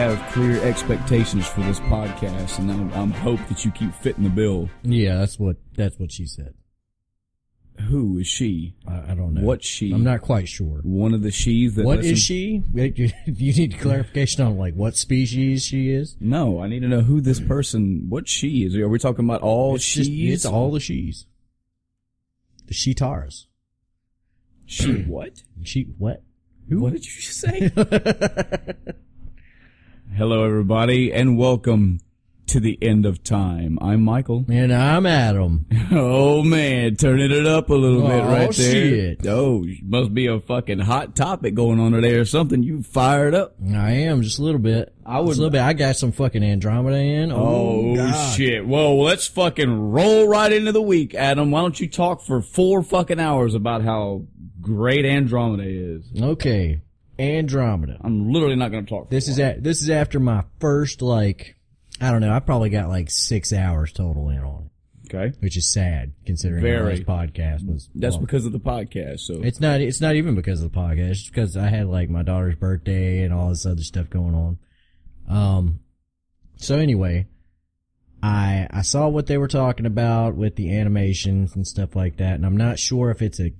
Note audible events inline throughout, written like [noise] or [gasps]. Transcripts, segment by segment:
have clear expectations for this podcast, and I'm, I'm hope that you keep fitting the bill. Yeah, that's what that's what she said. Who is she? I, I don't know. What she? I'm not quite sure. One of the she's that. What listen- she? [laughs] You you need clarification on like what species she is. No, I need to know who this person. What she is? Are we talking about all It's she's? just- it's all the she's. The she tars. she. What? She what? Who? What did you say? [laughs] Hello, everybody, and welcome to the end of time. I'm Michael. And I'm Adam. Oh man, turning it up a little bit Oh, right there. Oh shit. Oh, must be a fucking hot topic going on today or something. You fired up. I am just a little bit. I was a little bit. I got some fucking Andromeda in. Oh, oh God. shit. Whoa, let's fucking roll right into the week, Adam. Why don't you talk for four fucking hours about how great Andromeda is? Okay, Andromeda. I'm literally not going to talk. This is at this is after my first like I don't know. I probably got like six hours total in on it, okay. which is sad considering Very. this podcast was. That's long. because of the podcast. So It's not. It's not even because of the podcast. It's because I had like my daughter's birthday and all this other stuff going on. Um. So anyway, I I saw what they were talking about with the animations and stuff like that, and I'm not sure if it's a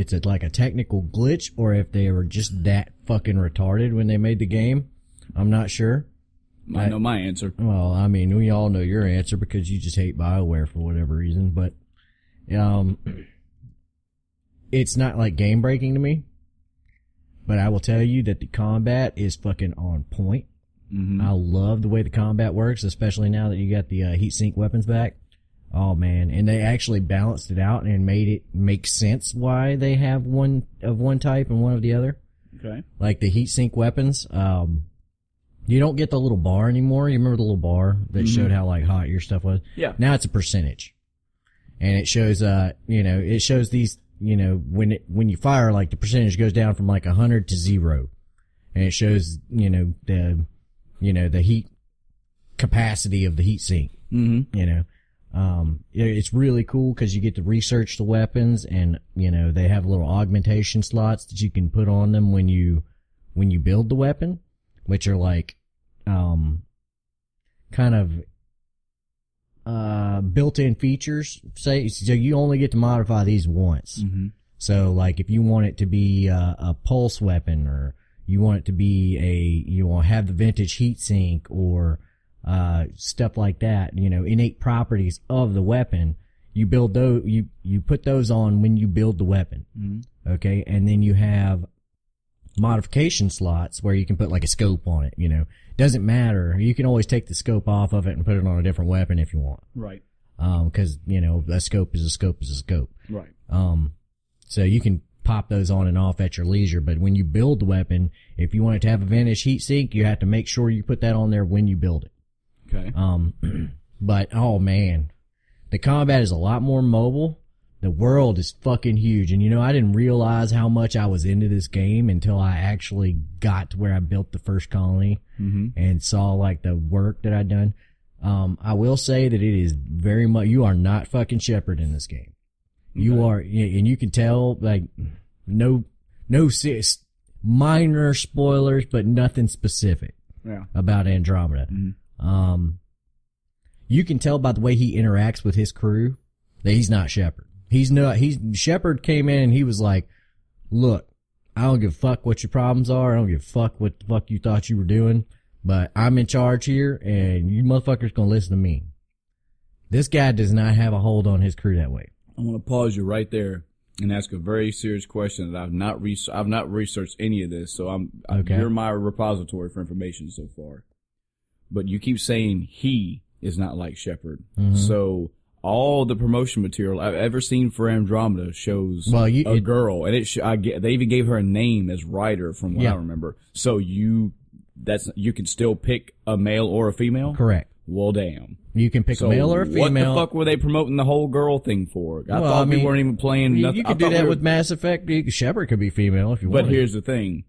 it's a like a technical glitch or if they were just that fucking retarded when they made the game. I'm not sure. I know my answer. Well, I mean, we all know your answer because you just hate BioWare for whatever reason, but, um, [clears throat] it's not like game breaking to me, but I will tell you that the combat is fucking on point. hmm I love the way the combat works, especially now that you got the uh, heat sink weapons back. Oh man, and they actually balanced it out and made it make sense why they have one of one type and one of the other Okay. like the heat sink weapons. Um, you don't get the little bar anymore. You remember the little bar that showed how like hot your stuff was? Yeah. Now it's a percentage, and it shows uh you know it shows these you know when it when you fire like the percentage goes down from like a hundred to zero, and it shows you know the you know the heat capacity of the heat sink hmm you know um it's really cool because you get to research the weapons and you know they have little augmentation slots that you can put on them when you when you build the weapon which are like um kind of uh built-in features. Say so you only get to modify these once. Hmm so like if you want it to be a, a pulse weapon or you want it to be a, you want to have the vintage heat sink or, uh, stuff like that, you know, innate properties of the weapon, you build those, you, you put those on when you build the weapon. hmm Okay. And then you have modification slots where you can put like a scope on it, you know, doesn't matter. You can always take the scope off of it and put it on a different weapon if you want. Right. Um, cause, you know, a scope is a scope is a scope. Right. Um, so you can pop those on and off at your leisure. But when you build the weapon, if you want it to have a vintage heat sink, you have to make sure you put that on there when you build it. Okay. Um, [clears throat] but oh man, the combat is a lot more mobile. The world is fucking huge. And you know, I didn't realize how much I was into this game until I actually got to where I built the first colony hmm and saw like the work that I'd done. Um, I will say that it is very much, you are not fucking Shepard in this game. You are, and you can tell, like, no, no sis, minor spoilers, but nothing specific Yeah. about Andromeda. Mhm. Um, you can tell by the way he interacts with his crew that he's not Shepard. He's not, he's, Shepard came in and he was like, look, I don't give a fuck what your problems are. I don't give a fuck what the fuck you thought you were doing, but I'm in charge here and you motherfuckers gonna listen to me. This guy does not have a hold on his crew that way. I want to pause you right there and ask a very serious question that I've not re- I've not researched any of this, so I'm Okay. you're my repository for information so far. But you keep saying he is not like Shepard, Mm-hmm. so all the promotion material I've ever seen for Andromeda shows Well, you- a it- girl, and it sh- I get they even gave her a name as Ryder from what Yeah. I remember. So you that's you can still pick a male or a female. Correct. Well, damn. You can pick So a male or a female. What the fuck were they promoting the whole girl thing for? I Well, thought I we weren't even playing. You, nothing. you could do that we were- with Mass Effect. Shepard could be female if you want. But want. here's the thing.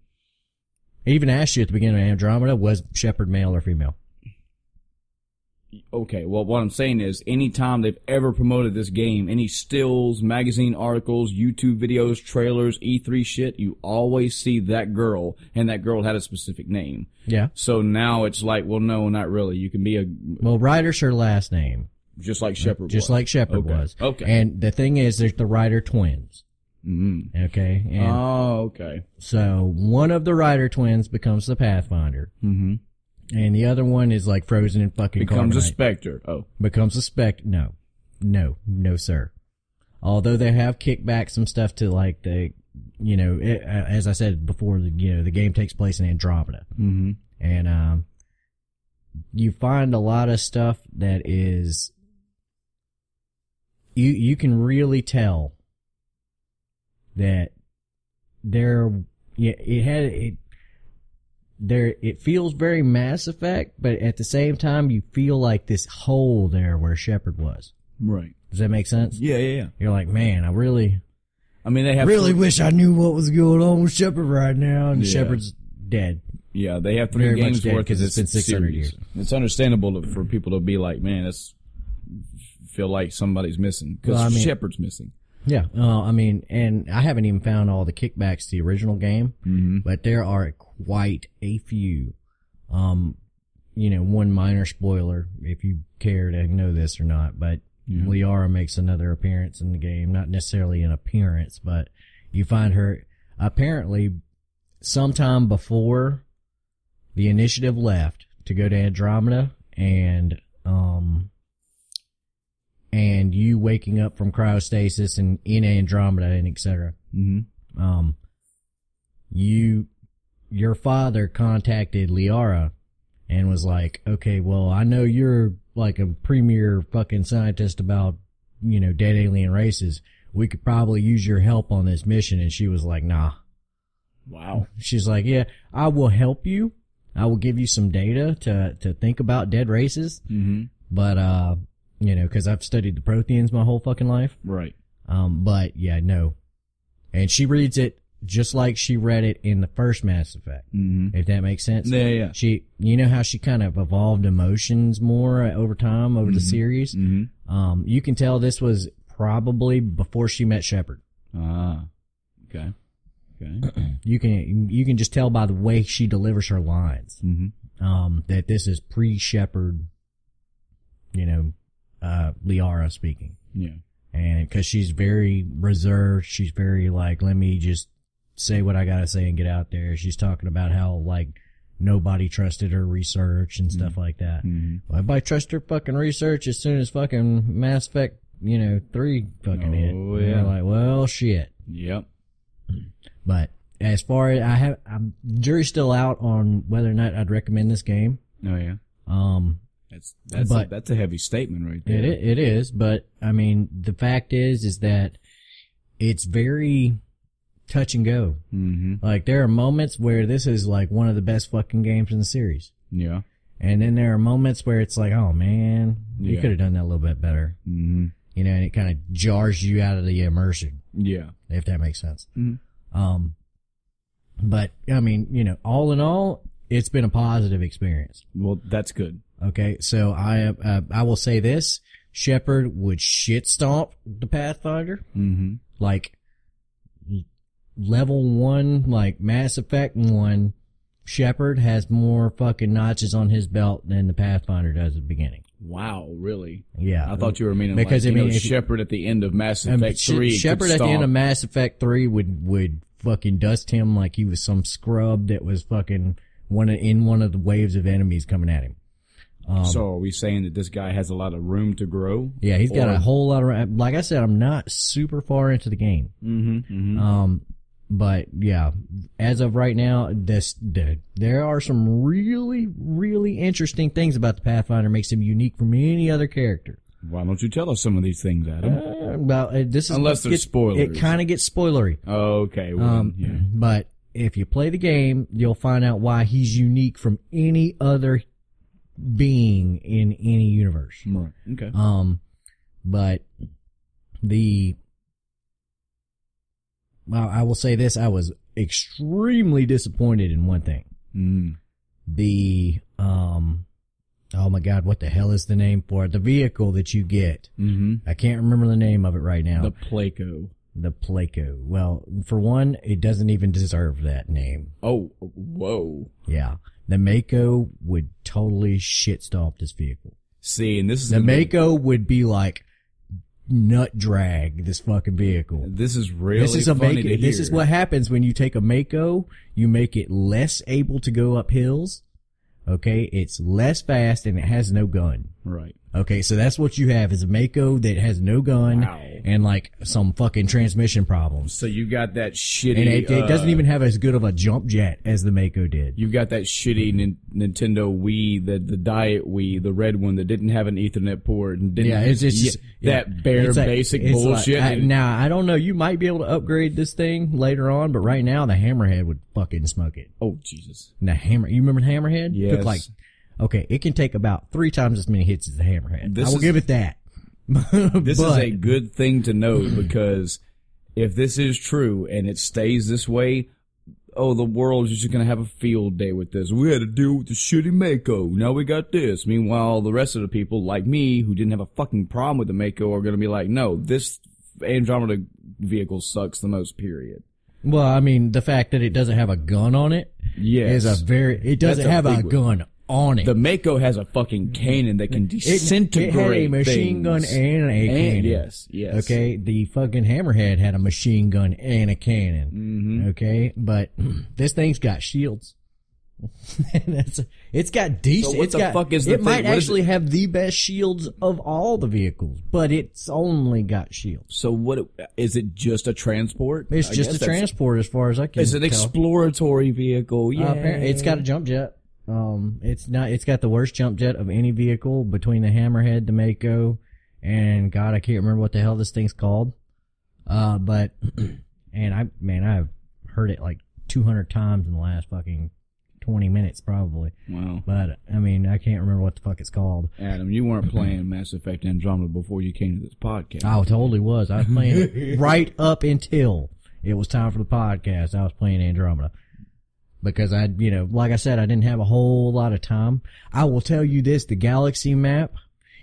He even asked you at the beginning of Andromeda, was Shepard male or female? Okay, well, what I'm saying is, anytime they've ever promoted this game, any stills, magazine articles, YouTube videos, trailers, E3 shit, you always see that girl, and that girl had a specific name. Yeah. So now it's like, well, no, not really. You can be a Well, Ryder's her last name, just like Shepard, just was. like Shepard Okay. was. Okay. And the thing is, there's the Ryder twins. Mm-hmm. Okay. And Oh, okay. so one of the Ryder twins becomes the Pathfinder, Mm-hmm. And the other one is like frozen in fucking Becomes a. Spectre. Oh, becomes a spec. No, no, no, sir. Although they have kicked back some stuff to like the, you know, it, uh, as I said before, the, you know, the game takes place in Andromeda, mm-hmm. and um, you find a lot of stuff that is, you you can really tell that there, yeah, it had it. There, it feels very Mass Effect, but at the same time, you feel like this hole there where Shepard was. Right. Does that make sense? Yeah, yeah, yeah. You're like, man, I really, I mean, they have really wish I knew what was going on with Shepard right now, and Yeah. Shepard's dead. Yeah, they have three Very much games worth 'cause of it's been this 600 series. years. It's understandable for people to be like, man, it's feel like somebody's missing because Well, I mean- Shepard's missing. Yeah, uh, I mean, and I haven't even found all the kickbacks to the original game, Mm-hmm. but there are quite a few. Um, you know, one minor spoiler, if you care to know this or not, but Yeah. Liara makes another appearance in the game. Not necessarily an appearance, but you find her apparently sometime before the initiative left to go to Andromeda and, um, and you waking up from cryostasis and in Andromeda and et cetera. Mm-hmm. Um, you, your father contacted Liara and was like, okay, well, I know you're like a premier fucking scientist about, you know, dead alien races. We could probably use your help on this mission. And she was like, nah. Wow. She's like, yeah, I will help you. I will give you some data to, to think about dead races. Mm-hmm. But, uh, you know, cause I've studied the Protheans my whole fucking life. Right. Um, but yeah, no. And she reads it just like she read it in the first Mass Effect, Mm-hmm. if that makes sense. Yeah, yeah. She, you know how she kind of evolved emotions more over time over the series. Mm-hmm. Um, you can tell this was probably before she met Shepard. Ah. Okay. Okay. [clears throat] You can, you can just tell by the way she delivers her lines, mm-hmm. um, that this is pre-Shepard, you know, uh, Liara speaking. Yeah. and because she's very reserved, she's very like, let me just say what I gotta say and get out there. She's talking about how like nobody trusted her research and stuff like that. Mm-hmm. Well, everybody trusted her fucking research as soon as fucking Mass Effect, you know, three fucking hit. Oh, And yeah. like, well, shit. Yep. But as far as I have, I'm jury's still out on whether or not I'd recommend this game. Oh yeah. Um, That's that's a, that's a heavy statement right there. It it is, but I mean, the fact is, is that it's very touch and go. Mm-hmm. Like there are moments where this is like one of the best fucking games in the series, Yeah. and then there are moments where it's like, oh man, you Yeah. could have done that a little bit better, Mm-hmm. you know, and it kind of jars you out of the immersion, Yeah. if that makes sense. Mhm. Um, but I mean, you know, all in all, it's been a positive experience. Well, that's good. Okay, so I uh, I will say this: Shepard would shit stomp the Pathfinder Mm-hmm. like level one, like Mass Effect one. Shepard has more fucking notches on his belt than the Pathfinder does at the beginning. Wow, really? Yeah, I thought you were meaning Because, like, I mean, know, Shepard at the end of Mass Um, Effect Sh- three. Shepard at the end of. Mass Effect three would would fucking dust him like he was some scrub that was fucking one of, in one of the waves of enemies coming at him. Um, so are we saying that this guy has a lot of room to grow? yeah, he's got Or- a whole lot of. Like I said, I'm not super far into the game. Mm-hmm. mm-hmm. Um, but yeah, as of right now, this the, there are some really, really interesting things about the Pathfinder. Makes him unique from any other character. Why don't you tell us some of these things, Adam? Uh, well, uh, this is Unless they're gets- spoilers. It kind of gets spoilery. okay. Well, Um, yeah. but if you play the game, you'll find out why he's unique from any other being in any universe. Right. Okay. Um, but the, well, I will say this, I was extremely disappointed in one thing. Mm. The, um, oh, my god, what the hell is the name for it? The vehicle that you get. Mm-hmm. I can't remember the name of it right now. The Placo. The Placo. Well, for one, it doesn't even deserve that name. Oh, whoa. Yeah. The Mako would totally shit stomp this vehicle. See, and this is The Mako would be like nut drag this fucking vehicle. This is really this is a funny Mako. This is what happens when you take a Mako. You make it less able to go up hills. Okay, it's less fast and it has no gun. Right. Okay, so that's what you have is a Mako that has no gun Wow. and like some fucking transmission problems. So you got that shitty. And it, it doesn't uh, even have as good of a jump jet as the Mako did. You got that shitty nin- Nintendo Wii, the the Diet Wii, the red one that didn't have an Ethernet port and didn't. Yeah, it's just yeah, yeah. that bare It's like- basic it's like- bullshit. I- now I don't know. You might be able to upgrade this thing later on, but right now the Hammerhead would fucking smoke it. oh Jesus! Now hammer. You remember the Hammerhead? Yes. Took like okay, it can take about three times as many hits as a Hammerhead. This I will is- give it that. [laughs] This is a good thing to know [clears throat] because if this is true and it stays this way, oh, the world's just gonna have a field day with this. We had to deal with the shitty Mako. Now we got this. Meanwhile, the rest of the people, like me, who didn't have a fucking problem with the Mako, are gonna be like, no, this Andromeda vehicle sucks the most. Period. Well, I mean, the fact that it doesn't have a gun on it Yes. is a very. It doesn't a have a gun on it. the Mako has a fucking cannon that can it, disintegrate it had a machine gun things. and a cannon. And- yes, yes. Okay, the fucking hammerhead had a machine gun and a cannon. Mm-hmm. Okay, but [clears throat] this thing's got shields. [laughs] That's, it's got decent. So what it's the got, fuck is the it thing? might What actually have the best shields of all the vehicles, but it's only got shields. So what is it? Just a transport? It's I just a transport as far as I can It's an tell. exploratory vehicle. Uh, Yeah, apparently- it's got a jump jet. Um, it's not. It's got the worst jump jet of any vehicle between the Hammerhead, the Mako, and God, I can't remember what the hell this thing's called. Uh, but [clears throat] and I man, I've heard it like 200 times in the last fucking 20 minutes probably. Wow, But I mean, I can't remember what the fuck it's called. Adam, you weren't playing Mass Effect Andromeda before you came to this podcast. I totally was. I was playing it right up until it was time for the podcast. I was playing Andromeda. Because I, you know, like I said, I didn't have a whole lot of time. I will tell you this, the galaxy map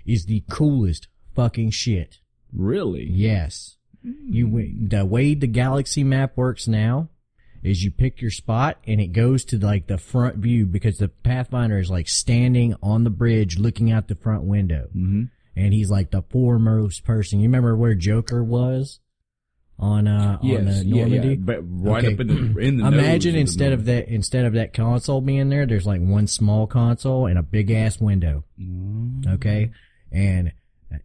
is the coolest fucking shit. Really? Yes. You, the way the galaxy map works now is you pick your spot and it goes to like the front view because the Pathfinder is like standing on the bridge looking out the front window Mm-hmm. and he's like the foremost person. You remember where Joker was on uh on Yes. the yeah, Normandy? yeah. But right Okay. up in the in the [clears throat] Imagine instead the of that instead of that console being there, there's like one small console and a big ass window. Mm-hmm. Okay, and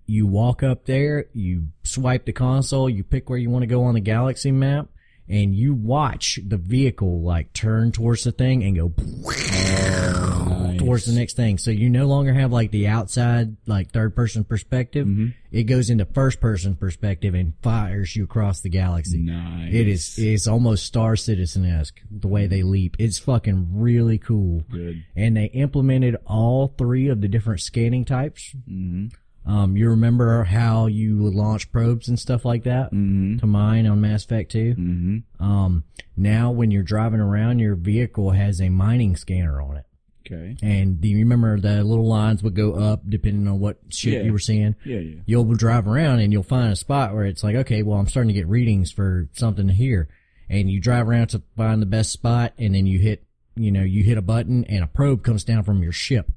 you walk up there, you swipe the console, you pick where you want to go on the galaxy map, and you watch the vehicle like turn towards the thing and go Nice. [laughs] towards the next thing. So you no longer have like the outside, like third person perspective. Mm-hmm. It goes into first person perspective and fires you across the galaxy. Nice. It is, it's almost Star Citizen-esque, the way they leap. It's fucking really cool. good. And they implemented all three of the different scanning types. Mm-hmm. Um, you remember how you would launch probes and stuff like that Mm-hmm. to mine on Mass Effect 2? Mm-hmm. Um, now when you're driving around, your vehicle has a mining scanner on it. Okay. And do you remember the little lines would go up depending on what shit Yeah. you were seeing? Yeah, yeah. You'll drive around and you'll find a spot where it's like, okay, well, I'm starting to get readings for something here. And you drive around to find the best spot and then you hit, you know, you hit a button and a probe comes down from your ship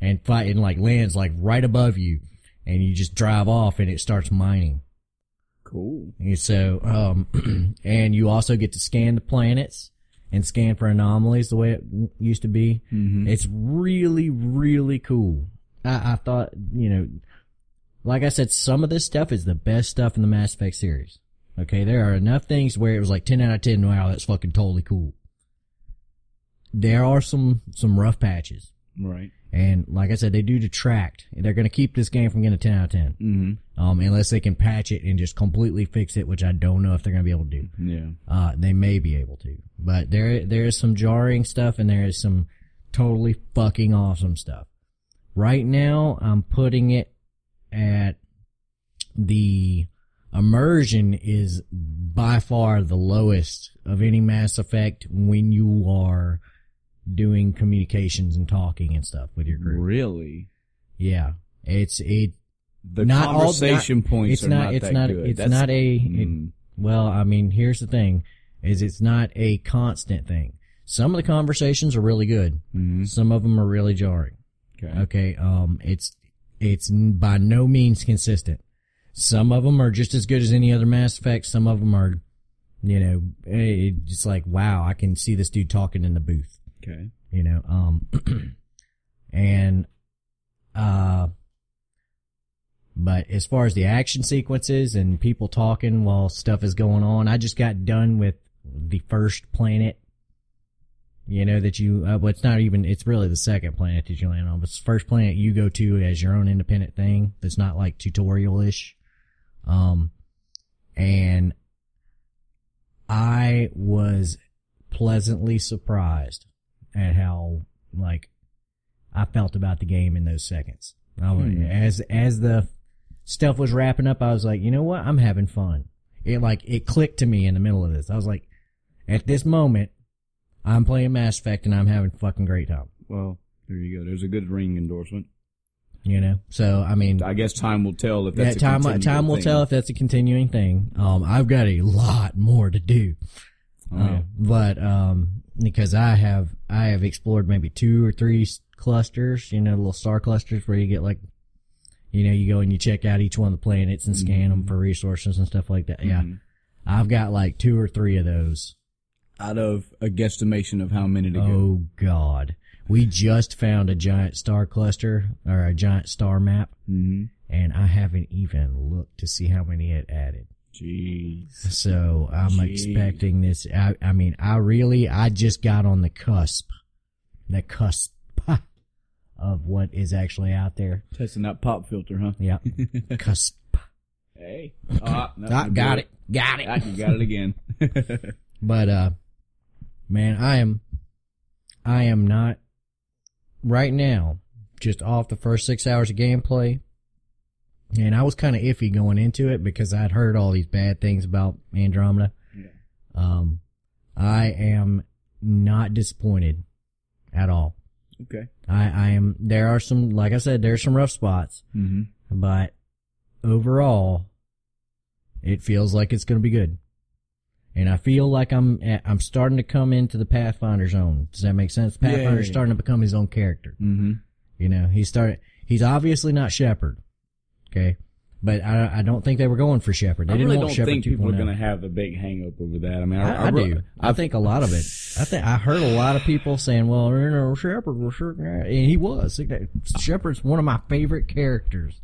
and fight and like lands like right above you and you just drive off and it starts mining. Cool. And so, um, [clears throat] and you also get to scan the planets and scan for anomalies the way it used to be. Mm-hmm. It's really, really cool. I, I thought, you know, like I said, some of this stuff is the best stuff in the Mass Effect series. Okay, there are enough things where it was like 10 out of 10, wow, that's fucking totally cool. There are some, some rough patches. Right. And like I said, they do detract. They're going to keep this game from getting a 10 out of 10. Mm-hmm. Um, unless they can patch it and just completely fix it, which I don't know if they're going to be able to do. Yeah. Uh, they may be able to, but there, there is some jarring stuff and there is some totally fucking awesome stuff. Right now, I'm putting it at the immersion is by far the lowest of any Mass Effect when you are doing communications and talking and stuff with your group. Really? Yeah, it's it. The Not all- conversation not- points it's are not- not, it's not- good. it's That's- not a- it- Mm. Well, I mean, here's the thing: is it's not a constant thing. Some of the conversations are really good. Mhm. Some of them are really jarring. Okay. Okay, um, it's it's by no means consistent. Some of them are just as good as any other Mass Effect. Some of them are, you know, eh, it's like wow, I can see this dude talking in the booth. Okay. You know, um, [clears throat] and uh, but as far as the action sequences and people talking while stuff is going on, I just got done with the first planet. You know that you, uh, well, it's not even, it's really the second planet that you land on, but it's the first planet you go to as your own independent thing that's not like tutorial-ish. Um, and I was pleasantly surprised at how, like, I felt about the game in those seconds. I was, Hmm. As, as the stuff was wrapping up, I was like, you know what? I'm having fun. It like, it clicked to me in the middle of this. I was like, at this moment, I'm playing Mass Effect and I'm having a fucking great time. Well, there you go. There's a good ring endorsement. You know? So, I mean, I guess time will tell if yeah, that's a time, time will thing. tell if that's a continuing thing. Um, I've got a lot more to do. Oh, yeah. but um, because I have I have explored maybe two or three clusters, you know, little star clusters where you get like, you know, you go and you check out each one of the planets and scan them for resources and stuff like that. Yeah, Mhm. I've got like two or three of those. Out of a guesstimation of how many to go. Oh God, we just found a giant star cluster or a giant star map, Mm-hmm. and I haven't even looked to see how many it added. Jeez. So I'm Jeez. expecting this. I, I mean, I really, I just got on the cusp, the cusp [laughs] of what is actually out there. Testing that pop filter, huh? Yeah, [laughs] cusp. Hey. Ah, no, Ah, got did it, got it. you got it again. [laughs] But uh, man, I am, I am not right now. Just off the first six hours of gameplay, and I was kind of iffy going into it because I'd heard all these bad things about Andromeda. Yeah. Um, I am not disappointed at all. okay. I, I am, there are some, like I said, there's some rough spots, Mm-hmm. but overall, it feels like it's going to be good. And I feel like I'm, at- I'm starting to come into the Pathfinder zone. Does that make sense? Yeah, Pathfinder's yeah, yeah. starting to become his own character. Mm-hmm. You know, he started, he's obviously not Shepard. Okay. But I, I don't think they were going for Shepard. They I didn't really want don't Shepard think people are going to oh. have a big hang up over that. I mean, I, I, I do. I think a lot of it. I think I heard a lot of people saying, "Well, you know, Shepard was sure," and he was. Shepard's one of my favorite characters.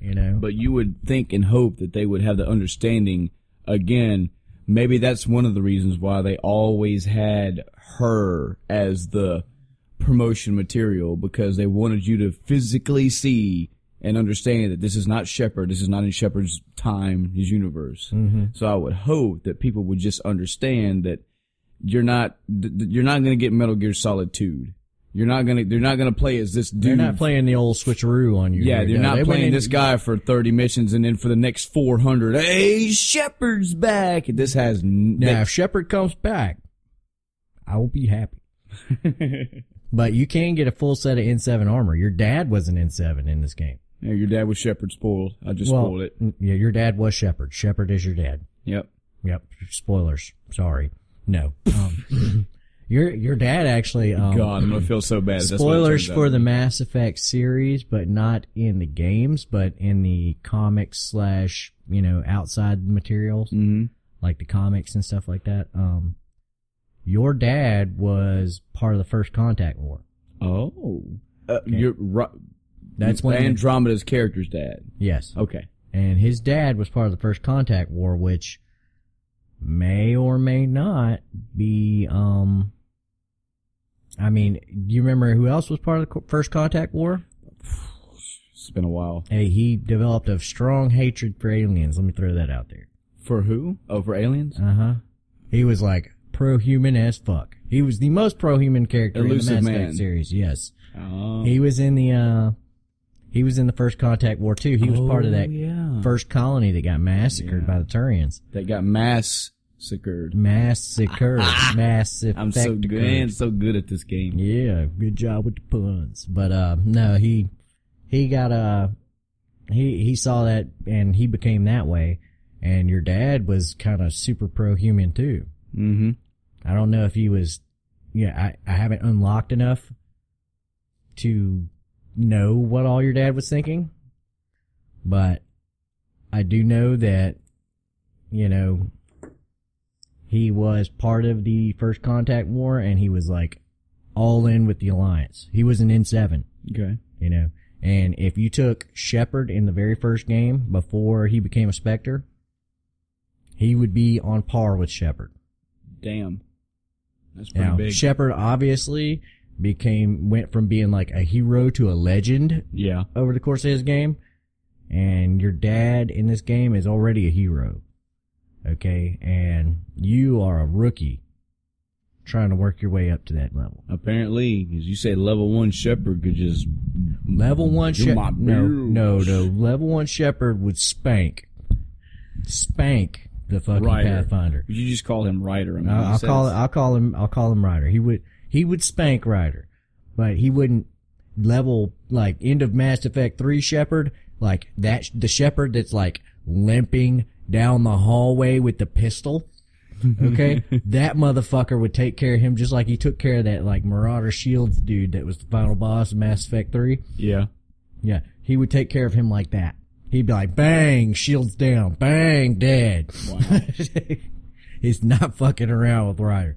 You know, But you would think and hope that they would have the understanding again. Maybe that's one of the reasons why they always had her as the promotion material because they wanted you to physically see and understand that this is not Shepard. This is not in Shepard's time, his universe. Mm-hmm. So I would hope that people would just understand that you're not you're not going to get Metal Gear Solid 2. You're not going to they're not going to play as this dude. they're not playing the old switcheroo on you. Yeah, they're No, not they playing in- this guy for 30 missions and then for the next 400, hey, Shepard's back. This has n- Now, if Shepard comes back, I will be happy. [laughs] But you can get a full set of N7 armor. Your dad was an N7 in this game. Yeah, your dad was Shepard spoiled. I just well, spoiled it. yeah, your dad was Shepard. Shepard is your dad. Yep. Yep. Spoilers. Sorry. No. Um, [clears throat] your your dad actually. Um, God, I'm gonna feel so bad. if that's what it spoilers for out. the Mass Effect series, but not in the games, but in the comics slash you know outside materials Mhm. like the comics and stuff like that. Um, your dad was part of the First Contact War. Oh, uh, you're right. That's when Andromeda's character's dad. yes, Okay. and his dad was part of the First Contact War, which may or may not be. Um, I mean, do you remember who else was part of the First Contact War? It's been a while. Hey, he developed a strong hatred for aliens. Let me throw that out there. For who? Oh, for aliens? Uh huh. He was like pro-human as fuck. He was the most pro-human character Illusive in the Mass. Effect series. Yes. Oh. He was in the uh he was in the first contact war too. He was part of Oh, that yeah. first colony that got massacred Yeah. by the Turians. that got massacred. Massacred. Massacre. [laughs] Massive. I'm so good and so good at this game. Yeah, good job with the puns. But uh no, he he got uh he he saw that and he became that way. And your dad was kind of super pro human too. Mm-hmm. I don't know if he was yeah, I, I haven't unlocked enough to know what all your dad was thinking. But I do know that, you know, he was part of the first contact war and he was like all in with the alliance. He was an N7, Okay. you know. And if you took Shepard in the very first game before he became a Spectre, he would be on par with Shepard. Damn. That's pretty Now, big. Shepard obviously became went from being like a hero to a legend yeah. over the course of his game. And your dad in this game is already a hero. Okay. And you are a rookie trying to work your way up to that level. Apparently, as you say, level one Shepard could just Level one Shepard. No, no, no. Level one Shepard would spank. Spank the fucking Ryder. Pathfinder. You just call him Ryder. I mean, I'll, I'll call it. I'll call him. I'll call him Ryder. He would. He would spank Ryder, but he wouldn't level like end of Mass Effect three Shepard like that. The Shepard that's like limping down the hallway with the pistol. [laughs] Okay, that motherfucker would take care of him just like he took care of that like Marauder Shields dude that was the final boss of Mass Effect three. Yeah. Yeah, he would take care of him like that. He'd be like, bang, shields down, bang, dead. Wow. [laughs] He's not fucking around with Ryder.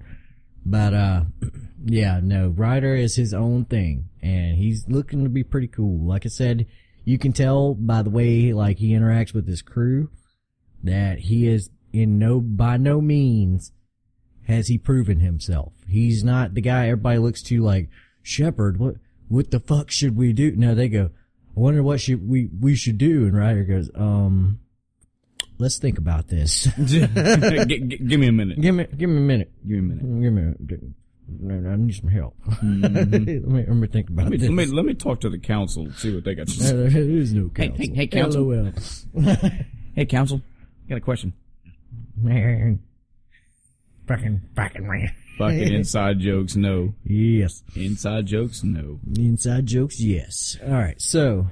But, uh, [clears throat] yeah, no, Ryder is his own thing and he's looking to be pretty cool. Like I said, you can tell by the way, like, he interacts with his crew that he is in no, by no means has he proven himself. He's not the guy everybody looks to like, Shepard, what, what the fuck should we do? No, they go, I wonder what should we, we should do. And Ryder goes, um, let's think about this. [laughs] G- g- give me a minute. give me, give me a minute. Give me a minute. Give me a minute. I need some help. [laughs] Mm-hmm. let, me, let me think about Let me, this. let me let me talk to the council. And see what they got to say. there is no Hey, council. hey, hey, council. LOL. [laughs] Hey, council. Got a question. Man. Fucking, fucking man. Fucking inside jokes, no. Yes. Inside jokes, no. Inside jokes, yes. Alright, so,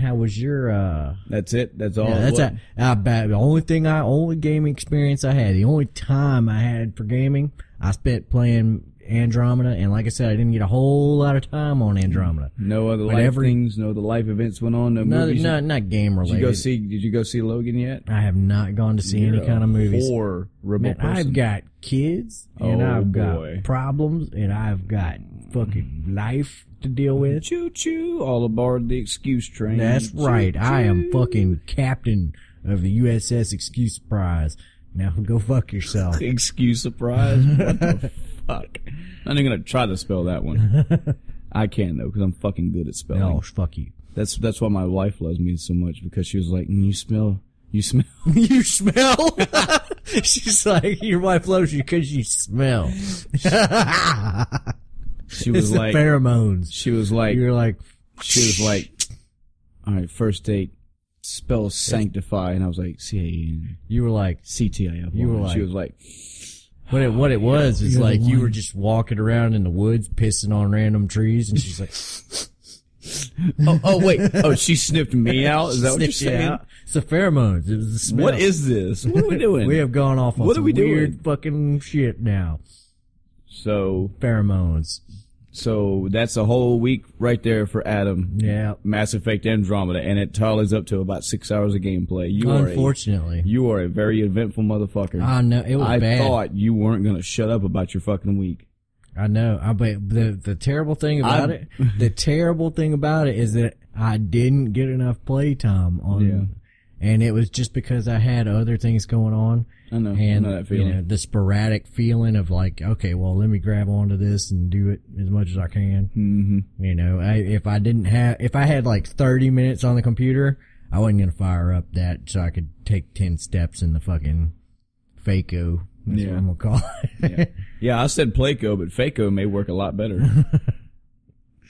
how was your, uh, That's it. That's all. yeah, that's was. a, I bet the only thing I, only gaming experience I had, the only time I had for gaming, I spent playing Andromeda, and like I said, I didn't get a whole lot of time on Andromeda. No other life every- things. No other life events went on. No, No, movies. not, not game related. Did you go see? Did you go see Logan yet? I have not gone to see any You're a kind of movies. Man. I've got kids and Oh, I've boy. got problems and I've got fucking life to deal with. Choo choo! All aboard the excuse train. That's right. I am fucking captain of the USS Excuse Prize. Now go fuck yourself. [laughs] Excuse surprise. What the [laughs] fuck? I'm not even gonna try to spell that one. I can though, because I'm fucking good at spelling. Oh, fuck you. That's that's why my wife loves me so much because she was like, mm, "You smell, you smell." [laughs] you smell? She's like, your wife loves you because you smell. She it's was the like, pheromones. she was like, You're like, she was like, "All right, first date, spell sanctify," and I was like, "C A N you were like, C T I F." You were like. She was like, What it what it was is like you were just walking around in the woods pissing on random trees, and she's like, [laughs] "Oh, oh wait, oh she sniffed me out." Is that what you're sniffed you saying? out. It's the pheromones. It was the smell. What is this? What are we doing? We have gone off on What are some we doing? weird fucking shit now. so Pheromones. So that's a whole week right there for Adam. Yeah. Mass Effect Andromeda, and it tallies up to about six hours of gameplay. You are a, Unfortunately, you are a very eventful motherfucker. I know it was I bad. thought you weren't gonna shut up about your fucking week. I know. I but the the terrible thing about I'm- it, the terrible thing about it is that I didn't get enough playtime on, Yeah. And it was just because I had other things going on. I know. I and know that you feeling. know the sporadic feeling of like, okay, well, let me grab onto this and do it as much as I can. hmm You know, I, if I didn't have, if I had like thirty minutes on the computer, I wasn't gonna fire up that so I could take ten steps in the fucking FACO. That's Yeah. what I'm gonna call it. Yeah. yeah, I said Placo, but Faco may work a lot better. [laughs]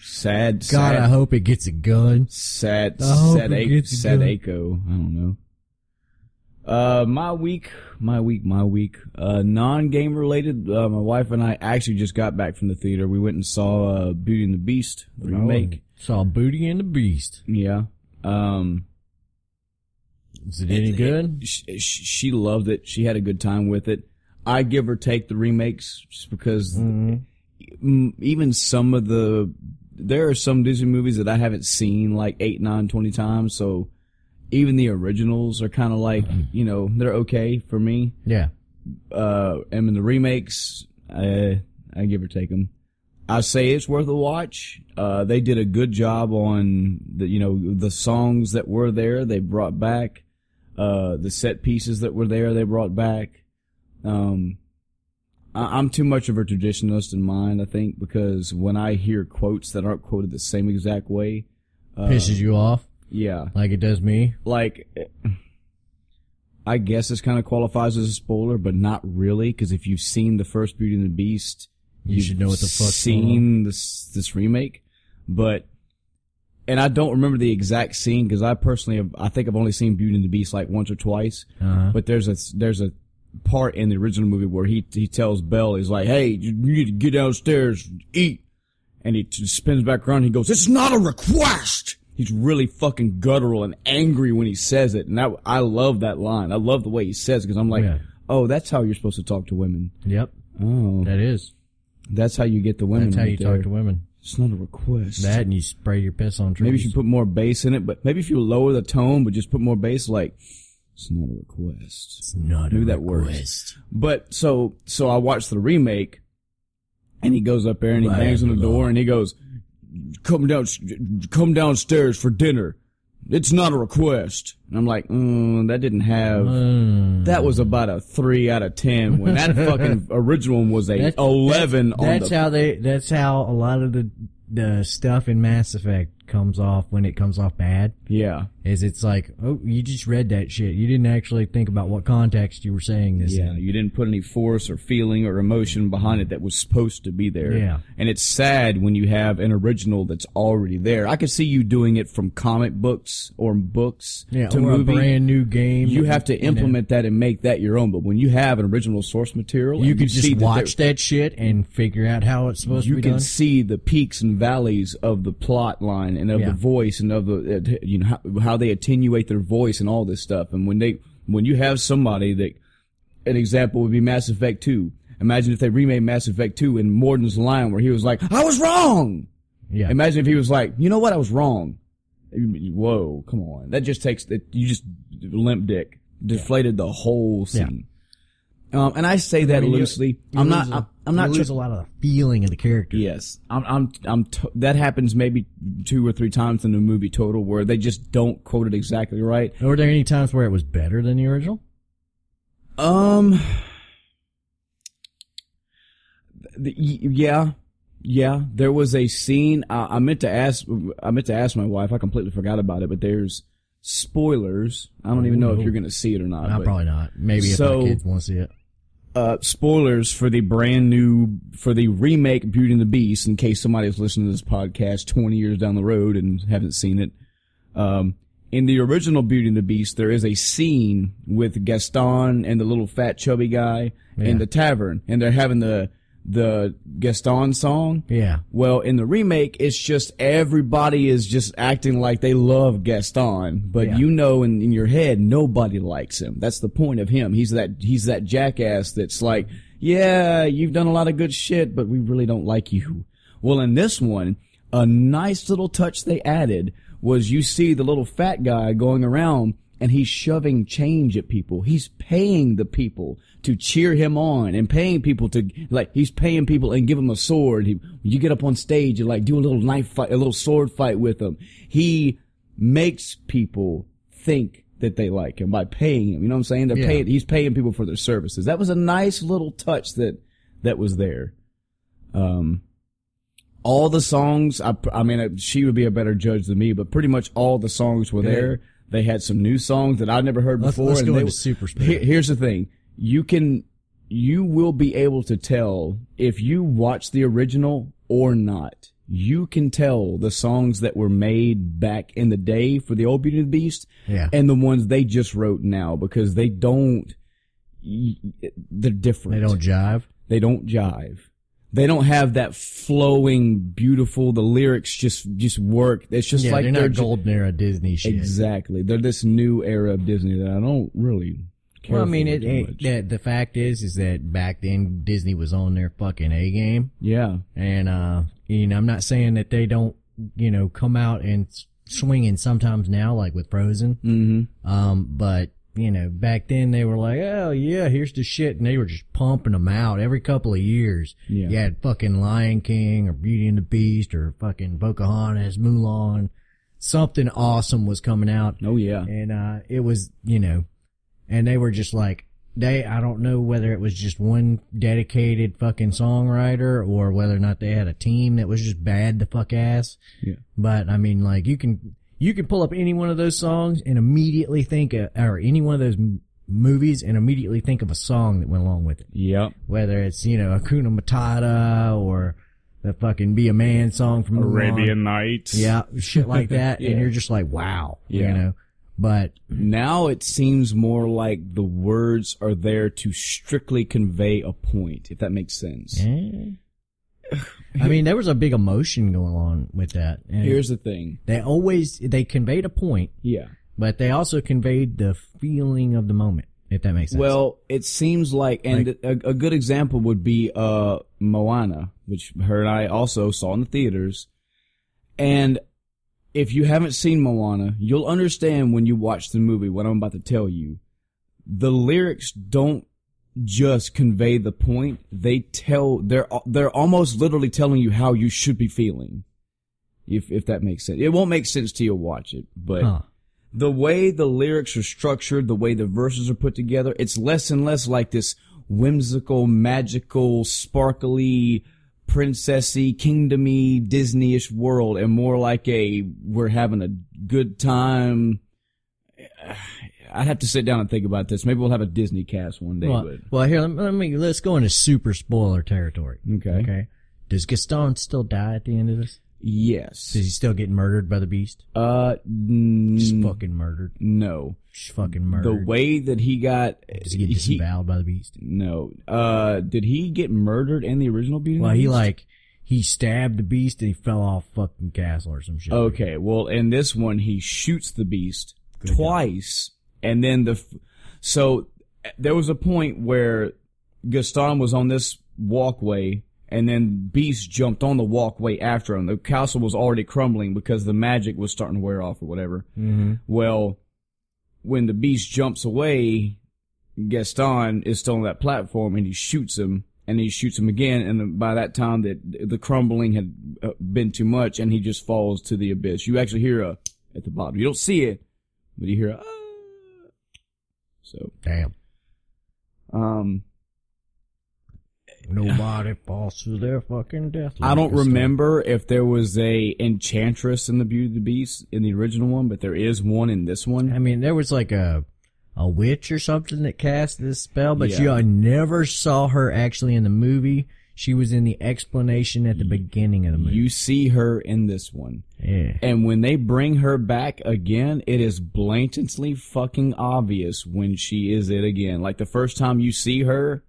sad, God, sad, I hope it gets a gun. sad, I sad, a- sad. Aco. I don't know. Uh, my week, my week, my week. Uh, non-game related. Uh, my wife and I actually just got back from the theater. We went and saw uh, Beauty and the Beast the remake. Oh, saw Beauty and the Beast. Yeah. Um, Is it any good? she, she loved it. She had a good time with it. I give or take the remakes just because mm, even some of the there are some Disney movies that I haven't seen like eight, nine, twenty times. So even the originals are kind of like you know they're okay for me. Yeah. Uh, and in the remakes, I I give or take them. I say it's worth a watch. Uh, they did a good job on the you know the songs that were there. They brought back uh, the set pieces that were there. They brought back. Um, I'm too much of a traditionalist in mind, I think, because when I hear quotes that aren't quoted the same exact way, Pisses you off yeah, like it does me. like I guess this kind of qualifies as a spoiler, but not really, because if you've seen the first Beauty and the Beast, You should know what the fuck's seen this this remake. But and I don't remember the exact scene because I personally have, I think I've only seen Beauty and the Beast like once or twice. Uh-huh. But there's a there's a part in the original movie where he he tells Belle, he's like, "Hey, you need to get downstairs, eat," and he t- spins back around. He goes, "It's not a request." He's really fucking guttural and angry when he says it, and I I love that line. I love the way he says it because I'm like, Yeah. "Oh, that's how you're supposed to talk to women." Yep. Oh, That is. that's how you get the women. That's how right you there. talk to women. It's not a request. That and you spray your piss on trees. Maybe you should put more bass in it, but maybe if you lower the tone, but just put more bass, like it's not a request. It's not Maybe a that works. request. But so so I watched the remake, and he goes up there and he Right, bangs on the door and he goes, "Come down, come downstairs for dinner. It's not a request." And I'm like, mm, "That didn't have." Mm. That was about a three out of ten. When that [laughs] fucking original one was a That's- eleven That's, on that's the. how they. That's how a lot of the the stuff in Mass Effect comes off when it comes off bad. yeah, Is it's like, oh, you just read that shit. You didn't actually think about what context you were saying this Yeah, in. you didn't put any force or feeling or emotion behind it that was supposed to be there. Yeah. And it's sad when you have an original that's already there. I could see you doing it from comic books or books Yeah, to or movie. a brand new game. you have to implement that and make that your own. But when you have an original source material, You can just that watch there- that shit and figure out how it's supposed to be you can see the peaks and valleys of the plot line and of Yeah. the voice and of the uh, you know how, how they attenuate their voice and all this stuff. And when they when you have somebody that an example would be Mass Effect 2. Imagine if they remade Mass Effect 2 in Mordin's line where he was like, I was wrong! Yeah. Imagine if he was like, you know what, I was wrong. Whoa, come on. That just takes, that you just limp dick. Deflated the whole scene. Um, and I say that I mean, loosely. you I'm not, a- I'm, I'm not you tr- lose a lot of the feeling of the character. Yes, I'm. I'm. I'm. T- that happens maybe two or three times in the movie total where they just don't quote it exactly right. Were there any times where it was better than the original? Um. the- y- yeah, yeah. There was a scene. I, I meant to ask. I meant to ask my wife. I completely forgot about it. But there's spoilers. I don't even know if you're going to see it or not. Uh, but- probably not. Maybe if So- my kids want to see it. Uh, spoilers for the brand new for the remake Beauty and the Beast. In case somebody's listening to this podcast 20 years down the road and haven't seen it, um, in the original Beauty and the Beast, there is a scene with Gaston and the little fat chubby guy Yeah. in the tavern, and they're having the the Gaston song. Yeah. Well, in the remake, it's just everybody is just acting like they love Gaston, but Yeah. you know in, in your head nobody likes him. That's the point of him. He's that he's that jackass that's like, yeah, you've done a lot of good shit, but we really don't like you. Well, in this one, a nice little touch they added was you see the little fat guy going around and he's shoving change at people. He's paying the people to cheer him on and paying people to like he's paying people and give him a sword. He, you get up on stage and like do a little knife fight, a little sword fight with him. He makes people think that they like him by paying him. You know what I'm saying? They're Yeah. paying. He's paying people for their services. That was a nice little touch that that was there. Um, all the songs. I, I mean, uh, she would be a better judge than me, but pretty much all the songs were there. They had some new songs that I'd never heard Let's- before. let's and go they into were- super speed. Here's the thing: you can, you will be able to tell if you watch the original or not. you can tell the songs that were made back in the day for the old Beauty and the Beast Yeah. and the ones they just wrote now because they don't, they're different. They don't jive. They don't jive. They don't have that flowing, beautiful. The lyrics just just work. It's just yeah, like they're they're not golden era Disney shit. exactly. They're this new era of Disney that I don't really care Well, I mean, for it, it, much. the, the fact is, is that back then Disney was on their fucking A game, yeah, and uh, you know, I'm not saying that they don't, you know, come out and swinging sometimes now, like with Frozen. mm-hmm. Um, but you know, back then they were like, oh yeah, here's the shit, and they were just pumping them out every couple of years. Yeah. You had fucking Lion King or Beauty and the Beast or fucking Pocahontas, Mulan. Something awesome was coming out. Oh yeah. and uh it was you know and they were just like they i don't know whether it was just one dedicated fucking songwriter or whether or not they had a team that was just bad the fuck ass Yeah. but i mean like you can you can pull up any one of those songs and immediately think of, or any one of those m- movies and immediately think of a song that went along with it Yep. whether it's you know Hakuna Matata or the fucking Be a Man song from Mulan. Nights. yeah shit like [laughs] that Yeah. and you're just like wow Yeah. you know but Now it seems more like the words are there to strictly convey a point, if that makes sense. Eh. I mean, there was a big emotion going on with that. And Here's the thing. they always they conveyed a point, Yeah. but they also conveyed the feeling of the moment. If that makes sense. Well, it seems like, and a, a good example would be uh Moana, which her and I also saw in the theaters. And if you haven't seen Moana, you'll understand when you watch the movie what I'm about to tell you. The lyrics don't just convey the point; they tell they're they're almost literally telling you how you should be feeling. If if that makes sense, it won't make sense to you watch it, but huh. the way the lyrics are structured, the way the verses are put together, it's less and less like this whimsical, magical, sparkly, princessy, kingdomy, Disney-ish world, and more like a we're having a good time. I'd have to sit down and think about this. Maybe we'll have a Disney cast one day. well, but well, here let me, let me let's go into super spoiler territory. okay. Okay. Does Gaston still die at the end of this? Yes. Does he still get murdered by the beast? Uh, Just fucking murdered. no. Just fucking murdered. The way that he got, Does he get he- disemboweled by the beast? no. Uh, did he get murdered in the original Beauty Well, he Beast? like he stabbed the beast and he fell off fucking castle or some shit. Okay, well, in this one, he shoots the beast Good twice, and then the. So there was a point where Gaston was on this walkway, and then Beast jumped on the walkway after him. The castle was already crumbling because the magic was starting to wear off or whatever. Mm-hmm. Well, when the beast jumps away, Gaston is still on that platform and he shoots him and he shoots him again. And by that time that the crumbling had uh, been too much and he just falls to the abyss. You actually hear a, at the bottom. You don't see it, but you hear a. so, Damn. um, Nobody falls to their fucking death. I don't remember if there was a enchantress in the Beauty and the Beast in the original one, but there is one in this one. I mean, there was like a a witch or something that cast this spell, but Yeah. you I never saw her actually in the movie. She was in the explanation at the beginning of the movie. You see her in this one. yeah. And when they bring her back again, it is blatantly fucking obvious when she is it again. Like the first time you see her,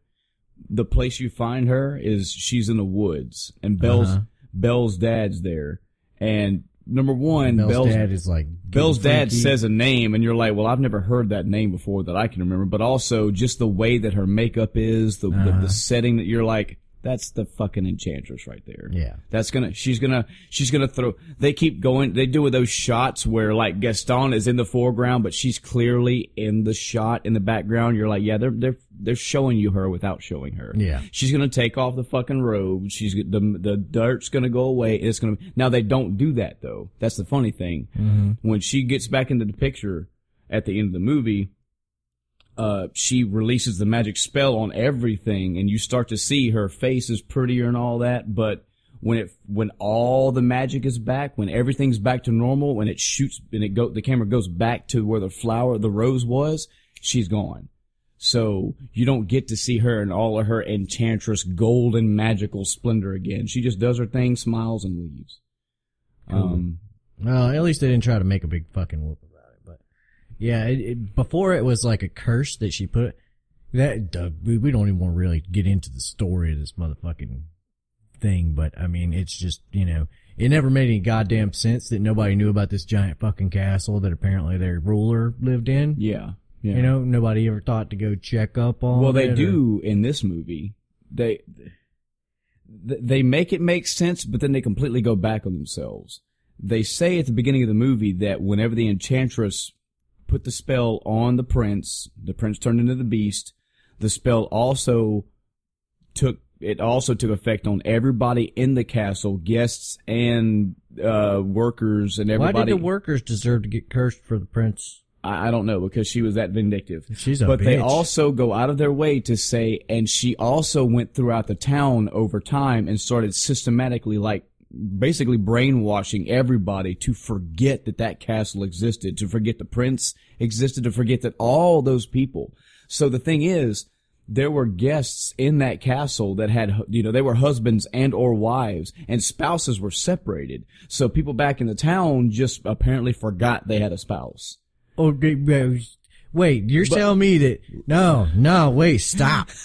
the place you find her is she's in the woods and Belle's Uh-huh. Belle's dad's there. And number one, Bell's, Belle's dad is like getting dad freaky. says a name, and you're like, "Well, I've never heard that name before that I can remember." But also, just the way that her makeup is, the the, Uh-huh. the setting that you're like, "That's the fucking enchantress right there." Yeah. That's gonna, she's gonna, she's gonna throw, they keep going, they do with those shots where like Gaston is in the foreground, but she's clearly in the shot in the background. You're like, yeah, they're, they're, they're showing you her without showing her. Yeah. She's gonna take off the fucking robe. She's, the, the dirt's gonna go away. It's gonna, now they don't do that though. That's the funny thing. Mm-hmm. When she gets back into the picture at the end of the movie, uh, she releases the magic spell on everything, and you start to see her face is prettier and all that. But when it when all the magic is back, when everything's back to normal, when it shoots and it go the camera goes back to where the flower, the rose was, she's gone. So you don't get to see her in all of her enchantress golden magical splendor again. She just does her thing, smiles, and leaves. Um, Well, at least they didn't try to make a big fucking whoop about it. But yeah, it, it, before it was like a curse that she put. That uh, we, we don't even want to really get into the story of this motherfucking thing, but I mean, it's just you know, it never made any goddamn sense that nobody knew about this giant fucking castle that apparently their ruler lived in. yeah. Yeah. You know, nobody ever thought to go check up on. Well, they it or- do in this movie. They they make it make sense, but then they completely go back on themselves. They say at the beginning of the movie that whenever the enchantress put the spell on the prince, the prince turned into the beast. The spell also took it also took effect on everybody in the castle, guests and uh, workers and everybody. Why did the workers deserve to get cursed for the prince? I, I don't know because she was that vindictive. She's a but they also go out of their way to say, and she also went throughout the town over time and started systematically, like, basically brainwashing everybody to forget that that castle existed, to forget the prince existed, to forget that all those people. So the thing is, there were guests in that castle that had, you know, they were husbands and or wives and spouses were separated. So people back in the town just apparently forgot they had a spouse. Oh, g- g- wait, you're telling me that, no, no, wait, stop. [laughs]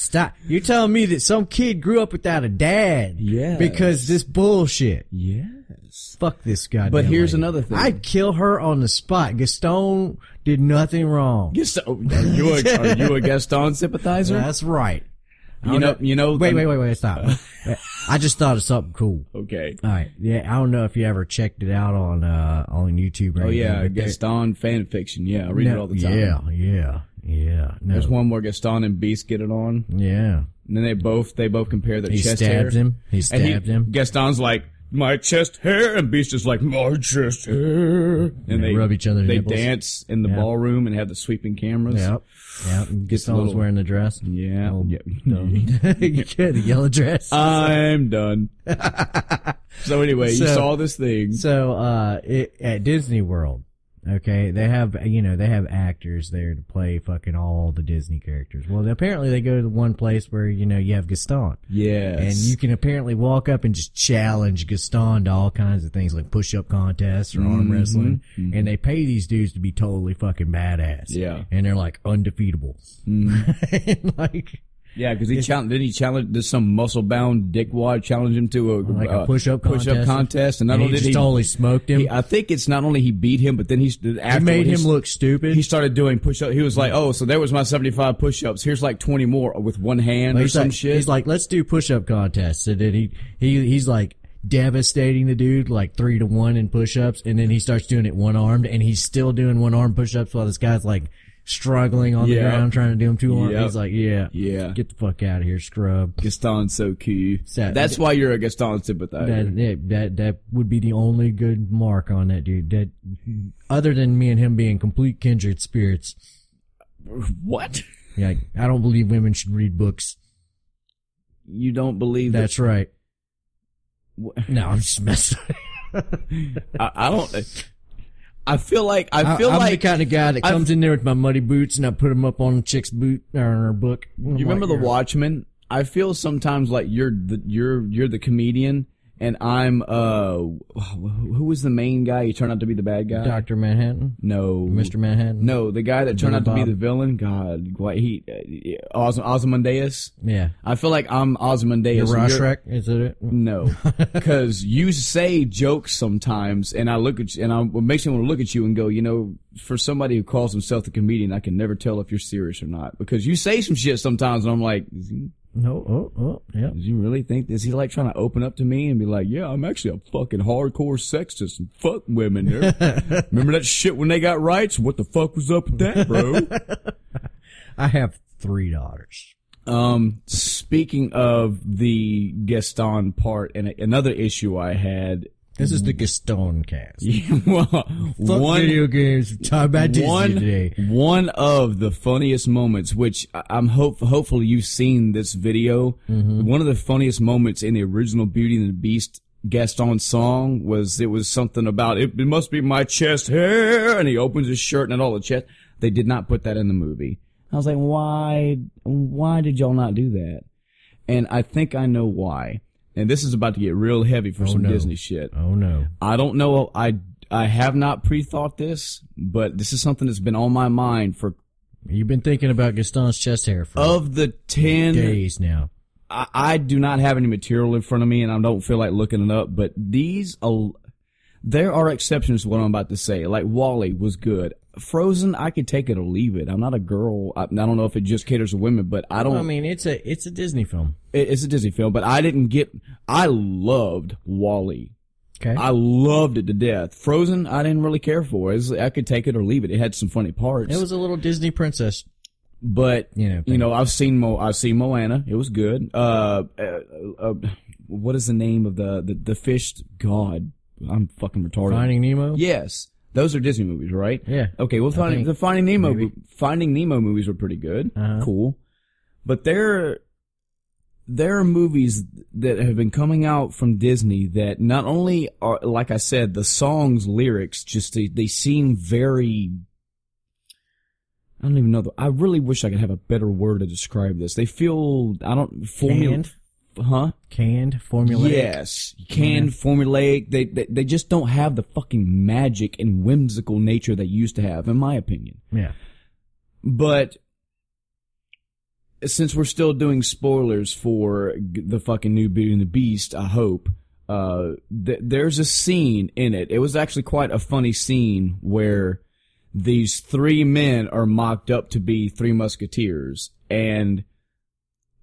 Stop. You're telling me that some kid grew up without a dad. Yes. Because this bullshit. Yes. Fuck this guy. But here's another thing. I'd kill her on the spot. Gaston did nothing wrong. Gaston, are you a, are you a Gaston sympathizer? That's right. you know, you know. Wait, wait, wait, wait, stop. [laughs] I just thought of something cool. Okay. All right. Yeah, I don't know if you ever checked it out on, uh, on YouTube or Oh anything, yeah, Gaston fan fiction. Yeah, I read it all the time. Yeah, yeah, yeah. No. There's one where Gaston and Beast get it on, Yeah. and then they both they both compare their He chest stabbed hair. him. He And stabbed he, him. Gaston's like my chest hair, and Beast is like my chest hair, and they they rub each other. They nipples. dance in the Yeah. ballroom and have the sweeping cameras. Yep. Yep. Gaston's wearing the dress. Yeah. Oh, yeah. [laughs] [laughs] yeah, the yellow dress. I'm done. [laughs] so anyway, you saw this thing. So, uh, it, at Disney World, okay, they have, you know, they have actors there to play fucking all the Disney characters. Well, apparently they go to the one place where, you know, you have Gaston. Yes. And you can apparently walk up and just challenge Gaston to all kinds of things like push-up contests or Mm-hmm. arm wrestling. And they pay these dudes to be totally fucking badass. Yeah. Mm-hmm. And they're like undefeatable. [laughs] and like, Yeah, because he challenged. Did he challenge? Did some muscle bound dickwad challenge him to a like a uh, push-up push up contest. And not and he only just did he, totally smoked him. he- I think it's not only he beat him, but then he's He after made him look stupid. He started doing push up. He was like, "Oh, so there was my seventy five push ups. Here's like twenty more with one hand or he's some like, shit." He's like, let's do push-up contests. And then he, he, he's like devastating the dude like three to one in push-ups. And then he starts doing it one-armed and he's still doing one-arm push-ups while this guy's like struggling on the Yeah. ground trying to do him two-armed. Yep. He's like, yeah, Yeah. get the fuck out of here, scrub. Gaston's so cute. Sad. That's why you're a Gaston sympathizer. That, that, that, that would be the only good mark on that dude. That, other than me and him being complete kindred spirits. what? Yeah, I don't believe women should read books. You don't believe that? That's right. No, I'm just messing. [laughs] I, I don't. I feel like I feel I am like the kind of guy that I've- comes in there with my muddy boots and I put them up on a chick's boot or her book. You remember the Watchmen? I feel sometimes like you're the you're you're the comedian, and I'm uh who was the main guy? He turned out to be the bad guy. Doctor Manhattan, no, Mr. Manhattan. No, the guy that turned out to be the villain. God, what he uh, Os- Ozymandias. Yeah, I feel like I'm the Ozymandias. and you're- Rorschach. Is it? it? No, [laughs] because you say jokes sometimes, and I look at you, and I, it makes me want to look at you and go, you know, for somebody who calls himself a comedian, I can never tell if you're serious or not because you say some shit sometimes, and I'm like, No. Oh, oh, yeah. does he really think? Is he like trying to open up to me and be like, yeah, I'm actually a fucking hardcore sexist and fuck women. There. [laughs] Remember that shit when they got rights? What the fuck was up with that, bro? [laughs] I have three daughters. Um, speaking of the Gaston part, and another issue I had. This is the Gaston cast. [laughs] well, Fuck one video games. Talk about Disney one today. one of the funniest moments, which I'm hope hopefully you've seen this video. Mm-hmm. One of the funniest moments in the original Beauty and the Beast Gaston song was it was something about it, it must be my chest hair, and he opens his shirt and all the chest. They did not put that in the movie. I was like, why, why did y'all not do that? And I think I know why. And this is about to get real heavy for Oh, some no. Disney shit. Oh no. I don't know. I, I have not pre-thought this, but this is something that's been on my mind for, You've been thinking about Gaston's chest hair for of the 10 days now. I, I do not have any material in front of me and I don't feel like looking it up, but these, there are exceptions to what I'm about to say. Like WALL-E was good. Frozen, I could take it or leave it. I'm not a girl. I, I don't know if it just caters to women, but I don't, I mean, it's a it's a Disney film. it- it's a Disney film, but I didn't get, I loved WALL-E. Okay. I loved it to death. Frozen, I didn't really care for. It was, I could take it or leave it. It had some funny parts. it was a little Disney princess. but You know, you know, I've seen Mo, I've seen Moana. It was good. Uh, uh, uh what is the name of the the, the fish? God, I'm fucking retarded. Finding Nemo. Yes, those are Disney movies, right? Yeah. Okay, well, finding think. the Finding Nemo, Maybe. Finding Nemo movies were pretty good. Uh-huh. Cool, but there, there are movies that have been coming out from Disney that not only are, like I said, the songs, lyrics, just they, they seem very. I don't even know. The, I really wish I could have a better word to describe this. They feel I don't formula, huh? canned, formulaic. Yes, canned, formulaic. They, they they just don't have the fucking magic and whimsical nature they used to have, in my opinion. Yeah. But since we're still doing spoilers for the fucking new Beauty and the Beast, I hope uh, th- there's a scene in it. It was actually quite a funny scene where these three men are mocked up to be three musketeers, and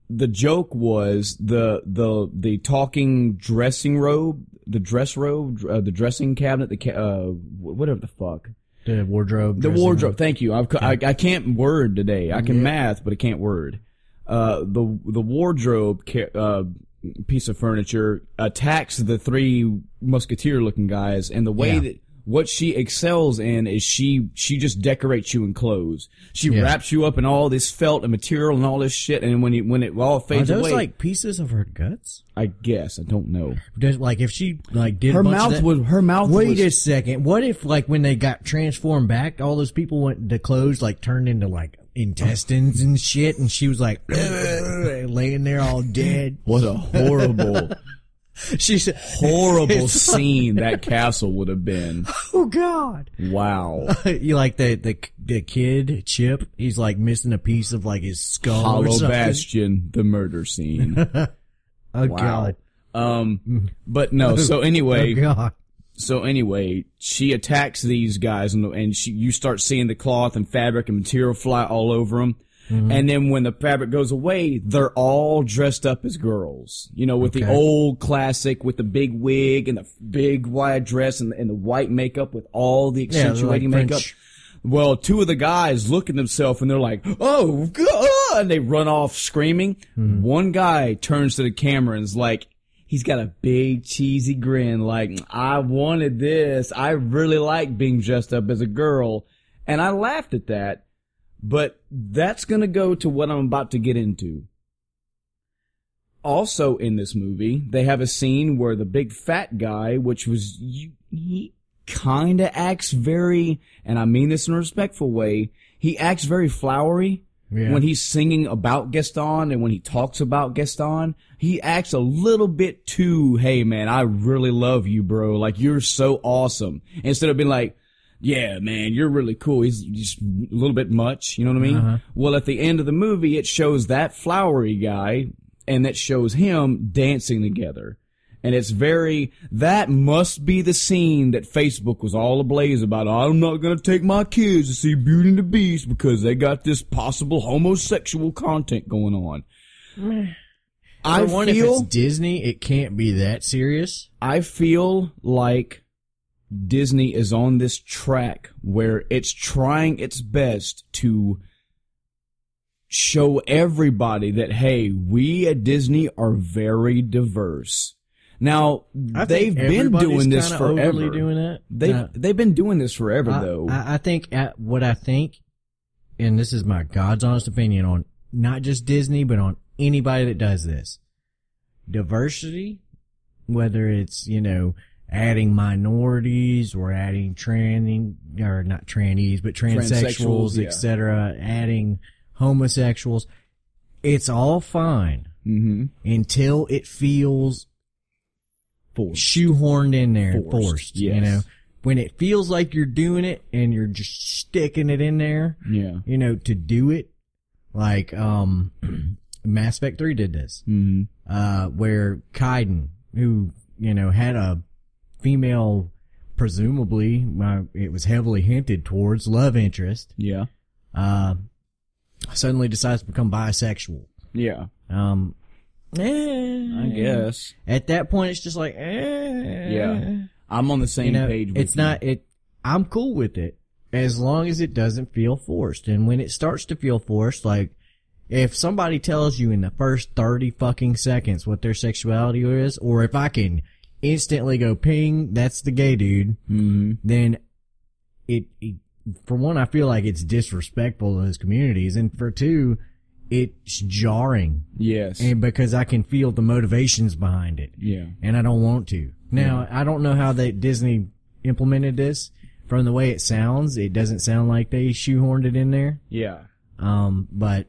the joke was the the the talking dressing robe, the dress robe, uh, the dressing cabinet, the ca- uh, wh- whatever the fuck. The wardrobe. The wardrobe. room. Thank you. I've, I, I can't word today. I can math, but I can't word. Uh, the the wardrobe ca- uh, piece of furniture attacks the three musketeer looking guys, and the way Yeah. that what she excels in is she she just decorates you in clothes. She Yeah. wraps you up in all this felt and material and all this shit, and when you when it all fades Are those away, like pieces of her guts? I guess I don't know. Does, like if she like did Her a bunch of mouth that- was her mouth. Wait was, a second. What if like when they got transformed back, all those people went the clothes like turned into like intestines and shit, and she was like [clears throat] laying there all dead. What a horrible, [laughs] She said, horrible [laughs] scene that castle would have been. "Oh God." Wow. [laughs] you like the the the kid Chip? He's like missing a piece of like his skull. Hollow. Bastion, the murder scene. Oh Wow. God. Um, but no. So Oh anyway, God. so anyway, she attacks these guys, and and she you start seeing the cloth and fabric and material fly all over them. Mm-hmm. And then when the fabric goes away, they're all dressed up as girls. You know, with the old classic, with the big wig and the big wide dress and, and the white makeup with all the Yeah, like accentuating makeup. French. Well, two of the guys look at themselves and they're like, "Oh God!" and they run off screaming. Hmm. One guy turns to the camera and is like, he's got a big cheesy grin, like, "I wanted this. I really like being dressed up as a girl," and I laughed at that. But that's gonna go to what I'm about to get into. Also in this movie, they have a scene where the big fat guy, which was you, he kind of acts very, and I mean this in a respectful way, he acts very flowery Yeah. when he's singing about Gaston and when he talks about Gaston. He acts a little bit too, hey man, I really love you, bro. Like you're so awesome. Instead of being like, yeah, man, you're really cool. He's just a little bit much, you know what I mean? Uh-huh. Well, at the end of the movie, it shows that flowery guy and that shows him dancing together. And it's very, that must be the scene that Facebook was all ablaze about. I'm not gonna take my kids to see Beauty and the Beast because they got this possible homosexual content going on. I For one, if feel, it's Disney, it can't be that serious. I feel like Disney is on this track where it's trying its best to show everybody that, hey, we at Disney are very diverse. Now, I they've been doing this forever. Doing that. They've, Uh, they've been doing this forever I, though. I, I think at, what I think, and this is my God's honest opinion on not just Disney, but on anybody that does this. Diversity, whether it's, you know, adding minorities or adding tranning, or not trannies, but transsexuals, Transsexuals, yeah. etc., adding homosexuals. It's all fine Mm-hmm. until it feels Forced. shoehorned in there Forced, forced. You know, when it feels like you're doing it and you're just sticking it in there, Yeah. you know, to do it. Like, um, [clears throat] Mass Effect 3 did this, Mm-hmm. uh, where Kaidan, who, you know, had a female, presumably, uh, it was heavily hinted towards love interest, Yeah. uh, suddenly decides to become bisexual. Yeah. Um, eh, I guess. At that point, it's just like, eh. Yeah. I'm on the same you know, page. With it's you. not it. I'm cool with it as long as it doesn't feel forced. And when it starts to feel forced, like if somebody tells you in the first thirty fucking seconds what their sexuality is, or if I can instantly go ping, that's the gay dude, Mm-hmm. then it, it for one, I feel like it's disrespectful to those communities, and for two, it's jarring, Yes. and because I can feel the motivations behind it yeah. and I don't want to. Now, I don't know how they Disney implemented this. From the way it sounds, it doesn't sound like they shoehorned it in there. Yeah. Um, but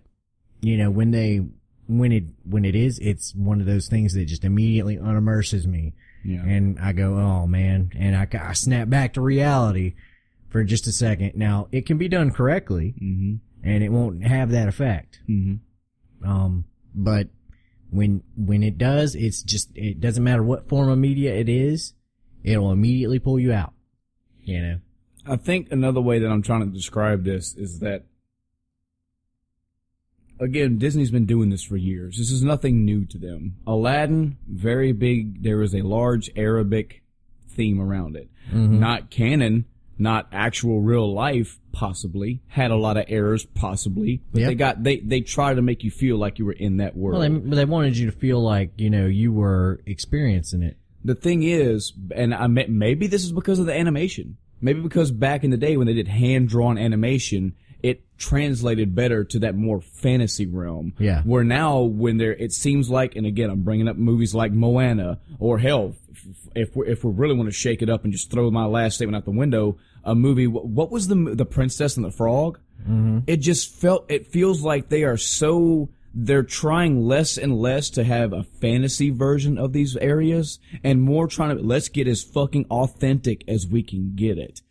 you know, when they when it when it is, it's one of those things that just immediately unimmerses me, Yeah. and I go, oh man, and I, I snap back to reality for just a second. Now, it can be done correctly, mm-hmm. and it won't have that effect. Mm-hmm. Um, but when when it does, it's just it doesn't matter what form of media it is, it'll immediately pull you out. You know. I think another way that I'm trying to describe this is that again, Disney's been doing this for years. This is nothing new to them. Aladdin, very big. There is a large Arabic theme around it. Mm-hmm. Not canon, not actual real life, possibly. Had a lot of errors, possibly. But Yep. they got, they, they try to make you feel like you were in that world. Well, they, they wanted you to feel like you know you were experiencing it. the thing is, and I may, maybe this is because of the animation. Maybe because back in the day when they did hand drawn animation, it translated better to that more fantasy realm. Yeah. Where now, when there, it seems like, and again, I'm bringing up movies like Moana or hell, if- if we if we really want to shake it up and just throw my last statement out the window, a movie. What was the the Princess and the Frog? Mm-hmm. It just felt. It feels like they are so. They're trying less and less to have a fantasy version of these areas and more trying to let's get as fucking authentic as we can get it.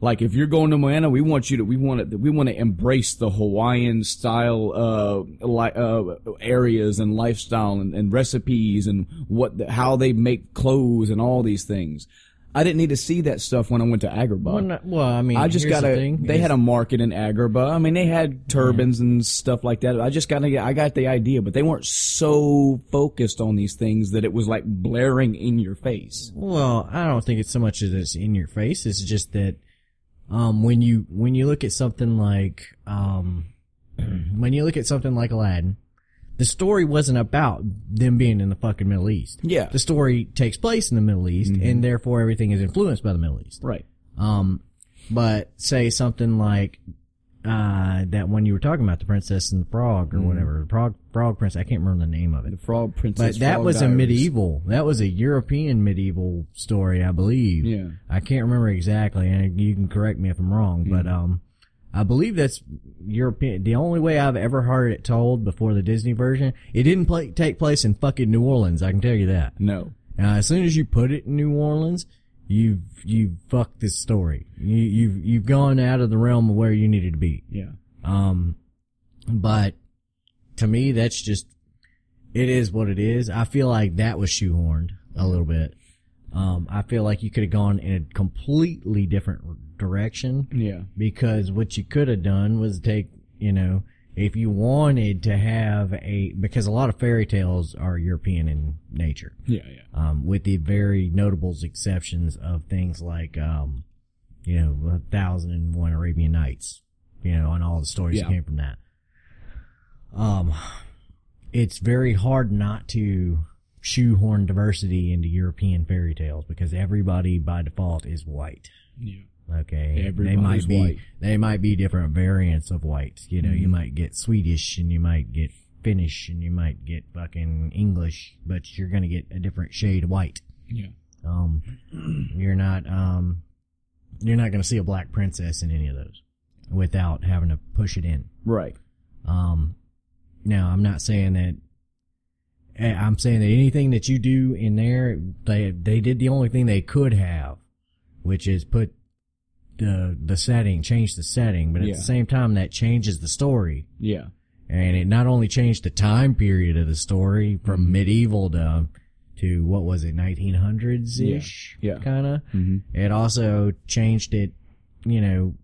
Like if you're going to Moana, we want you to we want to we want to embrace the Hawaiian style uh like uh areas and lifestyle and, and recipes and what the, how they make clothes and all these things. I didn't need to see that stuff when I went to Agrabah. Well, not, well I mean, I just got a. thing, They had a market in Agrabah. I mean, they had turbans and stuff like that. I just got to. I got the idea, but they weren't so focused on these things that it was like blaring in your face. Well, I don't think it's so much as it's in your face. It's just that um, when you when you look at something like um, [clears throat] when you look at something like Aladdin, the story wasn't about them being in the fucking Middle East. Yeah. The story takes place in the Middle East, and therefore everything is influenced by the Middle East. Right. Um, but say something like uh, that one you were talking about, the Princess and the Frog or whatever, the Frog Frog Prince. I can't remember the name of it. The Frog Princess. But that Frog was a medieval. That was a European medieval story, I believe. Yeah. I can't remember exactly, and you can correct me if I'm wrong. But um, I believe that's European. The only way I've ever heard it told before the Disney version, it didn't play, take place in fucking New Orleans. I can tell you that. No. Now, as soon as you put it in New Orleans, you've you've fucked this story. You, you've you've gone out of the realm of where you needed to be. Yeah. Um, but to me, that's just, it is what it is. I feel like that was shoehorned a little bit. Um, I feel like you could have gone in a completely different direction Yeah. because what you could have done was take, you know, if you wanted to have a, because a lot of fairy tales are European in nature Yeah. Yeah. um, with the very notable exceptions of things like, um, you know, a thousand and one Arabian Nights, you know, and all the stories that came from that. Um, it's very hard not to shoehorn diversity into European fairy tales because everybody by default is white. Yeah. Okay, they might be white. they might be different variants of white. You know, Mm-hmm. you might get Swedish and you might get Finnish and you might get fucking English, but you're gonna get a different shade of white. Yeah. Um, [clears throat] you're not um, you're not gonna see a black princess in any of those without having to push it in. Right. Um, now I'm not saying that. eh, I'm saying that anything that you do in there, they they did the only thing they could have, which is put the the setting, change the setting, but at Yeah. the same time that changes the story, Yeah. and it not only changed the time period of the story from Mm-hmm. medieval to to what was it, 1900s ish, Yeah. Yeah. kind of. hmm It also changed it, you know,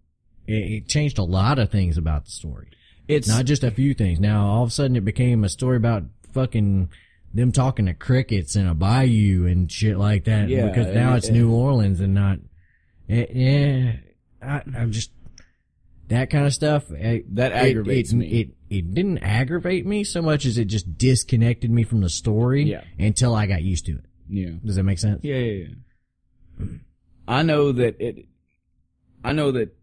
it, it changed a lot of things about the story. It's Not just a few things. Now all of a sudden it became a story about fucking them talking to crickets in a bayou and shit like that. Yeah, because now and- it's New Orleans and not, eh, yeah, I, I'm just, that kind of stuff. eh, That it- aggravates it, me. It, it didn't aggravate me so much as it just disconnected me from the story Yeah. until I got used to it. yeah. Does that make sense? Yeah, yeah, yeah. I know that it. I know that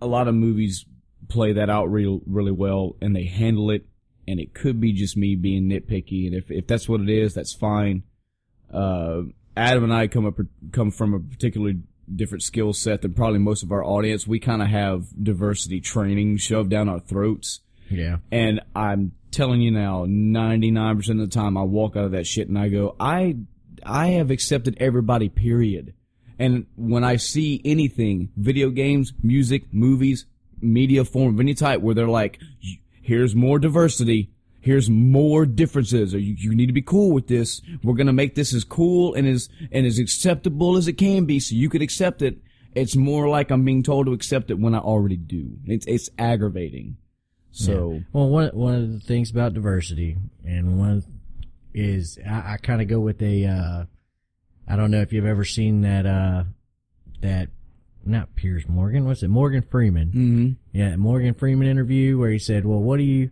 a lot of movies play that out real, really well, and they handle it. And it could be just me being nitpicky, and if if that's what it is, that's fine. Uh, Adam and I come up come from a particularly different skill set than probably most of our audience. We kind of have diversity training shoved down our throats. Yeah. And I'm telling you now, 99% of the time I walk out of that shit and I go, I, I have accepted everybody, period. And when I see anything, video games, music, movies, media form of any type where they're like, here's more diversity, here's more differences, or you, you need to be cool with this. We're gonna make this as cool and as, and as acceptable as it can be so you could accept it. It's more like I'm being told to accept it when I already do. It's, it's aggravating. So, Well, one one of the things about diversity, and one is I, I kind of go with a. Uh, I don't know if you've ever seen that. Uh, that not Piers Morgan. What's it? Morgan Freeman. hmm Yeah, Morgan Freeman interview where he said, "Well, what do you,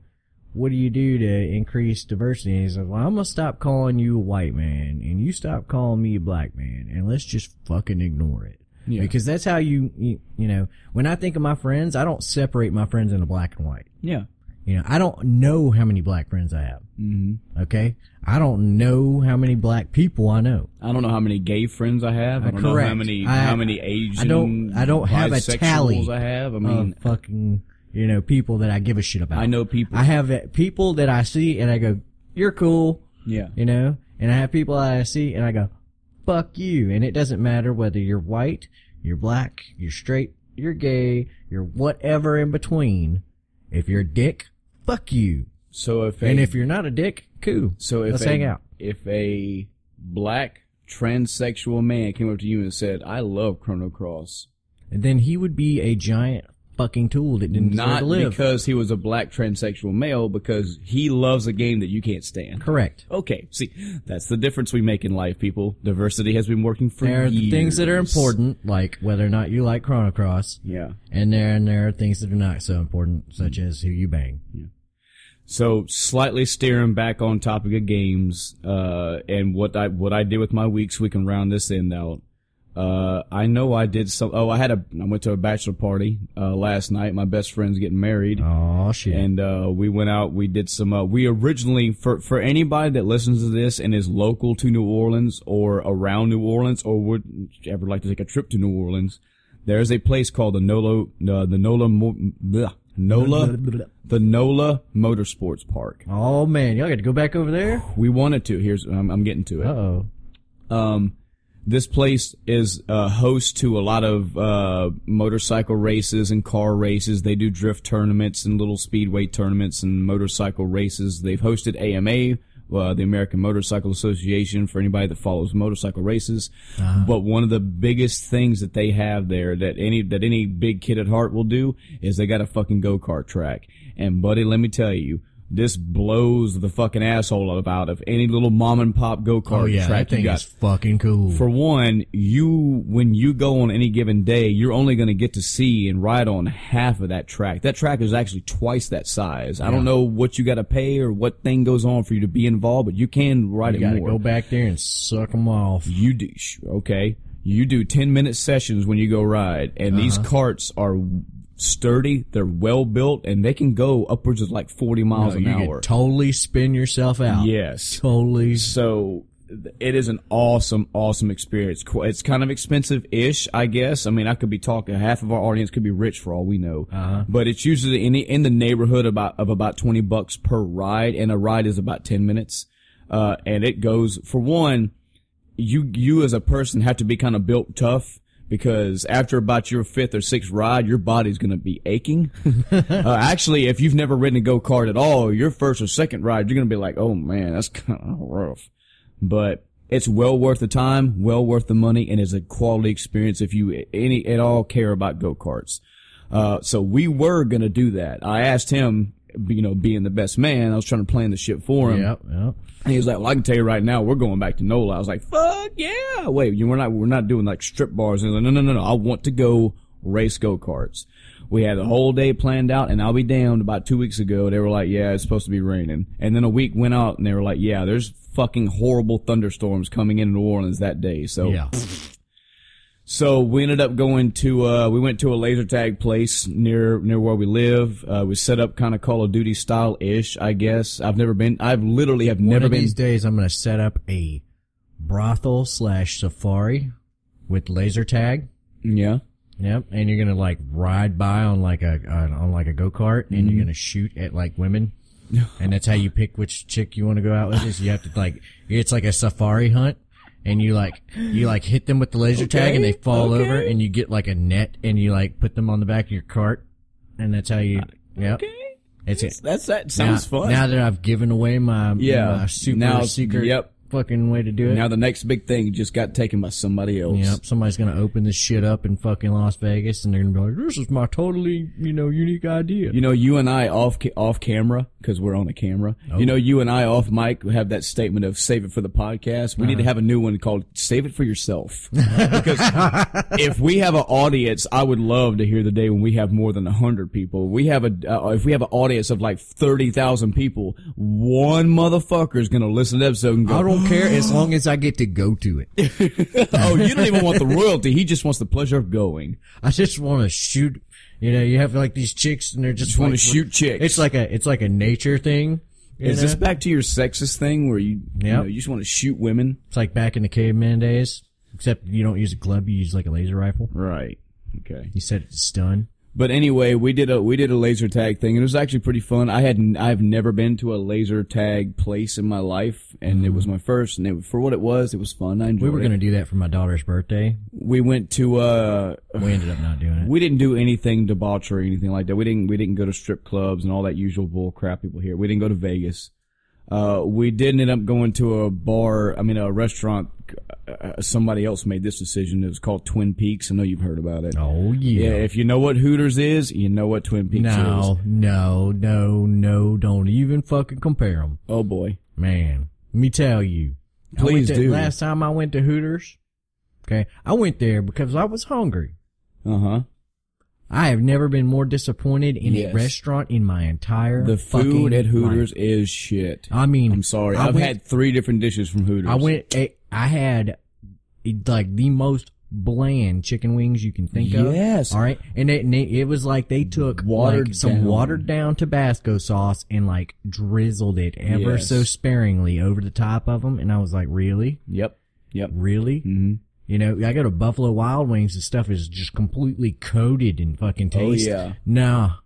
what do you do to increase diversity?" And he said, "Well, I'm gonna stop calling you a white man, and you stop calling me a black man, and let's just fucking ignore it." Yeah. Because that's how you, you, you know, when I think of my friends, I don't separate my friends into black and white. yeah. You know, I don't know how many black friends I have. hmm Okay. I don't know how many black people I know. I don't know how many gay friends I have. I don't know how many I- how many Asian. I don't- I don't have a tally I have. I mean, fucking, you know, people that I give a shit about. I know people. I have uh, people that I see and I go, you're cool, yeah. you know, and I have people that I see and I go, fuck you. And it doesn't matter whether you're white, you're black, you're straight, you're gay, you're whatever in between. If you're a dick, fuck you. So if a, And if you're not a dick, cool. so if let's a, hang out. If a black transsexual man came up to you and said, "I love Chrono Cross," And then he would be a giant fucking tool that didn't not to live. because he was a black transsexual male, because he loves a game that you can't stand. Correct. Okay, see, that's the difference we make in life, people. Diversity has been working for There are the things that are important, like whether or not you like Chrono Cross, Yeah. and there and there are things that are not so important, such as who you bang. Yeah. So slightly steering back on topic of games, uh, and what I what I did with my weeks, we can round this in out. Uh, I know I did some. Oh, I had a. I went to a bachelor party uh, last night. My best friend's getting married, Oh shit! and uh, we went out. We did some. Uh, we originally for for anybody that listens to this and is local to New Orleans or around New Orleans or would ever like to take a trip to New Orleans, there's a place called the Nola uh, the Nola bleh, Nola the Nola Motorsports Park. oh man, y'all got to go back over there. We wanted to. Here's I'm, I'm getting to Uh it. oh. Um, this place is uh, host to a lot of uh, motorcycle races and car races. They do drift tournaments and little speedway tournaments and motorcycle races. They've hosted AMA, uh, the American Motorcycle Association, for anybody that follows motorcycle races. But one of the biggest things that they have there that any that any big kid at heart will do is they got a fucking go kart track. And buddy, let me tell you. This blows the fucking asshole out of any little mom and pop go kart Oh yeah, track that thing you got. is fucking cool. For one, you when you go on any given day, you're only going to get to see and ride on half of that track. That track is actually twice that size. I don't know what you got to pay or what thing goes on for you to be involved, but you can ride you it got to more. go back there and suck them off. You do okay. You do ten minute sessions when you go ride, and these Uh-huh. carts are sturdy. They're well built, and they can go upwards of like forty miles No, an you hour. totally spin yourself out. yes. Totally. So it is an awesome, awesome experience. It's kind of expensive-ish, I guess. I mean, I could be talking, half of our audience could be rich for all we know. Uh-huh. But it's usually in the, in the neighborhood about, of about 20 bucks per ride, and a ride is about 10 minutes. Uh, and it goes, for one, you, you as a person have to be kind of built tough. Because after about your fifth or sixth ride, your body's gonna be aching. [laughs] uh, actually, if you've never ridden a go-kart at all, your first or second ride, you're gonna be like, oh man, that's [laughs] kind of rough but it's well worth the time, well worth the money, and is a quality experience if you any at all care about go karts. Uh, so we were gonna do that. I asked him, you know, being the best man, I was trying to plan the shit for him. Yep, yep. And he was like, well, I can tell you right now, we're going back to NOLA. I was like, fuck yeah. Wait, you, we're not, we're not doing like strip bars. And like, no, no, no, no. I want to go race go-karts. We had the whole day planned out and I'll be damned about two weeks ago. They were like, yeah, it's supposed to be raining. And then a week went out and they were like, yeah, there's fucking horrible thunderstorms coming into New Orleans that day. So Yeah. [laughs] so we ended up going to uh we went to a laser tag place near near where we live. Uh we set up kind of Call of Duty style ish, I guess. I've never been I've literally have One never of been these days, I'm gonna set up a brothel slash safari with laser tag. Yeah. Yep, and you're gonna like ride by on like a on, on like a go kart, and Mm-hmm. you're gonna shoot at like women, [laughs] and that's how you pick which chick you want to go out with. Is you have to like it's like a safari hunt, and you like you like hit them with the laser tag, and they fall okay. over, and you get like a net, and you like put them on the back of your cart, and that's how you. Uh, yep, Okay. it's That's, it. that's that Now, sounds fun. now that I've given away my Yeah. my super Now- secret yep. Fucking way to do it. now the next big thing just got taken by somebody else. Yep, somebody's gonna open this shit up in fucking Las Vegas, and they're gonna be like, "This is my totally, you know, unique idea." You know, you and I off ca- off camera because we're on a camera. Oh. You know, you and I off mic have that statement of "save it for the podcast." We need Uh-huh. to have a new one called "Save it for yourself." [laughs] because if we have an audience, I would love to hear the day when we have more than hundred people. We have a uh, if we have an audience of like thirty thousand people, one motherfucker is going to listen to the episode and go, I don't care as long as I get to go to it. [laughs] "Oh, you don't even want the royalty. He just wants the pleasure of going." I just want to shoot. You know, you have like these chicks, and they're just, Just want to like- shoot chicks. It's like a, it's like a nature thing. you Is this back to your sexist thing where you, you, know, you just want to shoot women? It's like back in the caveman days, except you don't use a club, you use like a laser rifle. Right. Okay. You set it to stun. But anyway, we did a we did a laser tag thing, and it was actually pretty fun. I had I've never been to a laser tag place in my life, and it was my first. And it, for what it was, it was fun. I enjoyed We were gonna do that for my daughter's birthday. We went to uh, We ended up not doing it. we didn't do anything debauchery or anything like that. We didn't we didn't go to strip clubs and all that usual bull crap people here. We didn't go to Vegas. Uh, we did end up going to a bar. I mean, a restaurant. Uh, somebody else made this decision. It was called Twin Peaks. I know you've heard about it. Oh Yeah, yeah. if you know what Hooters is, you know what Twin Peaks is. No, no, no, no! Don't even fucking compare them, Oh boy. man. Let me tell you. Please to- do. Last time I went to Hooters, okay, I went there because I was hungry. Uh huh. I have never been more disappointed in Yes. a restaurant in my entire The food at Hooters life. is shit. I mean, I'm sorry. I I've went- had three different dishes from Hooters. I went. eh, I had eh, like the most bland chicken wings you can think of. Yes. All right, and it, and it, it was like they took Watered like, some down. watered down Tabasco sauce and like drizzled it ever Yes. so sparingly over the top of them, and I was like, really, Yep. Yep. really. hmm You know, I go to Buffalo Wild Wings. The stuff is just completely coated in fucking Oh taste. yeah. Nah.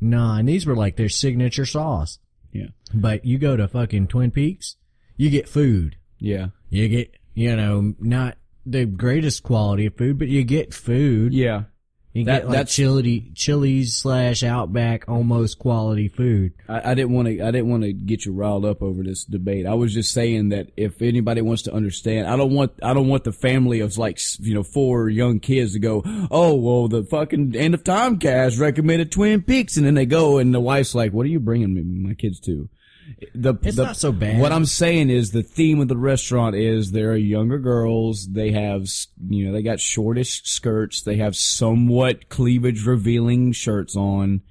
Nah, and these were like their signature sauce. Yeah. But you go to fucking Twin Peaks, you get food. Yeah. You get, you know, not the greatest quality of food, but you get food. Yeah. You That- get like that's- chili, Chili's slash Outback almost quality food. I, I didn't want to. I didn't want to get you riled up over this debate. I was just saying that if anybody wants to understand, I don't want. I don't want the family of like you know four young kids to go. Oh well, the fucking end of time cast recommended Twin Peaks, and then they go, and the wife's like, "What are you bringing me, my kids to?" The, It's the- not so bad. What I'm saying is the theme of the restaurant is there are younger girls. They have, you know, they got shortish skirts. They have somewhat cleavage revealing shirts on.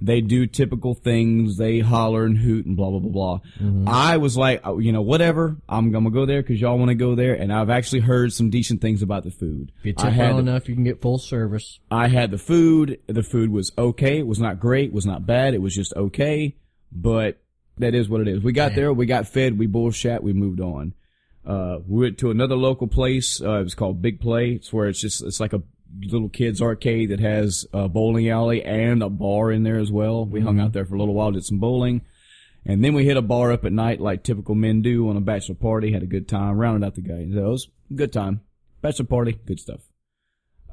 They do typical things. They holler and hoot and blah, blah, blah, blah. Mm-hmm. I was like, oh, you know, whatever. I'm going to go there because y'all want to go there. And I've actually heard some decent things about the food. If you I tip had, well enough, you can get full service. I had the food. The food was okay. It was not great. It was not bad. It was just okay. But that is what it is. We got there. We got fed. We bullshit. We moved on. Uh, we went to another local place. Uh, it was called Big Play. It's where it's just it's like a little kids arcade that has a bowling alley and a bar in there as well. We hung out there for a little while, did some bowling. And then we hit a bar up at night like typical men do on a bachelor party, had a good time, rounded out the guys. It was a good time. Bachelor party, good stuff.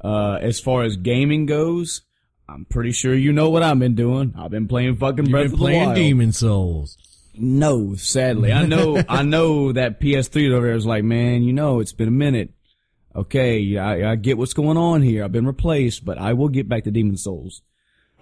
Uh, as far as gaming goes, I'm pretty sure you know what I've been doing. I've been playing fucking You've Breath been of the playing Wild. Demon's Souls. No, sadly. I know, [laughs] I know that PS3 over there is like, man, you know, it's been a minute. Okay, I, I get what's going on here. I've been replaced, but I will get back to Demon's Souls.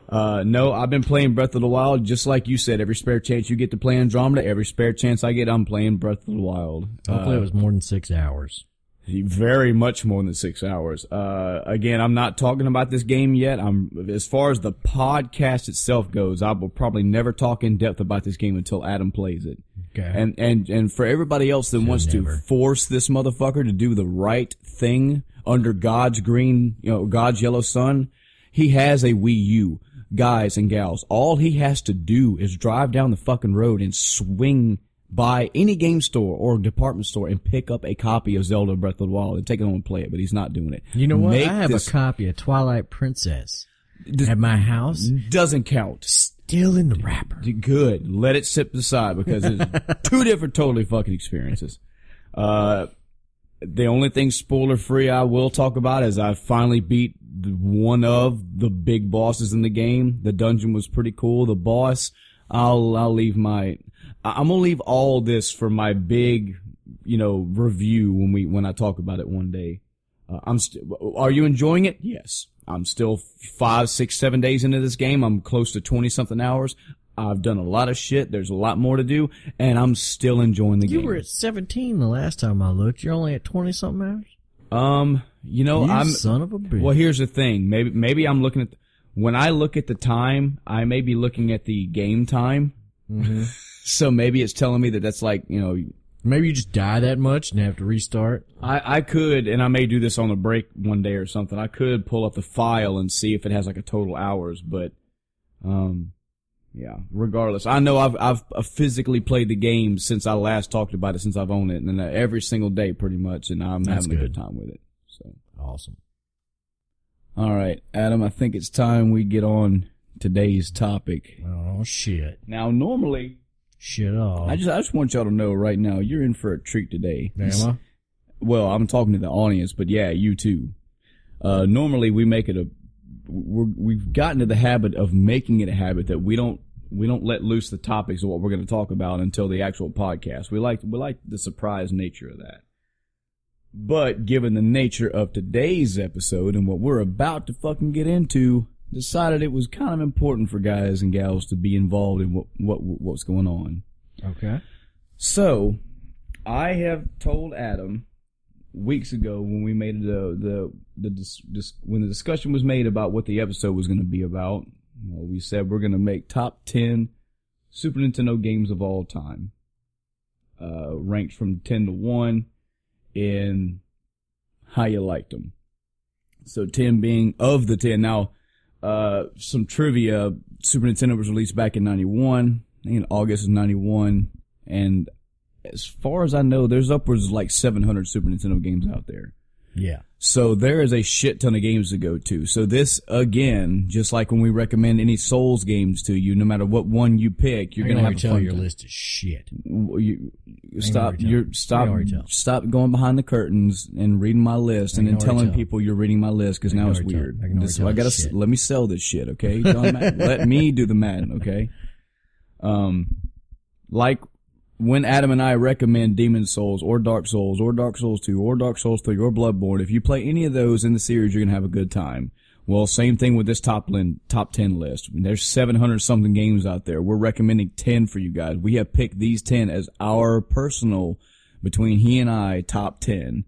Uh, no, I've been playing Breath of the Wild, just like you said. Every spare chance you get to play Andromeda, every spare chance I get, I'm playing Breath of the Wild. Hopefully, it was more than six hours. Very much more than six hours. Uh, again, I'm not talking about this game yet. I'm, as far as the podcast itself goes, I will probably never talk in depth about this game until Adam plays it. Okay. And, and, and for everybody else that wants never. to force this motherfucker to do the right thing under God's green, you know, God's yellow sun, he has a Wii U. Guys and gals, all he has to do is drive down the fucking road and swing by any game store or department store and pick up a copy of Zelda Breath of the Wild and take it home and play it, but he's not doing it. you know what? Make I have this- a copy of Twilight Princess This- at my house, doesn't count. still in the wrapper. Good. Let it sit beside because it's [laughs] two different totally fucking experiences. Uh, the only thing spoiler free I will talk about is I finally beat one of the big bosses in the game. The dungeon was pretty cool. The boss, I'll, I'll leave my, I'm gonna leave all this for my big, you know, review when we, when I talk about it one day. Uh, I'm st- are you enjoying it? Yes. I'm still five, six, seven days into this game. I'm close to 20 something hours. I've done a lot of shit. There's a lot more to do and I'm still enjoying the You game. were at 17 the last time I looked. You're only at 20 something hours? um, you know, you I'm, son of a bitch. well, here's the thing. Maybe, maybe I'm looking at, when I look at the time, I may be looking at the game time. Mm-hmm. [laughs] so maybe it's telling me that that's like, you know, Maybe you just die that much and have to restart. I, I could, and I may do this on a break one day or something. I could pull up the file and see if it has like a total hours, but, um, yeah. Regardless, I know I've I've physically played the game since I last talked about it, since I've owned it, and uh, every single day pretty much, and I'm That's having a good good. time with it. So, Awesome. all right, Adam, I think it's time we get on today's topic. Oh, shit. Now, normally, Shit off. I just I just want y'all to know right now, you're in for a treat today. Am I? well, I'm talking to the audience, but yeah, you too. Uh, normally we make it a, we're, we've gotten to the habit of making it a habit that we don't, we don't let loose the topics of what we're going to talk about until the actual podcast. We like, we like the surprise nature of that. But given the nature of today's episode and what we're about to fucking get into, decided it was kind of important for guys and gals to be involved in what, what, what's going on. Okay. So, I have told Adam weeks ago when we made the the the dis, dis, when the discussion was made about what the episode was going to be about. You know, we said we're going to make top ten Super Nintendo games of all time, uh, ranked from ten to one in how you liked them. So ten being of the ten. Now, uh, some trivia: Super Nintendo was released back in '91. In August of '91, and as far as I know, there's upwards of like 700 Super Nintendo games out there. Yeah. So there is a shit ton of games to go to. So this again, just like when we recommend any Souls games to you, no matter what one you pick, you're I gonna have to tell your time. list is shit. You, you stop. You're stop. can already tell. Stop going behind the curtains and reading my list, and then telling tell. people you're reading my list because now it's weird. I This- tell I gotta shit. let me sell this shit, okay? [laughs] Let me do the Madden, okay? Um, like when Adam and I recommend Demon Souls or Dark Souls or Dark Souls 2 or Dark Souls 3 or Bloodborne, if you play any of those in the series, you're gonna have a good time. Well, same thing with this top lin, top 10 list. I mean, there's 700 something games out there. We're recommending 10 for you guys. We have picked these 10 as our personal, between he and I, top 10.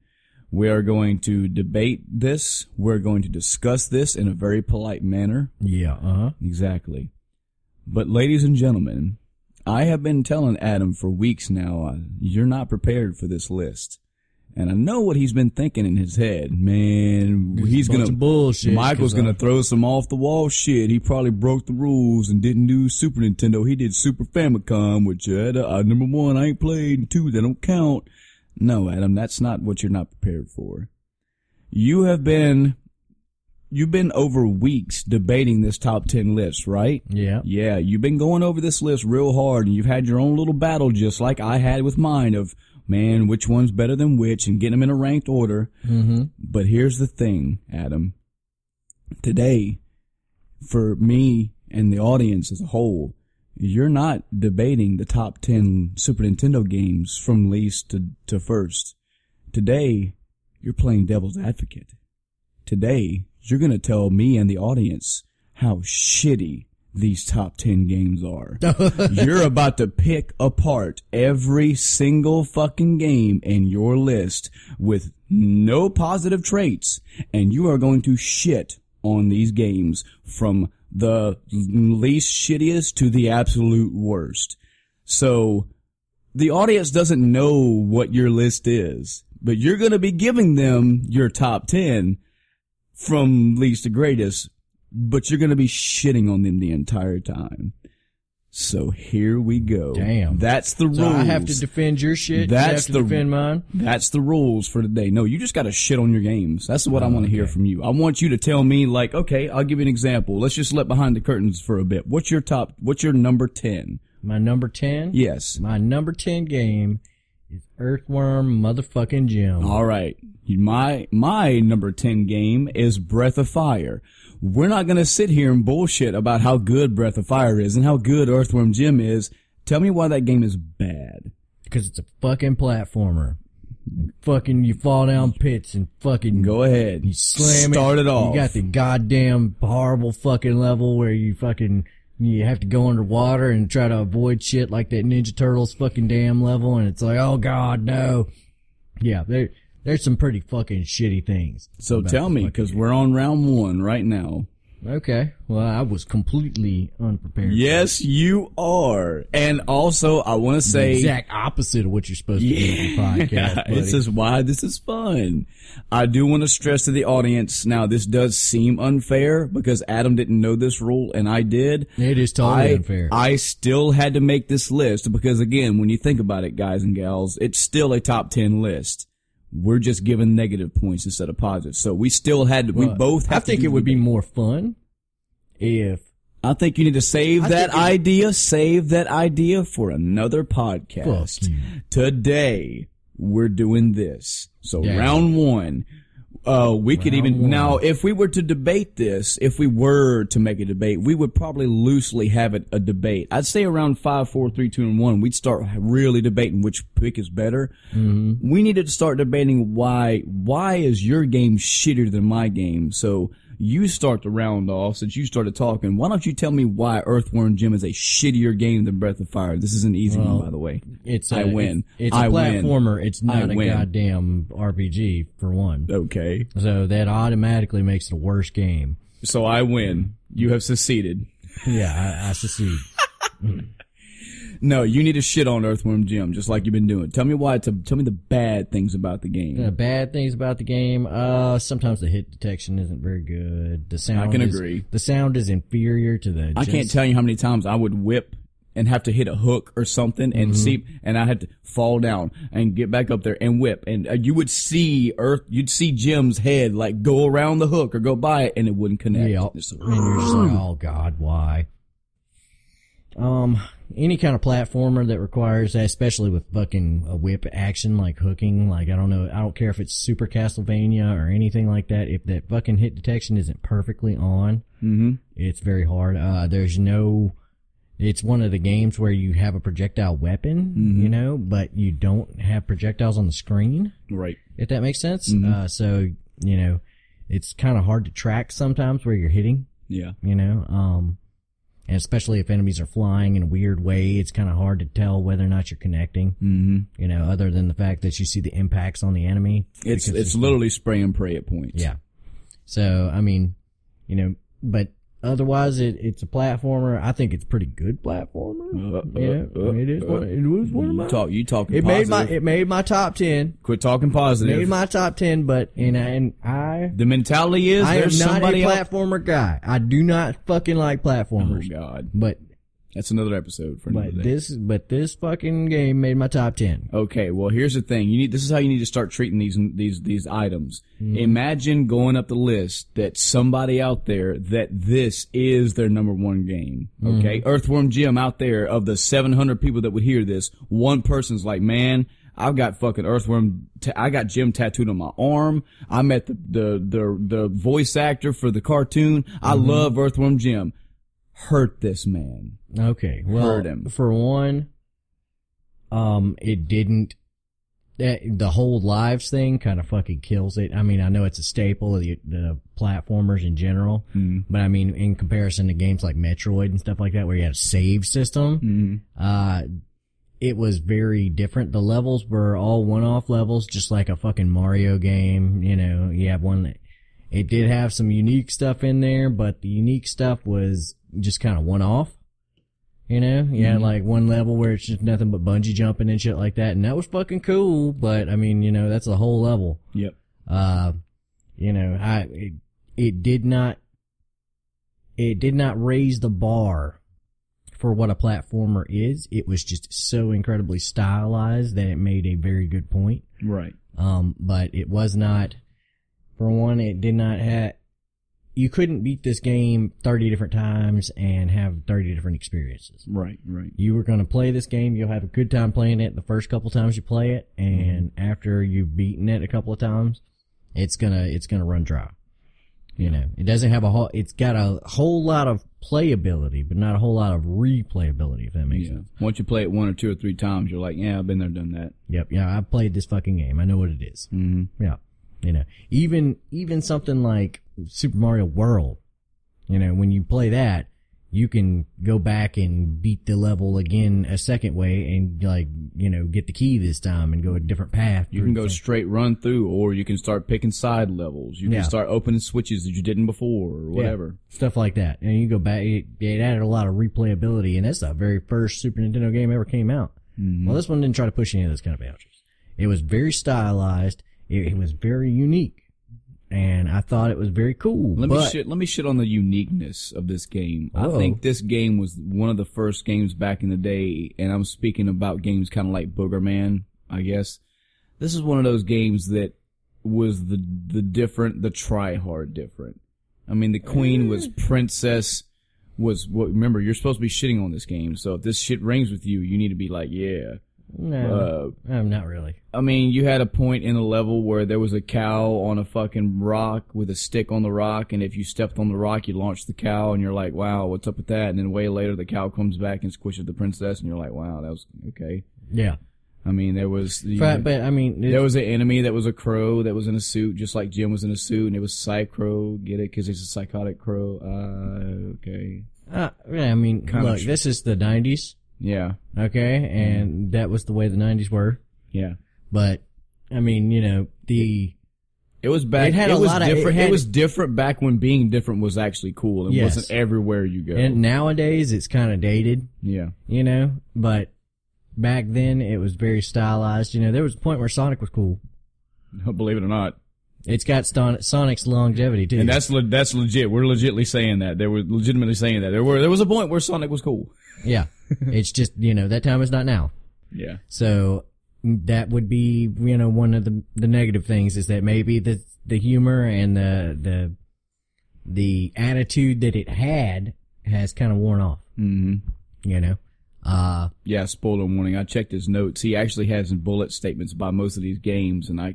We are going to debate this. We're going to discuss this in a very polite manner. Yeah. Uh huh. Exactly. But ladies and gentlemen, I have been telling Adam for weeks now, uh, you're not prepared for this list. And I know what he's been thinking in his head. Man, he's gonna, bullshit, Michael's gonna I- throw some off the wall shit. He probably broke the rules and didn't do Super Nintendo. He did Super Famicom, which, uh, uh, number one, I ain't played, and two, they don't count. No, Adam, that's not what you're not prepared for. You have been, you've been over weeks debating this top 10 list, right? Yeah. Yeah, you've been going over this list real hard and you've had your own little battle just like I had with mine of, man, which one's better than which and getting them in a ranked order. Mm-hmm. But here's the thing, Adam. Today, for me and the audience as a whole, you're not debating the top 10 Super Nintendo games from least to, to first. Today, you're playing devil's advocate. Today, you're gonna tell me and the audience how shitty these top 10 games are. [laughs] you're about to pick apart every single fucking game in your list with no positive traits and you are going to shit on these games from the least shittiest to the absolute worst. So the audience doesn't know what your list is, but you're going to be giving them your top 10 from least to greatest, but you're going to be shitting on them the entire time. So here we go. Damn. That's the rules. So I have to defend your shit. That's you the- defend mine. That's the rules for today. No, you just got to shit on your games. That's what I oh, want to hear from you. I want you to tell me, like, okay, I'll give you an example. Let's just let behind the curtains for a bit. What's your top? What's your number ten? My number ten. Yes. My number ten game is Earthworm Motherfucking Jim. All right. My my number ten game is Breath of Fire. We're not gonna sit here and bullshit about how good Breath of Fire is and how good Earthworm Jim is. Tell me why that game is bad. because it's a fucking platformer. And fucking, you fall down pits and fucking Go ahead. You slam Start it it. off. You got the goddamn horrible fucking level where you fucking you have to go underwater and try to avoid shit like that Ninja Turtles fucking damn level, and it's like, oh god, no. Yeah, there there's some pretty fucking shitty things. so tell me, because we're on round one right now. Okay, well, I was completely unprepared. Yes, you are. And also, I want to say the exact opposite of what you're supposed to do [laughs] podcast. buddy. this is why this is fun. I do want to stress to the audience. Now, this does seem unfair because Adam didn't know this rule and I did. It is totally I, unfair. I still had to make this list because again, when you think about it, guys and gals, it's still a top 10 list. We're just given negative points instead of positive. So we still had to, we Well, both I have to think it would be more fun if I think you need to save I that idea, save that idea for another podcast. Today, we're doing this. So Yeah. round one, uh, we could even, now if we were to debate this, if we were to make a debate, we would probably loosely have it a debate. I'd say around five, four, three, two, and one, we'd start really debating which pick is better. Mm-hmm. We needed to start debating why, why is your game shittier than my game? So, you start the round off since you started talking. Why don't you tell me why Earthworm Jim is a shittier game than Breath of Fire? This is an easy Well, one, by the way. it's I a, win. It's, it's a I win. platformer. It's not a win. goddamn RPG for one. Okay. So that automatically makes it a worse game. So I win. You have succeeded. Yeah, I, I secede. [laughs] No, you need to shit on Earthworm Jim, just like you've been doing. Tell me why. To, tell me the bad things about the game. Uh, bad things about the game. Uh, sometimes the hit detection isn't very good. The sound. I can is- agree. The sound is inferior to the. I can't tell you how many times I would whip and have to hit a hook or something and Mm-hmm. see, and I had to fall down and get back up there and whip, and uh, you would see Earth, you'd see Jim's head like go around the hook or go by it, and it wouldn't connect. Yeah, and you're just like, oh god, why? Um, any kind of platformer that requires that, especially with fucking a whip action like hooking, like I don't know, I don't care if it's Super Castlevania or anything like that. If that fucking hit detection isn't perfectly on, Mhm. it's very hard. Uh, there's no. It's one of the games where you have a projectile weapon, Mm-hmm. you know, but you don't have projectiles on the screen right. if that makes sense. Mm-hmm. Uh, so, you know, it's kind of hard to track sometimes where you're hitting, Yeah. you know, um, and especially if enemies are flying in a weird way, it's kind of hard to tell whether or not you're connecting, hmm you know, other than the fact that you see the impacts on the enemy. It's it's literally spray and pray at points. Yeah. So, I mean, you know, but otherwise it, it's a platformer. I think it's a pretty good platformer. Uh, uh, yeah. uh, it is uh, one, it was one of You my, talk. You talking it made my, it made my top 10. Quit talking positive. Made my top 10, but, and, I- and I, the mentality is I am not a somebody else. platformer guy. I do not fucking like Oh platformers. God. But That's another episode for another But day. this, but this fucking game made my top ten. Okay, well here's the thing. You need this is how you need to start treating these these these items. Mm-hmm. Imagine going up the list that somebody out there that this is their number one game. Mm-hmm. Okay, Earthworm Jim out there of the 700 people that would hear this, one person's like, man. I've got fucking Earthworm. Ta- I got Jim tattooed on my arm. I met the the the, the voice actor for the cartoon. I mm-hmm. love Earthworm Jim. Hurt this man. Okay, well, him. for one, um, it didn't. That, the whole lives thing kind of fucking kills it. I mean, I know it's a staple of the, the platformers in general, but I mean, in comparison to games like Metroid and stuff like that, where you had a save system, uh, it was very different. The levels were all one-off levels, just like a fucking Mario game. You know, you have one. that- It did have some unique stuff in there, but the unique stuff was just kind of one-off. You know, you had like one level where it's just nothing but bungee jumping and shit like that, and that was fucking cool. But I mean, you know, that's a whole level. Yep. Uh, you know, I it, it did not it did not raise the bar for what a platformer is. It was just so incredibly stylized that it made a very good point. Right. Um, but it was not. For one, it did not have. You couldn't beat this game thirty different times and have thirty different experiences. Right. Right. You were going to play this game. You'll have a good time playing it the first couple times you play it, and after you've beaten it a couple of times, it's gonna it's gonna run dry. You know, it doesn't have a whole. It's got a whole lot of playability, but not a whole lot of replayability. If that makes Yeah. sense. Once you play it one or two or three times, you're like, yeah, I've been there, done that. Yep. Yeah, I've played this fucking game. I know what it is. Mm-hmm. Yeah. You know, even, even something like Super Mario World, you know, when you play that, you can go back and beat the level again a second way and like, you know, get the key this time and go a different path. You can go straight run through, or you can start picking side levels. You Yeah. can start opening switches that you didn't before, or whatever. Stuff like that. And you go back, it, it added a lot of replayability and that's the very first Super Nintendo game ever came out. Mm-hmm. Well, this one didn't try to push any of those kind of boundaries. It was very stylized. It, it was very unique. And I thought it was very cool. Let me shit. Let me shit on the uniqueness of this game. I Uh-oh. think this game was one of the first games back in the day, and I'm speaking about games kind of like Boogerman. I guess this is one of those games that was the the different, the try hard different. I mean, the Queen was mm. princess. Was what? Remember, you're supposed to be shitting on this game, so if this shit rings with you, you need to be like, yeah. No, Uh, um, not really. I mean, you had a point in the level where there was a cow on a fucking rock with a stick on the rock, and if you stepped on the rock, you launched the cow, and you're like, wow, what's up with that? And then way later, the cow comes back and squishes the princess, and you're like, wow, that was okay. Yeah, I mean, there was but, but I mean, there was an enemy that was a crow that was in a suit, just like Jim was in a suit, and it was psycho Get it? Because he's a psychotic crow. Uh, okay. uh, yeah, I mean, Kinda look, this is the '90s, Yeah. okay, and that was the way the '90s were. Yeah. But I mean, you know, the It was back. It had a was lot of- it different. It, had- was different back when being different was actually cool. It Yes. wasn't everywhere you go. and nowadays it's kind of dated, yeah. you know, but back then it was very stylized. You know, there was a point where Sonic was cool. [laughs] Believe it or not. It's got Ston- Sonic's longevity too. And that's le- that's legit. We're legitly saying that. They were legitimately saying that. There were there was a point where Sonic was cool. yeah, [laughs] it's just you know that time is not now. Yeah. So that would be, you know, one of the the negative things is that maybe the the humor and the the the attitude that it had has kind of worn off. hmm You know, uh, Yeah. Spoiler warning. I checked his notes. He actually has bullet statements by most of these games, and I.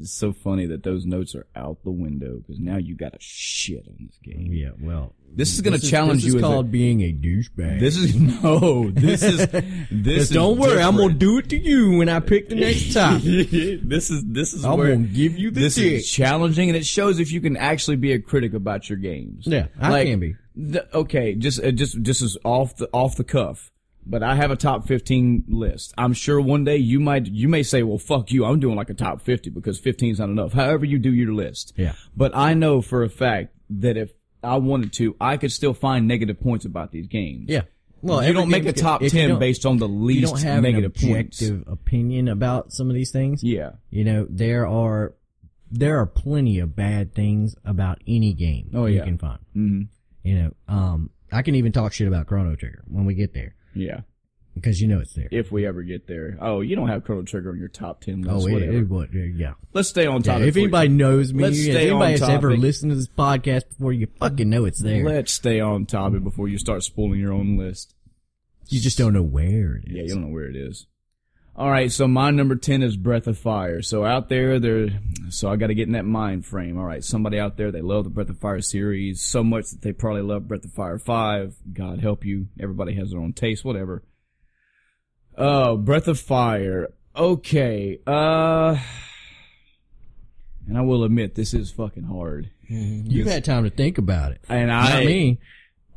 It's so funny that those notes are out the window because now you got to shit on this game. yeah. Well, This is going to challenge this you. Is as a- called being a douchebag. this is [laughs] no. This is [laughs] this. Is don't worry, I'm gonna do it to you when I pick the next [laughs] topic. this is this is I'm where gonna give you the this dick. is challenging, and it shows if you can actually be a critic about your games. Yeah, I Like, can be. the- okay, just uh, just just is off the off the cuff. But I have a top 15 list. I'm sure one day you might, you may say, well, fuck you. I'm doing like a top 50 because 15 is not enough. However you do your list. Yeah. But I know for a fact that if I wanted to, I could still find negative points about these games. Yeah. Well, you don't make a top 10 based on the least You don't have an negative points. objective opinion about some of these things. Yeah. You know, there are there are plenty of bad things about any game Oh, you yeah. can find. hmm You know, um, I can even talk shit about Chrono Trigger when we get there Yeah. because you know it's there. If we ever get there. Oh, you don't have Chrono Trigger on your top 10 list. oh, it, whatever. it would. Yeah. Let's stay on Yeah, topic. if for you. anybody knows me, Let's if stay anybody on has ever listened to this podcast before, you fucking know it's there. Let's stay on topic before you start spoiling your own list. You just don't know where it is. Yeah, you don't know where it is. All right, so my number 10 is Breath of Fire. So out there, there, so I got to get in that mind frame. All right, somebody out there, they love the Breath of Fire series so much that they probably love Breath of Fire 5. God help you. Everybody has their own taste, whatever. Uh, Breath of Fire. Okay, uh, and I will admit, this is fucking hard. You've had time to think about it. And Not I, me.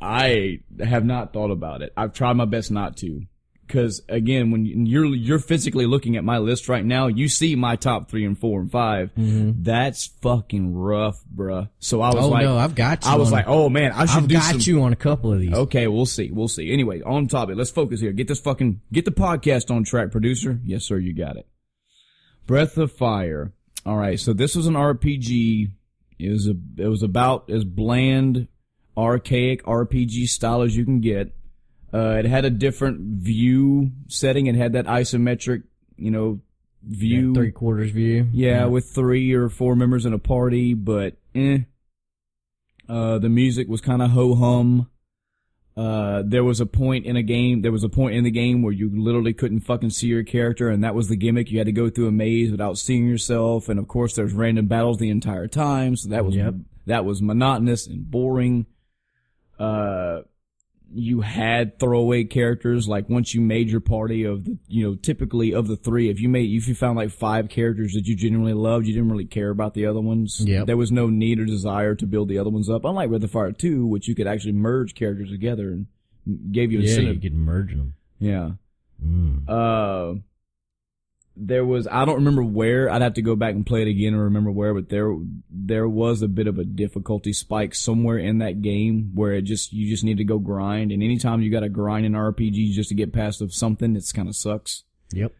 I have not thought about it. I've tried my best not to. Cause again, when you're, you're physically looking at my list right now, you see my top three and four and 5 That's fucking rough, bruh. So I was Mm-hmm. Oh like, no, I've got you. I was like, oh man, I should I've do got some. you on a couple of these. Okay, we'll see. We'll see. Anyway, on topic. Let's focus here. Get this fucking, get the podcast on track, producer. Yes, sir. You got it. Breath of Fire. All right. So this was an RPG. It was a, it was about as bland, archaic RPG style as you can get. Uh, it had a different view setting. It had that isometric, you know, view. three quarters view. Yeah, with three or four members in a party, but eh. Uh, the music was kind of ho hum. Uh, there was a point in a game, there was a point in the game where you literally couldn't fucking see your character, and that was the gimmick. You had to go through a maze without seeing yourself, and of course there's random battles the entire time, so that was, Yep. that was monotonous and boring. Uh, you had throwaway characters like once you made your party of the you know typically of the three if you made if you found like five characters that you genuinely loved you didn't really care about the other ones Yeah, there was no need or desire to build the other ones up unlike Breath of Fire 2 which you could actually merge characters together and gave you Yeah, you could merge them. yeah Mm. uh there was I don't remember where I'd have to go back and play it again and remember where but there there was a bit of a difficulty spike somewhere in that game where it just you just need to go grind and anytime you got to grind in RPG just to get past of something it's kind of sucks Yep.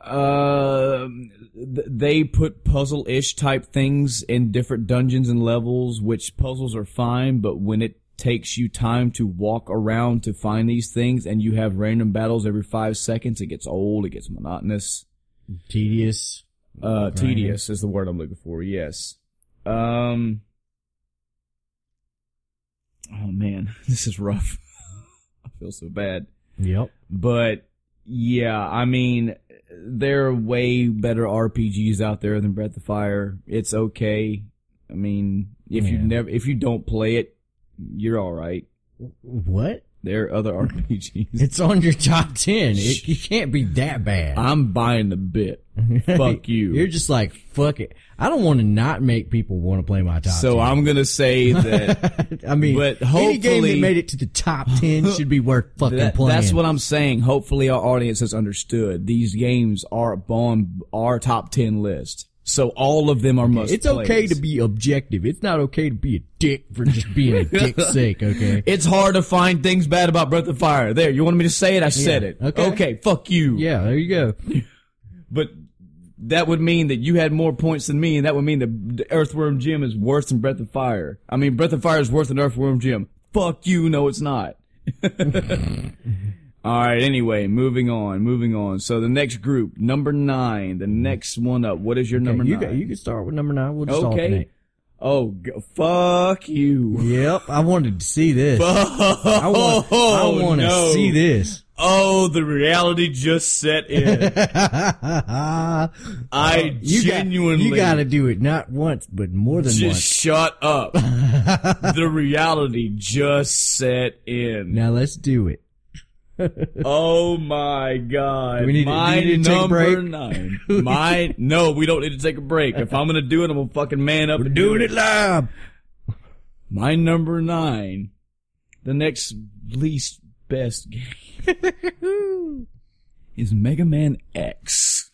uh, th- they put puzzle-ish type things in different dungeons and levels, which puzzles are fine, but when it takes you time to walk around to find these things and you have random battles every five seconds, it gets old, it gets monotonous. Tedious. Uh, Grinding. tedious is the word I'm looking for, yes. Um, oh man, [laughs] this is rough. [laughs] I feel so bad. Yep. But yeah, I mean, there are way better RPGs out there than Breath of Fire. It's okay. I mean, if you never, if you don't play it, you're all right. What? There are other RPGs. It's on your top ten. It, you can't be that bad. I'm buying the bit. Fuck [laughs] you. You're just like fuck it. I don't want to not make people want to play my top. So 10. I'm gonna say [laughs] that I mean, But any game that made it to the top ten [laughs] should be worth fucking That- playing. that's what I'm saying. Hopefully, our audience has understood. These games are on our top ten list, so all of them are must. It's okay to be objective. It's not okay to be a dick for just being a dick's [laughs] sake. Okay. It's hard to find things bad about Breath of Fire. There, you wanted me to say it. I said Yeah, it. okay. Okay. Fuck you. Yeah. There you go. [laughs] But that would mean that you had more points than me, and that would mean that the Earthworm Jim is worse than Breath of Fire. I mean, Breath of Fire is worse than Earthworm Jim. Fuck you. No, it's not. [laughs] All right. Anyway, moving on. Moving on. So the next group, number nine, the next one up. What is your number you nine? Got, you can start with number nine. We'll just Okay. alternate. Oh, g- fuck you. Yep. I wanted to see this. [laughs] I want. I oh, want to no. see this. Oh, the reality just set in. [laughs] I you genuinely Got, you got to do it not once, but more than just once. shut up. [laughs] the reality just set in. Now let's do it. Oh my god. Do we need to- My we need to take a number break? nine. [laughs] My no, we don't need to take a break. If I'm gonna do it, I'm gonna fucking man up and do Doing it live. My number nine. The next least best game [laughs] is Mega Man X.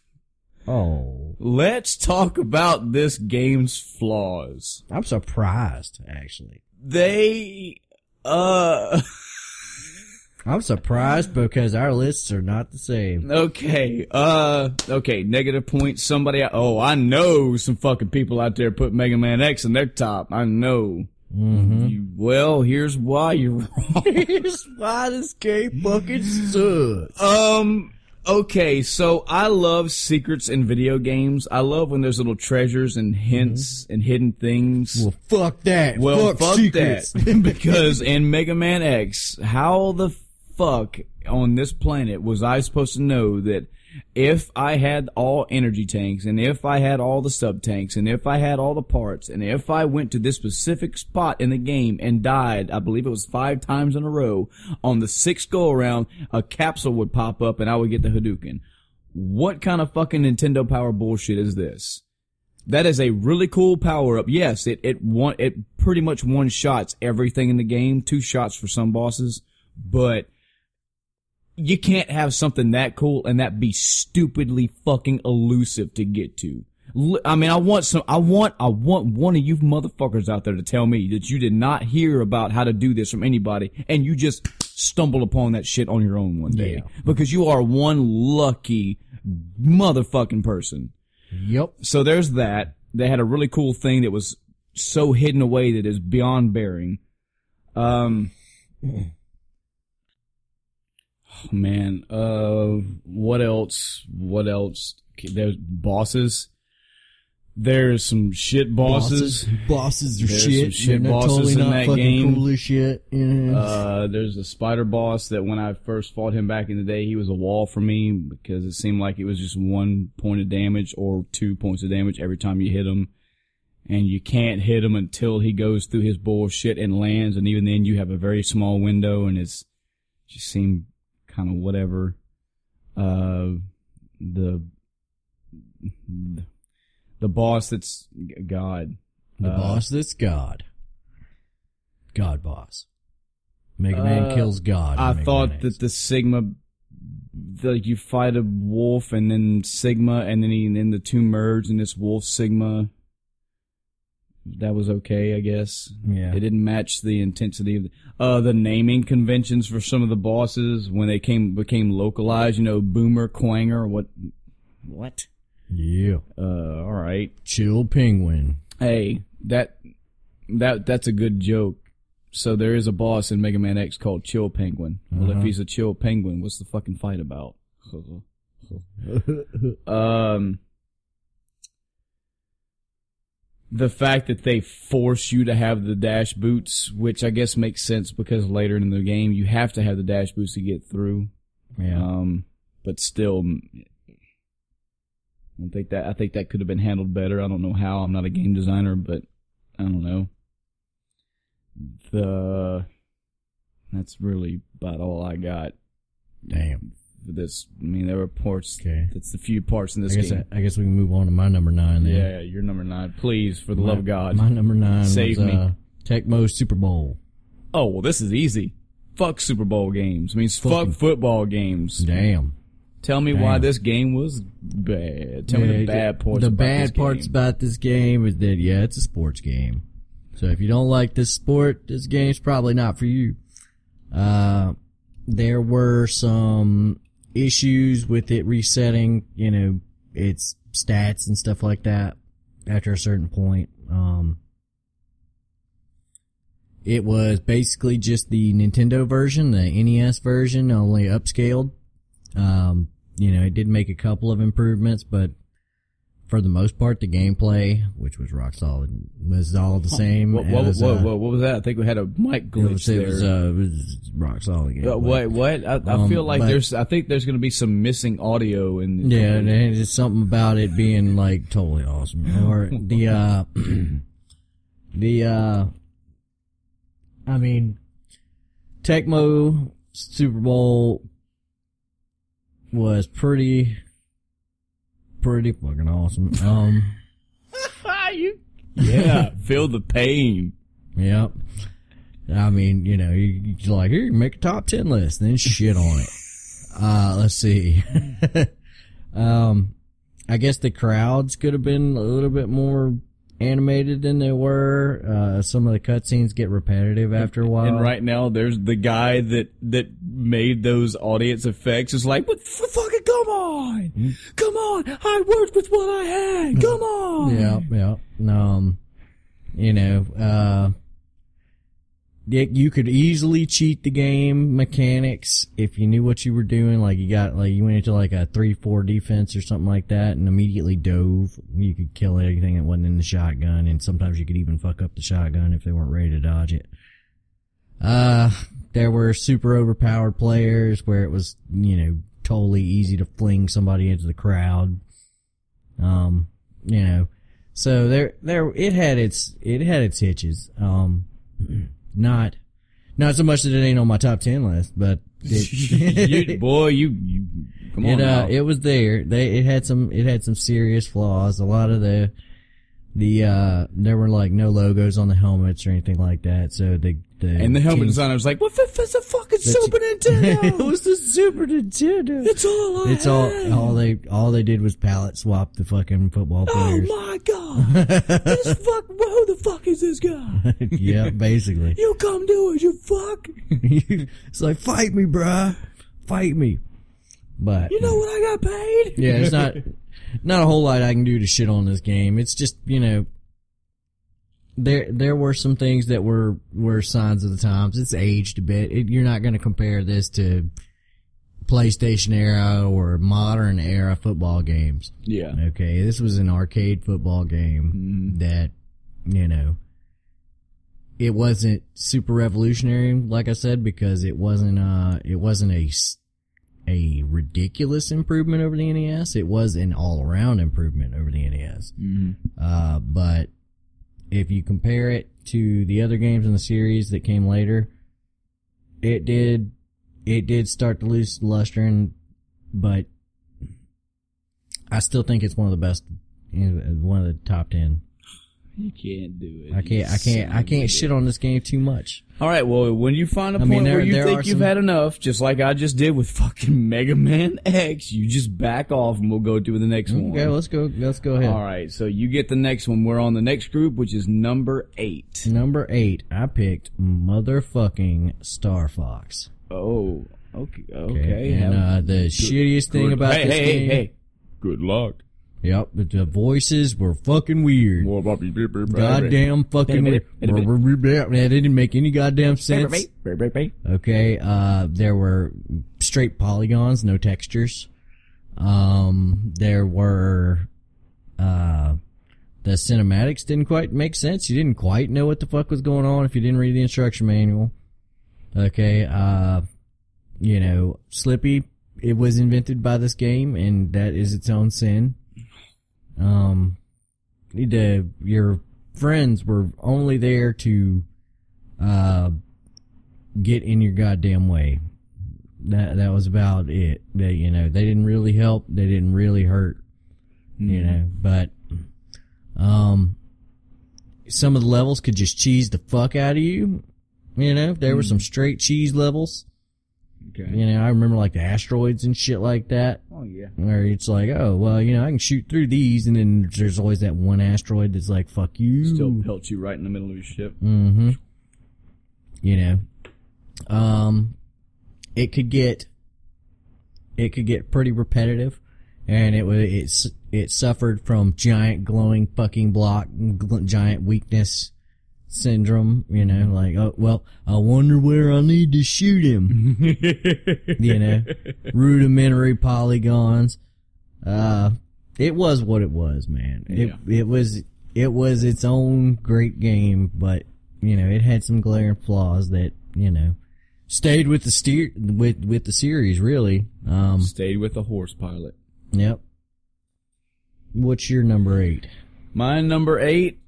Oh, Let's talk about this game's flaws. I'm surprised. Actually, They, uh, [laughs] I'm surprised because our lists are not the same. okay, uh, okay, negative points. Somebody, oh, I know some fucking people out there put Mega Man X in their top. I know. Mm-hmm. You- well, here's why you're wrong. [laughs] [laughs] Here's why this game fucking sucks. Um. Okay, so I love secrets in video games. I love when there's little treasures and hints and hidden things. Well, fuck that. Well, fuck, fuck, that. [laughs] because in Mega Man X, how the fuck on this planet was I supposed to know that if I had all energy tanks and if I had all the sub tanks and if I had all the parts and if I went to this specific spot in the game and died, I believe it was five times in a row, on the sixth go around, a capsule would pop up and I would get the Hadouken. What kind of fucking Nintendo power bullshit is this? That is a really cool power up. Yes, it it one it pretty much one shots everything in the game. Two shots for some bosses, but you can't have something that cool and that be stupidly fucking elusive to get to. I mean, I want some. I want. I want one of you motherfuckers out there to tell me that you did not hear about how to do this from anybody, and you just stumbled upon that shit on your own one day Yeah. because you are one lucky motherfucking person. Yep. So there's that. They had a really cool thing that was so hidden away that is beyond bearing. Um, man, uh, what else? What else? There's bosses. There's some shit bosses. Bosses are There's some shit. shit They're bosses totally in not that fucking game. cool as shit. Yeah. Uh, there's a spider boss that when I first fought him back in the day, he was a wall for me because it seemed like it was just one point of damage or two points of damage every time you hit him. And you can't hit him until he goes through his bullshit and lands. And even then you have a very small window and it's just seemed kind of whatever. Uh, the, the boss that's God. the uh, boss that's God. God boss. Mega Man Uh, kills God. I Mega thought Man X. that the Sigma, like you fight a wolf and then Sigma, and then he, and then the two merge and this wolf Sigma. That was okay, I guess. Yeah. It didn't match the intensity of the, uh, the naming conventions for some of the bosses when they came became localized. You know, Boomer, Kuwanger, what, what? Yeah. Uh, all right. Chill penguin. Hey, that that that's a good joke. So there is a boss in Mega Man X called Chill Penguin. Well, if Uh-huh. he's a chill penguin, what's the fucking fight about? [laughs] um, the fact that they force you to have the dash boots, which I guess makes sense because later in the game you have to have the dash boots to get through. Yeah. Um, but still, I think that I think that could have been handled better. I don't know how. I'm not a game designer, but I don't know. The that's really about all I got Damn. For this. I mean, there were parts. Okay. That's the few parts in this I guess game. I, I guess we can move on to my number nine then. yeah, you're number nine. Please, for the love of God. My number nine Save was me. uh, Tecmo Super Bowl. oh well, this is easy. Fuck Super Bowl games. I mean, Fucking- fuck football games. Damn. Tell me why this game was bad. Tell me the bad parts. The about bad this parts game. about this game is that yeah, it's a sports game. So if you don't like this sport, this game's probably not for you. Uh, there were some issues with it resetting, you know, its stats and stuff like that after a certain point. Um, it was basically just the Nintendo version, the NES version, only upscaled. Um, you know, it did make a couple of improvements, but for the most part, the gameplay, which was rock solid, was all the same. Whoa, whoa, as, whoa, uh, whoa, what was that? I think we had a mic It glitch was, it there. was, uh, it was rock solid gameplay. Uh, wait, what? I, I Um, feel like but- there's. I think there's going to be some missing audio in. The Yeah, and there's just something about it being like totally awesome. [laughs] Or the uh [clears throat] the uh I mean Tecmo Super Bowl was pretty pretty fucking awesome. Um [laughs] you. Yeah, [laughs] feel the pain. Yep. I mean, you know, you, you're like, here, make a top 10 list, then shit on it. [laughs] Uh, let's see. um, I guess the crowds could have been a little bit more animated than they were. Uh, some of the cutscenes get repetitive after a while. And right now, there's the guy that that made those audience effects. Is like, what? Fucking come on, come on! I worked with what I had. Come on. Yeah, yeah. Um, you know, uh, you could easily cheat the game mechanics if you knew what you were doing. Like you got like you went into like a three four defense or something like that, and immediately dove. You could kill anything that wasn't in the shotgun, and sometimes you could even fuck up the shotgun if they weren't ready to dodge it. Uh, there were super overpowered players where it was you know totally easy to fling somebody into the crowd. Um, you know, so there there it had its it had its hitches. Um [clears throat] not not so much that it ain't on my top ten list, but [laughs] it, you, boy, you, you come on it uh it was there. They it had some it had some serious flaws. A lot of the the uh there were like no logos on the helmets or anything like that. So the and the helmet teams- I was like, "What the f- the fucking Super Nintendo? [laughs] it was the Super Nintendo. it's all I It's all had. all they all they did was palette swap the fucking football oh players. Oh my [laughs] god! this fuck. Who the fuck is this guy? [laughs] yeah, basically. You come do it, you fuck. it's like fight me, bruh, fight me. But You know what I got paid? yeah, it's not not a whole lot I can do to shit on this game. It's just you know there there were some things that were were signs of the times. It's aged a bit. It, you're not going to compare this to PlayStation era or modern era football games. Yeah. Okay, this was an arcade football game that, you know, it wasn't super revolutionary, like I said, because it wasn't, uh, it wasn't a, a ridiculous improvement over the NES. It was an all around improvement over the NES. Mhm. Uh, but if you compare it to the other games in the series that came later, it did, it did start to lose luster and, but I still think it's one of the best, one of the top ten. You can't do it. I can't, I can't, I can't shit on this game too much. All right. Well, when you find a I point mean, there- where you think you've some- had enough, just like I just did with [laughs] fucking Mega Man X, you just back off and we'll go to the next one. Okay, let's go, let's go ahead. All right. So you get the next one. We're on the next group, which is number eight. Number eight, I picked motherfucking Star Fox. Oh. Okay. Okay. Okay, and uh, the shittiest thing about hey, this hey, game, Hey, hey. Good luck. Yep, but the voices were fucking weird. Goddamn. Fucking weird. That didn't make any goddamn sense. Okay, uh, there were straight polygons, no textures. Um, there were, uh, the cinematics didn't quite make sense. You didn't quite know what the fuck was going on if you didn't read the instruction manual. Okay, uh, you know, Slippy, it was invented by this game and that is its own sin. Um, the, your friends were only there to, uh, get in your goddamn way. That that was about it. They you know they didn't really help. They didn't really hurt. You know, but um, some of the levels could just cheese the fuck out of you. You know, there were some straight cheese levels. Okay. You know, I remember like the asteroids and shit like that. Oh yeah. Where it's like, oh well, you know, I can shoot through these, and then there's always that one asteroid that's like, "Fuck you." Still pelts you right in the middle of your ship. Mm-hmm. You know, um, it could get, it could get pretty repetitive, and it was it's it suffered from giant glowing fucking block, giant weakness syndrome. You know, like oh well, I wonder where I need to shoot him. [laughs] you know, rudimentary polygons. Uh, it was what it was, man. It it was it was its own great game, but you know it had some glaring flaws that you know stayed with the steer with with the series really. Um, Stayed with the horse pilot. yep. What's your number eight? My number eight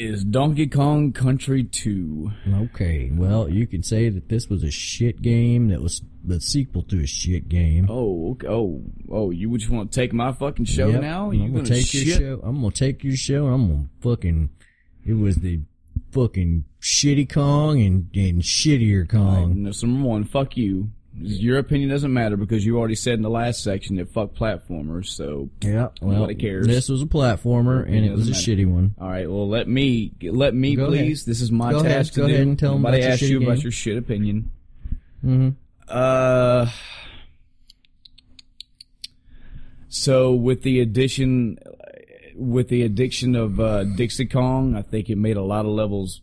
is Donkey Kong Country 2. Okay, well you can say that this was a shit game that was the sequel to a shit game. Oh, okay. oh, oh! You would just want to take my fucking show Yep, now? I'm You gonna, take your shit? show. I'm gonna take your show. and I'm gonna fucking. It was the fucking shitty Kong and and shittier Kong. No, so number one, fuck you. Your opinion doesn't matter because you already said in the last section that fuck platformers. So, Yeah, well, Nobody cares. this was a platformer and it was a doesn't shitty one. all right. Well, let me let me Go ahead. please. This is my Go task ahead, to go do. ahead and tell Nobody your asked you about your shit opinion. Mm-hmm. Uh, so with the addition, with the addiction of uh, Dixie Kong, I think it made a lot of levels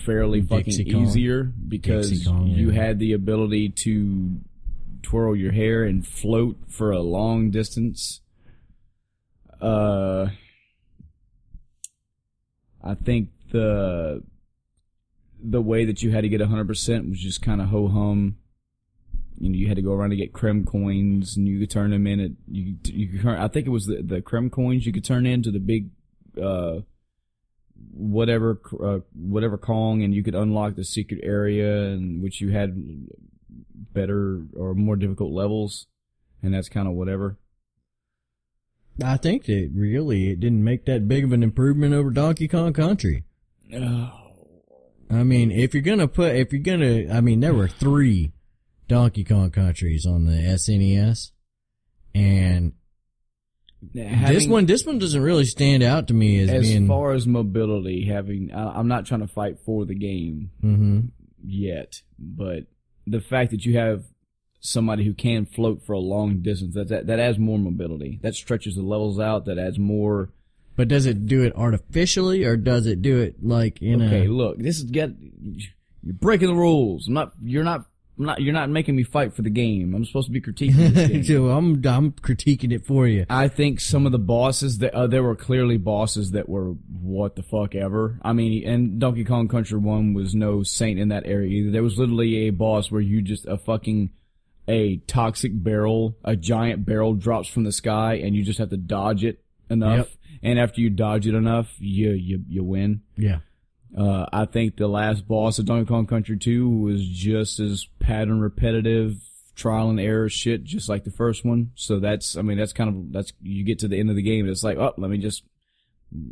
fairly Dixie fucking Kong. easier because Kong, you yeah. had the ability to twirl your hair and float for a long distance. Uh, I think the the way that you had to get 100% was just kind of ho hum. You know, you had to go around to get Kremkoins, and you could turn them in. At you, you could. I think it was the the Kremkoins you could turn into the big, uh, whatever uh, whatever Kong, and you could unlock the secret area, and which you had better or more difficult levels, and that's kind of whatever. I think that really it didn't make that big of an improvement over Donkey Kong Country. I mean, if you're gonna put, if you're gonna, I mean, there were three Donkey Kong countries on the SNES, and this one, this one doesn't really stand out to me as, as being. far as mobility, having I, I'm not trying to fight for the game hmm yet, but the fact that you have somebody who can float for a long distance that that, that adds more mobility. That stretches the levels out. That adds more. But does it do it artificially, or does it do it like in Okay, a? look, this is get you're breaking the rules. I'm not. You're not. I'm not. You're not making me fight for the game. I'm supposed to be critiquing this [laughs] game. so I'm I'm critiquing it for you. I think some of the bosses that uh, there were clearly bosses that were what the fuck ever. I mean, and Donkey Kong Country One was no saint in that area either. There was literally a boss where you just a fucking a toxic barrel, a giant barrel drops from the sky, and you just have to dodge it enough. Yep. And after you dodge it enough, you you you win. Yeah. Uh, I think the last boss of Donkey Kong Country 2 was just as pattern repetitive, trial and error shit, just like the first one. So that's, I mean, that's kind of, that's, you get to the end of the game and it's like, oh, let me just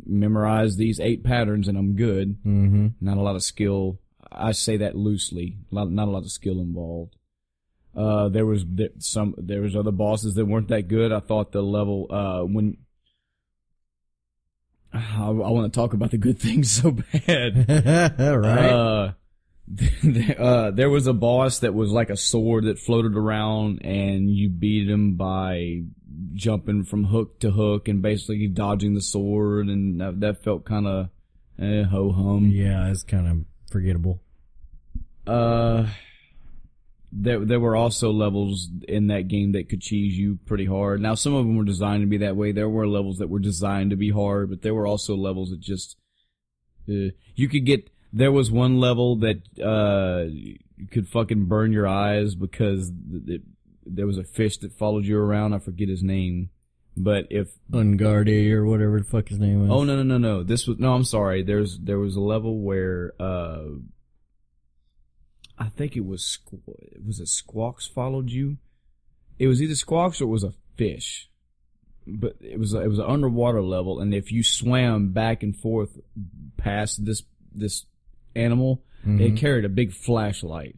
memorize these eight patterns and I'm good. Mm-hmm. Not a lot of skill. I say that loosely. A lot, not a lot of skill involved. Uh, there was some, there was other bosses that weren't that good. I thought the level, uh, when, [sighs] I, I want to talk about the good [laughs] things so bad. [laughs] right. Uh, [laughs] uh, there was a boss that was like a sword that floated around, and you beat him by jumping from hook to hook and basically dodging the sword, and that, that felt kind of eh, ho hum. yeah, it's kind of forgettable. Uh, there there were also levels in that game that could cheese you pretty hard. Now some of them were designed to be that way. There were levels that were designed to be hard, but there were also levels that just uh, you could get. There was one level that uh could fucking burn your eyes because it, there was a fish that followed you around. I forget his name, but if Unguarded or whatever the fuck his name was. Oh no no no no! This was no. I'm sorry. There's there was a level where uh, I think it was Squ- was it Squawks followed you. It was either Squawks or it was a fish, but it was it was an underwater level, and if you swam back and forth past this this animal, it mm-hmm. carried a big flashlight.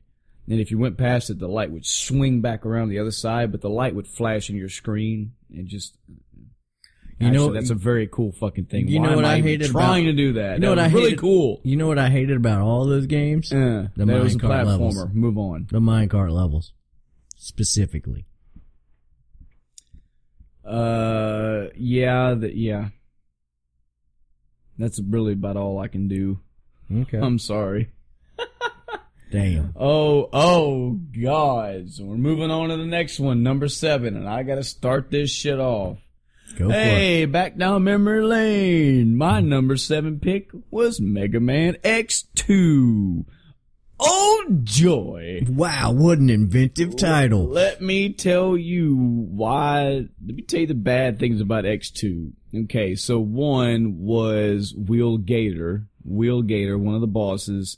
And if you went past it, the light would swing back around the other side, but the light would flash in your screen and just You know- that's a very cool fucking thing. You Why know what I even hated trying about- to do that? You know That what I really cool. You know what I hated about all those games? Uh, The that was a minecart levels. Move on. The minecart levels, specifically. Uh, yeah, the, yeah. That's really about all I can do. Okay. I'm sorry. Damn. [laughs] Oh, oh, God. So we're moving on to the next one, number seven, and I gotta start this shit off. Go. Hey, back down memory lane. My number seven pick was Mega Man X2. Oh, joy. Wow, what an inventive title. Let me tell you why. Let me tell you the bad things about X2. Okay, so one was Wheel Gator. Wheel Gator, one of the bosses.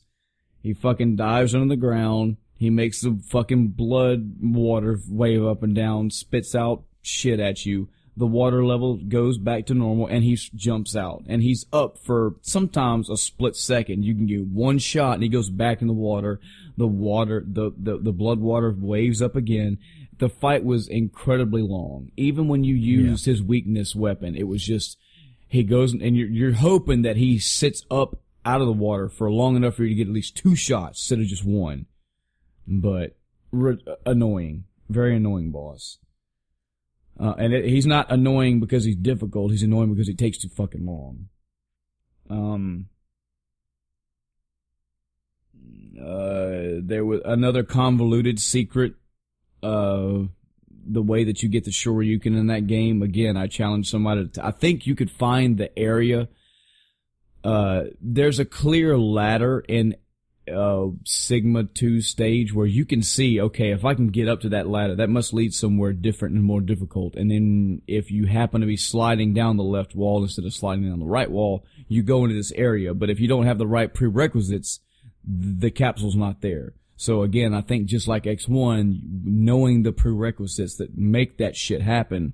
He fucking dives under the ground. He makes the fucking blood water wave up and down, spits out shit at you. The water level goes back to normal and he jumps out. And he's up for sometimes a split second. You can get one shot and he goes back in the water. The water, the, the, the blood water waves up again. The fight was incredibly long. Even when you used his weakness weapon, it was just, he goes and you're, you're hoping that he sits up out of the water for long enough for you to get at least two shots instead of just one. But re- annoying, very annoying boss. Uh, and it, he's not annoying because he's difficult. He's annoying because he takes too fucking long. Um, Uh, there was another convoluted secret. Uh, the way that you get the Shoryuken in that game. Again, I challenge somebody. To, I think you could find the area. Uh, there's a clear ladder in uh, Sigma 2 stage where you can see, okay, if I can get up to that ladder, that must lead somewhere different and more difficult. And then if you happen to be sliding down the left wall instead of sliding down the right wall, you go into this area. But if you don't have the right prerequisites, the capsule's not there. So again, I think just like X1, knowing the prerequisites that make that shit happen,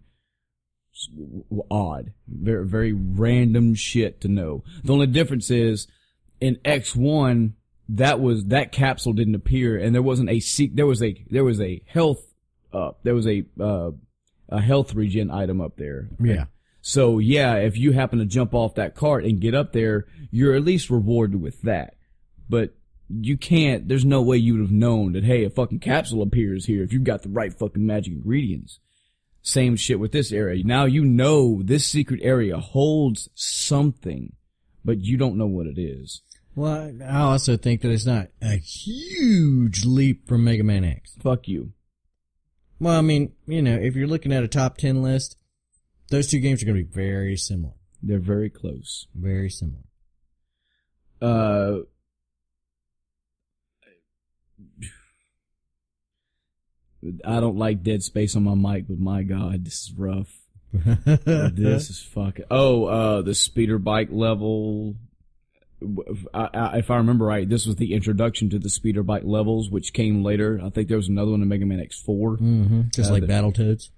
odd. Very, very random shit to know. The only difference is in X1, that was, that capsule didn't appear and there wasn't a seek, there was a, there was a health up, there was a, uh, a health regen item up there. Yeah. So yeah, if you happen to jump off that cart and get up there, you're at least rewarded with that. But you can't, there's no way you would have known that, hey, a fucking capsule appears here if you've got the right fucking magic ingredients. Same shit with this area. Now you know this secret area holds something, but you don't know what it is. Well, I also think that it's not a huge leap from Mega Man X. Fuck you. Well, I mean, you know, if you're looking at a top 10 list, those two games are going to be very similar. They're very close. Very similar. Uh, I don't like dead space on my mic, but my god, this is rough. [laughs] this is fucking. Oh, uh, the speeder bike level. If I remember right, this was the introduction to the speeder bike levels, which came later. I think there was another one in Mega Man X4. hmm Just Uh, like the- Battletoads.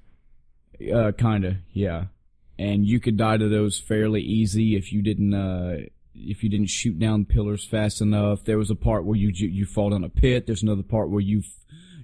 Uh, kinda, yeah. And you could die to those fairly easy if you didn't, uh, if you didn't shoot down pillars fast enough. There was a part where you you, you fall down a pit. There's another part where you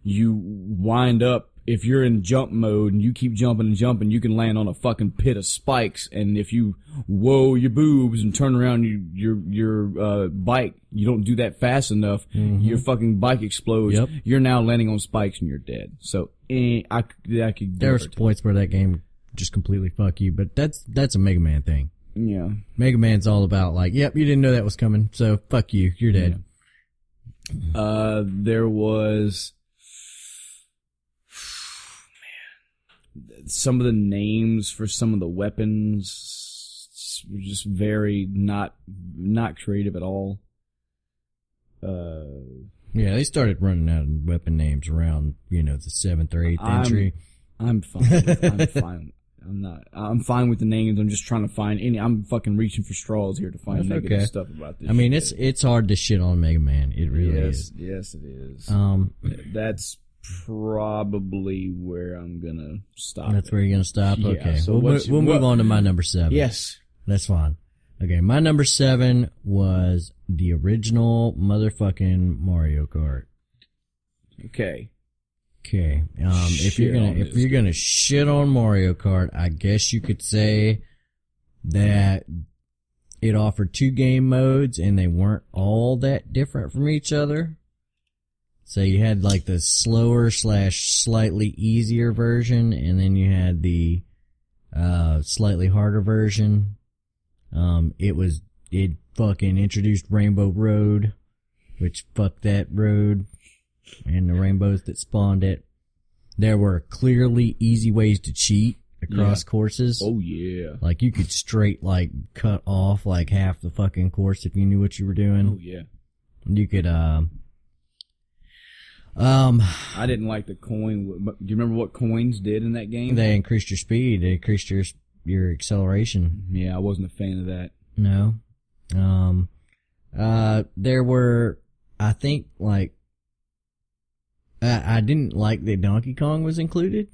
you wind up. If you're in jump mode and you keep jumping and jumping, you can land on a fucking pit of spikes. And if you whoa your boobs and turn around you, your your uh, bike, you don't do that fast enough. Your fucking bike explodes. Yep. You're now landing on spikes and you're dead. So eh, I I could There give were or some points where that game just completely fuck you, but that's, that's a Mega Man thing. Yeah. Mega Man's all about like, yep, you didn't know that was coming, so fuck you, you're dead. Uh, there was man, some of the names for some of the weapons were just very not not creative at all. Uh, Yeah, they started running out of weapon names around, you know, the seventh or 8th I'm- entry. I'm fine. With, I'm fine. I'm not. I'm fine with the names. I'm just trying to find any. I'm fucking reaching for straws here to find That's negative okay. stuff about this. I mean, shit. it's, it's hard to shit on Mega Man. It really yes, is. yes, it is. Um, That's probably where I'm gonna stop. that's it. where you're gonna stop. Yeah, okay, so we'll, we'll move on to my number seven. Yes. That's fine. Okay, my number seven was the original motherfucking Mario Kart. Okay. Okay, um, if you're gonna if you're gonna shit on Mario Kart, I guess you could say that it offered two game modes and they weren't all that different from each other. So you had like the slower slash slightly easier version, and then you had the uh slightly harder version. Um, it was it fucking introduced Rainbow Road, which fuck that road and the rainbows that spawned it. There were clearly easy ways to cheat across Yeah. courses. Oh yeah. Like you could straight like cut off like half the fucking course if you knew what you were doing. Oh yeah. You could um um I didn't like the coin. Do you remember what coins did in that game? they increased your speed, they increased your your acceleration. yeah, I wasn't a fan of that. No. Um uh there were I think like I, I didn't like that Donkey Kong was included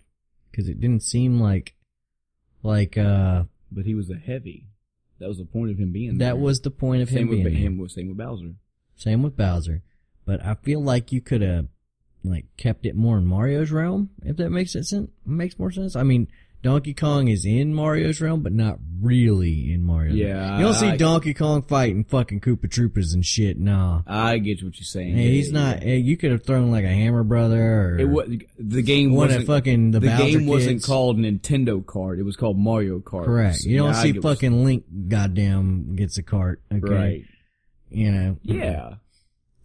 cuz it didn't seem like like uh But he was a heavy. That was the point of him being there. that was the point of same him being with there. him. Same with Bowser. Same with Bowser. But I feel like you could have like kept it more in Mario's realm, if that makes it sense makes more sense. I mean, Donkey Kong is in Mario's realm, but not really in Mario's realm. Yeah, You don't see I- Donkey Kong fighting fucking Koopa Troopers and shit, nah. I get what you're saying. Hey, he's yeah, not. yeah. Hey, you could have thrown like a Hammer Brother or It was the game one wasn't fucking the, the game wasn't called Nintendo Kart. It was called Mario Kart. correct. You don't see fucking Link. Goddamn, gets a cart. Okay, right. You know. Yeah.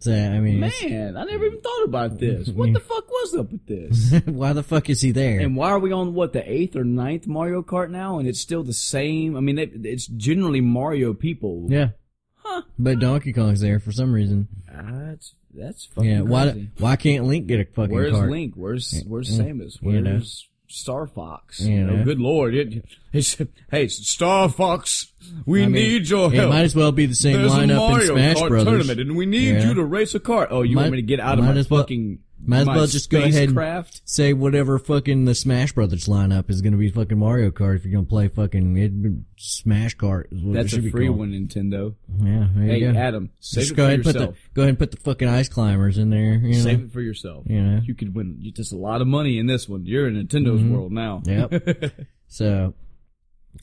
So I mean, Man, I never even thought about this. [laughs] What the fuck was up with this? [laughs] why the fuck is he there? And why are we on what the eighth or ninth Mario Kart now, and it's still the same? I mean, it, it's generally Mario people. yeah. Huh. But Donkey Kong's there for some reason. that's that's fucking Yeah. Why? crazy. Why can't Link get a fucking car? Where's cart? Link? Where's Where's Yeah. Samus? Where's Star Fox? You know. Good lord! It, it's, hey, Star Fox, we I mean, need your help. It might as well be the same There's lineup in Smash Kart Brothers. tournament, and we need Yeah. you to race a car. Oh, you Might- want me to get out of my well- fucking might as well just go ahead and- spacecraft? Say whatever fucking the Smash Brothers lineup is going to be fucking Mario Kart if you're going to play fucking it, Smash Kart. Is what That's a free one, Nintendo. Yeah. There Hey, you go. Adam, save just it go for ahead and put the go ahead and put the fucking ice climbers in there. You know? Save it for yourself. You know. You could win you- just a lot of money in this one. You're in Nintendo's Mm-hmm. world now. Yep. [laughs] so,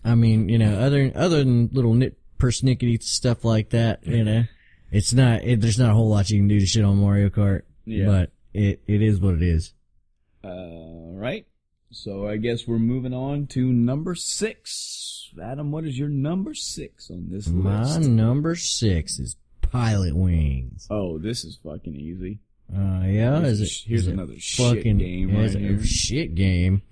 I mean, you know, other other than little nit persnickety stuff like that, you know, it's not. It, there's not a whole lot you can do to shit on Mario Kart. Yeah. But it it is what it is. All right. So I guess we're moving on to number six. Adam, what is your number six on this My list? My number six is Pilotwings. Oh, this is fucking easy. Uh, yeah, Here's is it? here's is another shit fucking game right here. A shit game.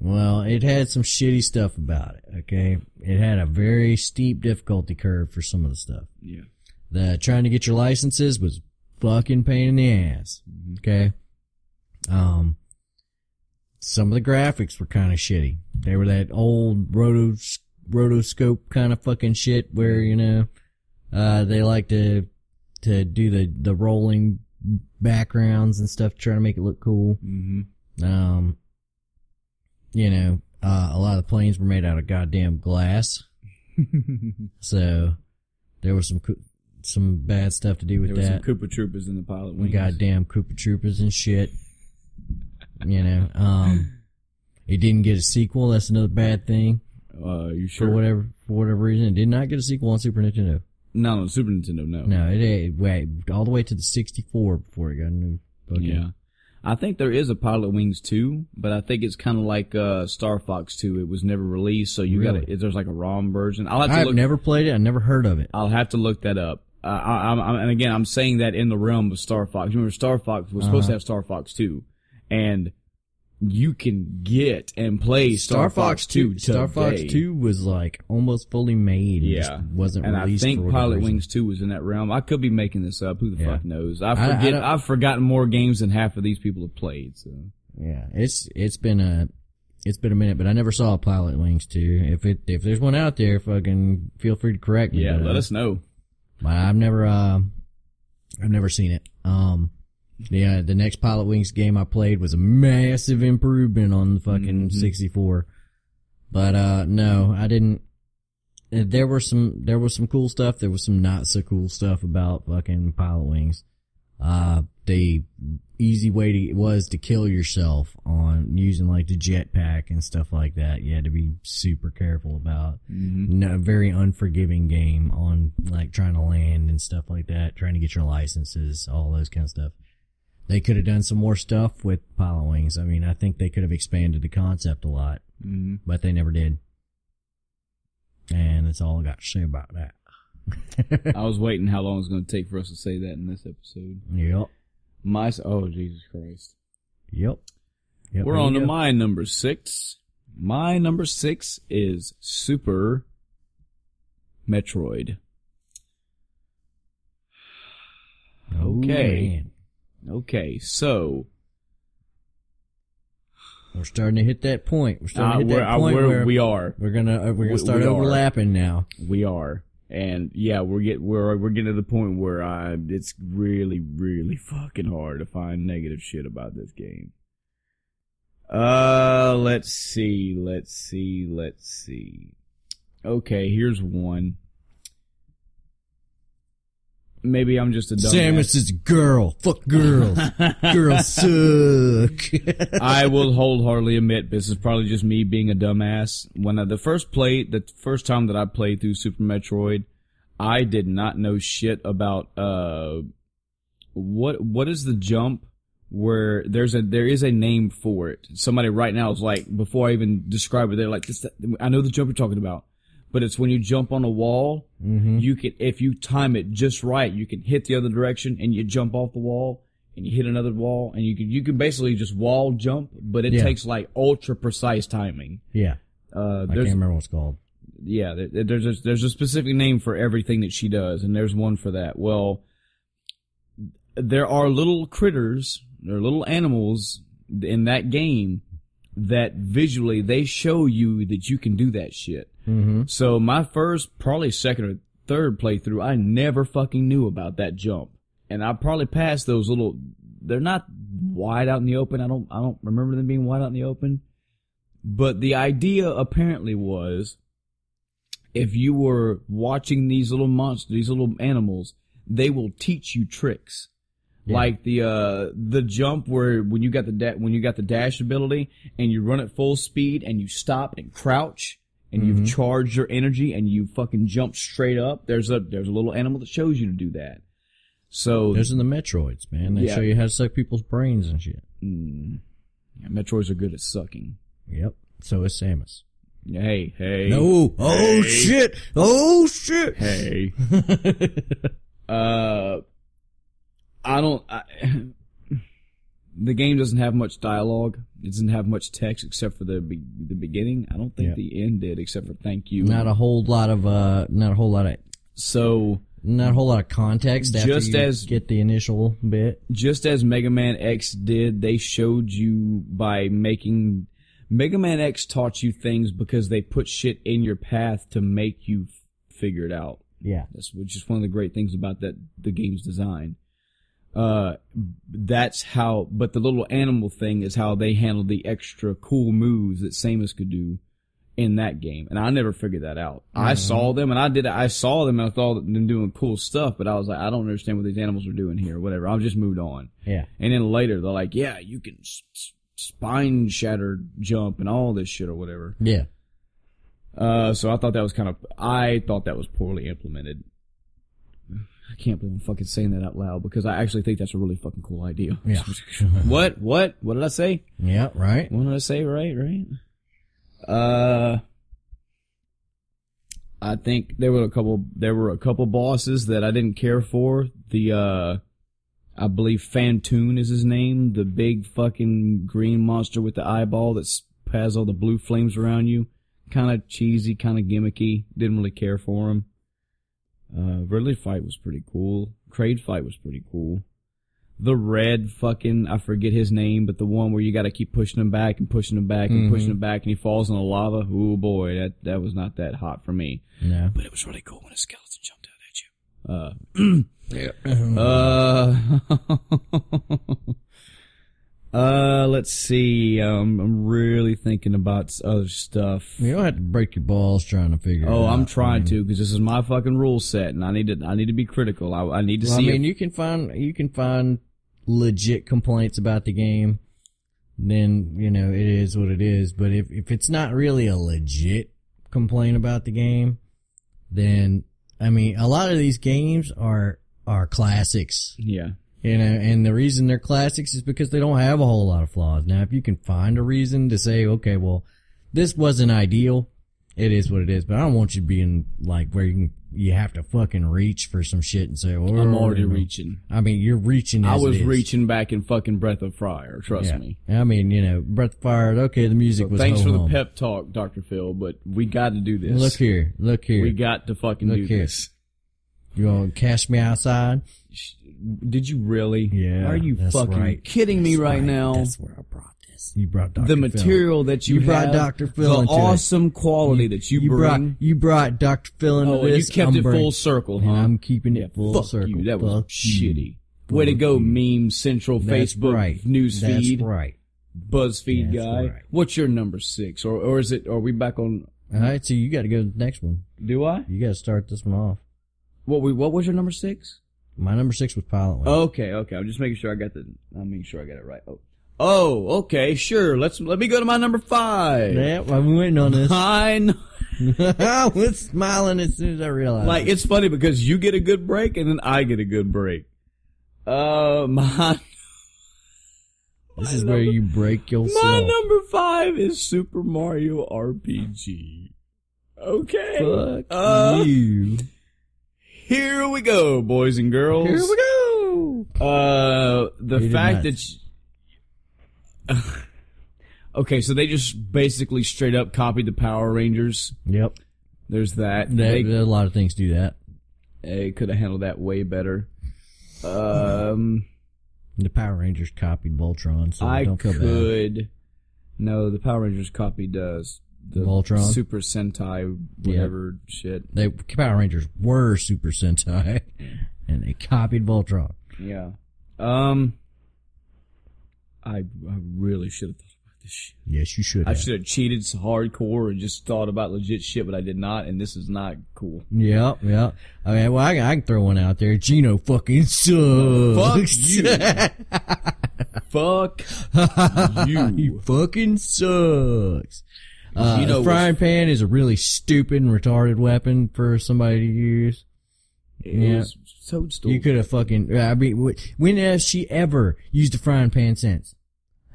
Well, it had some shitty stuff about it. Okay, it had a very steep difficulty curve for some of the stuff. Yeah. The trying to get your licenses was fucking pain in the ass. Okay. Um, some of the graphics were kind of shitty. They were that old roto rotoscope kind of fucking shit where you know, uh, they like to to do the the rolling backgrounds and stuff, trying to make it look cool. Mm-hmm. Um, you know, uh, a lot of the planes were made out of goddamn glass, [laughs] so there was some coo- some bad stuff to do with there were some. Koopa Troopers in the pilot We wings. goddamn Koopa Troopers and shit. You know, um, [laughs] it didn't get a sequel. That's another bad thing. Uh, you sure? For whatever for whatever reason, it did not get a sequel on Super Nintendo. No, on Super Nintendo, no. No, it, it wait all the way to the 64 before it got a new. Fucking, Yeah. I think there is a Pilotwings 2, but I think it's kind of like uh, Star Fox 2. It was never released, so you Really? got to There's like a ROM version. I'll have to I've look. never played it. I never heard of it. I'll have to look that up. Uh, I, I'm, I'm, and again, I'm saying that in the realm of Star Fox. Remember, Star Fox was supposed to Uh-huh. have Star Fox 2, and you can get and play Star, Fox 2 today. Star Fox 2 was like almost fully made. Yeah, just wasn't and I think Pilot reason. Wings 2 was in that realm. I could be making this up. Who the Yeah. fuck knows? I I- I forget. don't- I've forgotten more games than half of these people have played. So Yeah, it's it's been a it's been a minute, but I never saw Pilotwings 2. If it if there's one out there, fucking feel free to correct me. yeah, let uh, us know. But I've never, uh, I've never seen it. Um, yeah, the next Pilotwings game I played was a massive improvement on the fucking Mhm. 64. But, uh, no, I didn't, uh, there were some, there was some cool stuff. There was some not so cool stuff about fucking Pilotwings. Uh, the easy way to, it was to kill yourself on using like the jetpack and stuff like that. You had to be super careful about hmm no, very unforgiving game on like trying to land and stuff like that, trying to get your licenses, all those kind of stuff. They could have done some more stuff with Pilotwings. I mean, I think they could have expanded the concept a lot, hmm but they never did. And that's all I got to say about that. [laughs] I was waiting how long it's going to take for us to say that in this episode. Yep. My oh Jesus Christ. Yep. yep We're on to go. my number six. My number six is Super Metroid. Okay. man. Okay, so We're starting to hit that point. We're starting uh, to hit that uh, point we're, where we are, we're gonna uh, we're gonna start we overlapping now. we are, and yeah, we're get we're we're getting to the point where I it's really really [laughs] fucking hard to find negative shit about this game. Uh, let's see, let's see, let's see. Okay, here's one. Maybe I'm just a dumbass. Samus is girl. Fuck girls. [laughs] girls suck. I will wholeheartedly admit this is probably just me being a dumbass. When I, the first play, the first time that I played through Super Metroid, I did not know shit about uh what what is the jump where there's a there is a name for it. Somebody right now is like before I even describe it, they're like. I know the jump you're talking about, but it's when you jump on a wall, Mm-hmm. you can, if you time it just right, you can hit the other direction and you jump off the wall and you hit another wall and you can, you can basically just wall jump, but it Yeah. takes like ultra precise timing. Yeah. Uh, I can't remember what it's called. yeah, there- there's a, there's a specific name for everything that she does, and there's one for that. Well, there are little critters, there are little animals in that game that visually they show you that you can do that shit. Mm-hmm. So my first, probably second or third playthrough, I never fucking knew about that jump, and I probably passed those little. They're not wide out in the open. I don't. I don't remember them being wide out in the open. But the idea apparently was, if you were watching these little monsters, these little animals, they will teach you tricks. Yeah. Like the uh the jump where when you got the da- when you got the dash ability and you run at full speed and you stop and crouch and you've charged your energy and you fucking jump straight up. There's a there's a little animal that shows you to do that. So Those are the Metroids, man. They Yeah. show you how to suck people's brains and shit. mm, yeah, Metroids are good at sucking. Yep. So is Samus. Hey, hey, No. Oh shit. Oh shit. hey. [laughs] uh, I don't. I, [sighs] the game doesn't have much dialogue. It doesn't have much text except for the be, the beginning. I don't think Yeah. the end did, except for thank you. Not a whole lot of uh not a whole lot of so not a whole lot of context after Just you as- get the initial bit. just as Mega Man X did, they showed you by making Mega Man X taught you things because they put shit in your path to make you f- figure it out. Yeah. That's which is one of the great things about that the game's design. Uh, that's how. But the little animal thing is how they handled the extra cool moves that Samus could do in that game, and I never figured that out. I saw them, and I did. I saw them, and I thought them doing cool stuff, but I was like, I don't understand what these animals are doing here. Whatever. I've just moved on. Yeah. And then later they're like, yeah, you can s- spine shatter jump and all this shit or whatever. Yeah. Uh, so I thought that was kind of, I thought that was poorly implemented. I can't believe I'm fucking saying that out loud because I actually think that's a really fucking cool idea. Yeah. [laughs] what? What? What did I say? yeah, right? What did I say? Right? Right? Uh, I think there were a couple, there were a couple bosses that I didn't care for. The, uh, I believe Phantoon is his name, the big fucking green monster with the eyeball that has all the blue flames around you. Kind of cheesy, kind of gimmicky. Didn't really care for him. Uh, Ridley fight was pretty cool. Kraid fight was pretty cool. The red fucking, I forget his name, but the one where you gotta keep pushing him back and pushing him back and pushing him back and he falls in the lava. Ooh boy, that, that was not that hot for me. No. But it was really cool when a skeleton jumped out at you. Uh, [clears throat] uh, [laughs] uh, let's see. Um, I'm really thinking about other stuff. You don't have to break your balls trying to figure oh, it Oh. I'm trying to because this is my fucking rule set, and I need to. I need to be critical. I, I need to Well, I see. mean, if- you can find you can find legit complaints about the game. Then you know it is what it is. But if if it's not really a legit complaint about the game, then I mean, a lot of these games are are classics. yeah, You know, and the reason they're classics is because they don't have a whole lot of flaws. Now, if you can find a reason to say, okay, well, this wasn't ideal, it is what it is. But I don't want you being like where you can, you have to fucking reach for some shit and say, oh, I'm already you know. reaching. I mean, you're reaching. I was reaching back in fucking Breath of Fire. Trust Yeah. me. I mean, you know, Breath of Fire. Okay, the music was. Thanks for the pep talk, Doctor Phil. But we got to do this. Look here, look here. we got to fucking Look do here. this. you gonna cash me outside? Did you really? Yeah. Are you fucking right. kidding me That's right, now? That's where I brought this. You brought Dr. the Phil. material that you, You brought have, Dr. Phil the into it. awesome quality that you, you brought you brought Dr. Phil into oh, and you kept I'm it bring- full circle, huh? I'm keeping it yeah, full fuck circle. you. That was Fuck you. shitty. Way to go, meme central That's Facebook right. news That's right. BuzzFeed That's guy. right. What's your number six, or or is it? Are we back on? All right, so you got to go to the next one. Do I? You got to start this one off. What we? What was your number six? My number six was Pilot Wing. Okay, okay. I'm just making sure I got the. I'm making sure I got it right. Oh, oh, okay, sure. Let's let me go to my number five. Yeah, been waiting on this. [laughs] I know. [laughs] I was smiling as soon as I realized. Like it's funny because you get a good break and then I get a good break. Uh, [laughs] my this is where you break yourself. my number five is Super Mario RPG. Okay. Fuck Uh, you. Here we go, boys and girls. Here we go. Uh, the fact that. [laughs] okay, so they just basically straight up copied the Power Rangers. Yep. There's that. They, They, a lot of things do that. they could have handled that way better. Um, The Power Rangers copied Voltron, so I don't feel bad. No, the Power Rangers copied uh, the Voltron? Super Sentai, whatever shit. They Power Rangers were Super Sentai, [laughs] and they copied Voltron. Yeah. Um, I I really should have thought about this shit. Yes, you should. I Have. should have cheated hardcore and just thought about legit shit, but I did not, and this is not cool. Yeah, yeah. I mean, well, I, I can throw one out there. Geno fucking sucks. Fuck you. [laughs] Fuck [laughs] you. he you. fucking sucks. Uh, Geno the frying pan is a really stupid and retarded weapon for somebody to use. It Yeah. toadstool. You could have fucking. I mean, when has she ever used a frying pan since?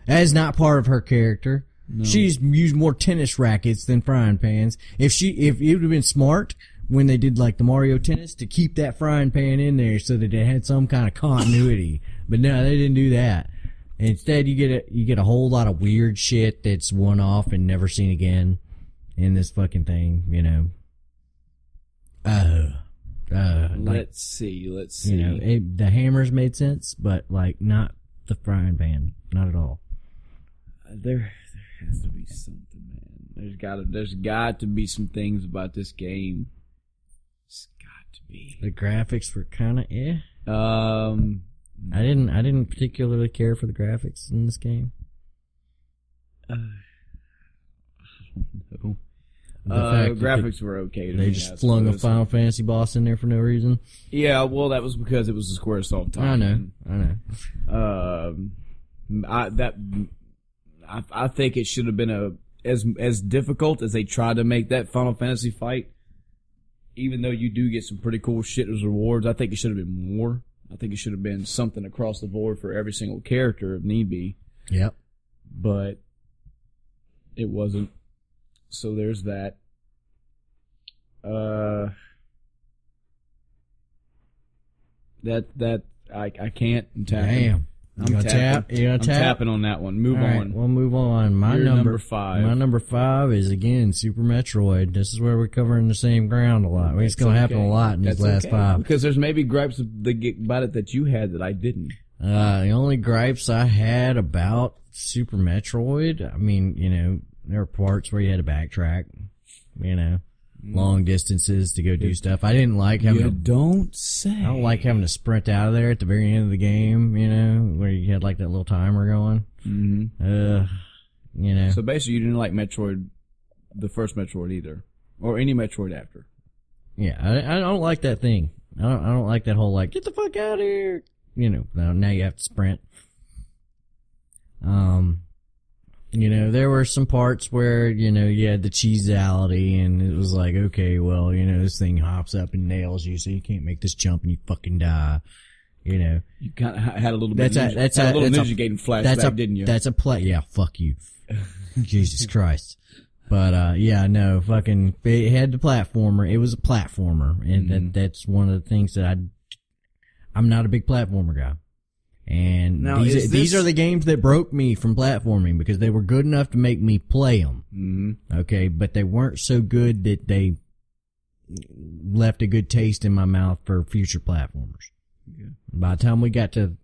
That is not part of her character. She's used more tennis rackets than frying pans. If she, if it would have been smart when they did like the Mario tennis to keep that frying pan in there so that it had some kind of continuity. but no, they didn't do that. Instead, you get a you get a whole lot of weird shit that's one off and never seen again in this fucking thing. You know. Uh, uh, Let's see. Let's see. you know, it, the hammers made sense, but like not the frying pan, not at all. there, there has to be something, man. There's got to, there's got to be some things about this game. It's got to be. The graphics were kind of eh. Um, I didn't, I didn't particularly care for the graphics in this game. uh, no. The Uh, fact that graphics were okay. To They me, I just flung a. Final Fantasy boss in there for no reason. Yeah, well, that was because it was a SquareSoft time. I know, I know. Um, I that I, I think it should have been a as as difficult as they tried to make that Final Fantasy fight. Even though you do get some pretty cool shit as rewards, I think it should have been more. I think it should have been something across the board for every single character if need be, Yep. but it wasn't. So there's that. Uh, that that I I can't. I'm. Damn. You I'm gonna tapping. tap? You I'm tap? tapping on that one. Move All right, on. we'll move on. My number, number five. My number five is again Super Metroid. This is where we're covering the same ground a lot. It's gonna happen a lot in That's these last okay. five. because there's maybe gripes about it that you had that I didn't. Uh, the only gripes I had about Super Metroid, I mean, you know, there are parts where you had to backtrack, you know, long distances to go do stuff. I didn't like having to, don't say. I don't like having to sprint out of there at the very end of the game, you know, where you had like that little timer going. hmm Uh, you know, So basically, you didn't like Metroid, the first Metroid either, or any Metroid after. yeah, I, I don't like that thing. I don't, I don't like that whole like, get the fuck out of here. You know, now, now you have to sprint. Um, you know, there were some parts where, you know, you had the cheesality and it was like, okay, well, you know, this thing hops up and nails you, so you can't make this jump and you fucking die. You know, You kind of had a little That's bit. a- of ninja, that's a- a little that's a- Ninja Gaiden flashback, that's a, didn't you? that's a play. Yeah, fuck you. [laughs] Jesus Christ. But, uh, yeah, no, fucking, it had the platformer. It was a platformer. And Mm-hmm. that, that's one of the things that I, I'm not a big platformer guy. And Now, these, is these are the games that broke me from platforming because they were good enough to make me play them. hmm Okay. But they weren't so good that they left a good taste in my mouth for future platformers. By the time we got to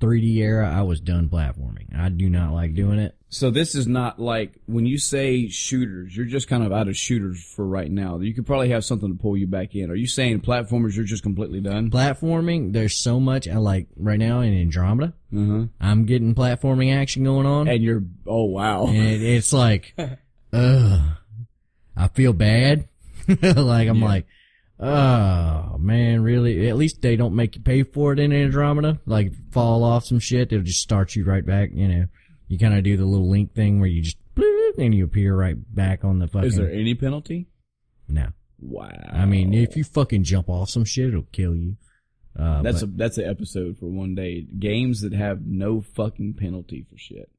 3D era, I was done platforming. I do not like doing it. So this is not like when you say shooters, you're just kind of out of shooters for right now. You could probably have something to pull you back in. Are you saying platformers? You're just completely done. Platforming, there's so much. I like right now in Andromeda. Uh-huh. I'm getting platforming action going on, And you're oh wow. and it, it's like, [laughs] ugh, I feel bad. [laughs] like I'm like, oh man, really? At least they don't make you pay for it in Andromeda. Like fall off some shit, they'll just start you right back. You know, you kind of do the little link thing where you just and you appear right back on the fucking. Is there any penalty? No. Wow. I mean, if you fucking jump off some shit, it'll kill you. Uh, that's but- a that's an episode for one day. Games that have no fucking penalty for shit.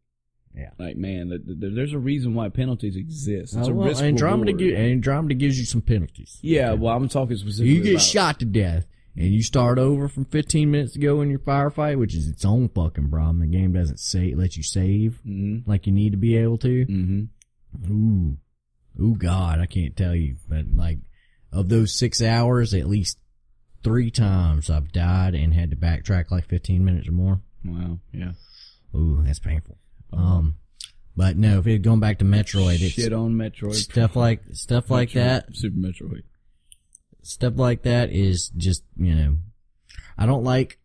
Yeah. Like man, th- th- there's a reason why penalties exist. It's Oh, a well, risk Andromeda, reward. gi- Andromeda gives you some penalties. Yeah, well, I'm talking specifically. You get shot to death and you start over from 15 minutes ago in your firefight, which is its own fucking problem. The game doesn't say let you save Mhm. like you need to be able to. Mhm. Ooh, ooh, God, I can't tell you, but like of those six hours, at least three times I've died and had to backtrack like 15 minutes or more. Wow. Yeah. Ooh, that's painful. Um, but no, if it going back to Metroid, it's Shit on Metroid. stuff like stuff like that. Super Metroid. stuff like that is just you know i don't like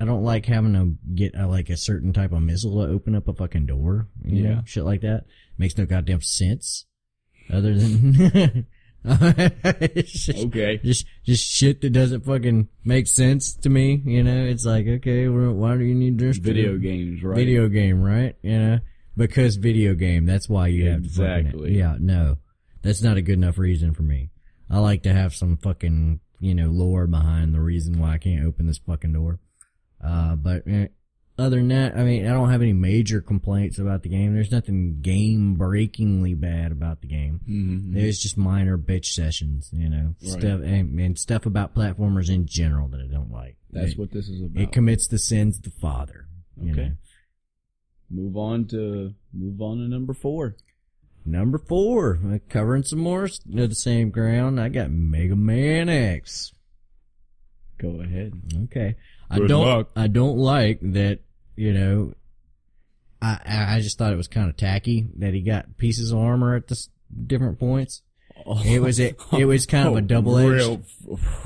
i don't like having to get uh like a certain type of missile to open up a fucking door you Yeah. know shit like that makes no goddamn sense other than [laughs] just, [laughs] Okay. just just shit that doesn't fucking make sense to me you know it's like okay well, why do you need this to- Video games, right? video game right you know because video game that's why you have to fucking- Exactly. yeah no that's not a good enough reason for me I like to have some fucking, you know, lore behind the reason why I can't open this fucking door. Uh, but eh, other than that, I mean, I don't have any major complaints about the game. There's nothing game breakingly bad about the game. Mhm. There's just minor bitch sessions, you know, Right. stuff and, and stuff about platformers in general that I don't like. That's it, what this is about. it commits the sins of the father. You Okay. know? move on to move on to number four. Number four, uh, covering some more s- of the same ground. I got Mega Man X. Go ahead. Okay. I don't, luck. I don't like that, you know, I, I I just thought it was kind of tacky that he got pieces of armor at the different points. Oh. It was a, it was [laughs] kind of a oh, double edged,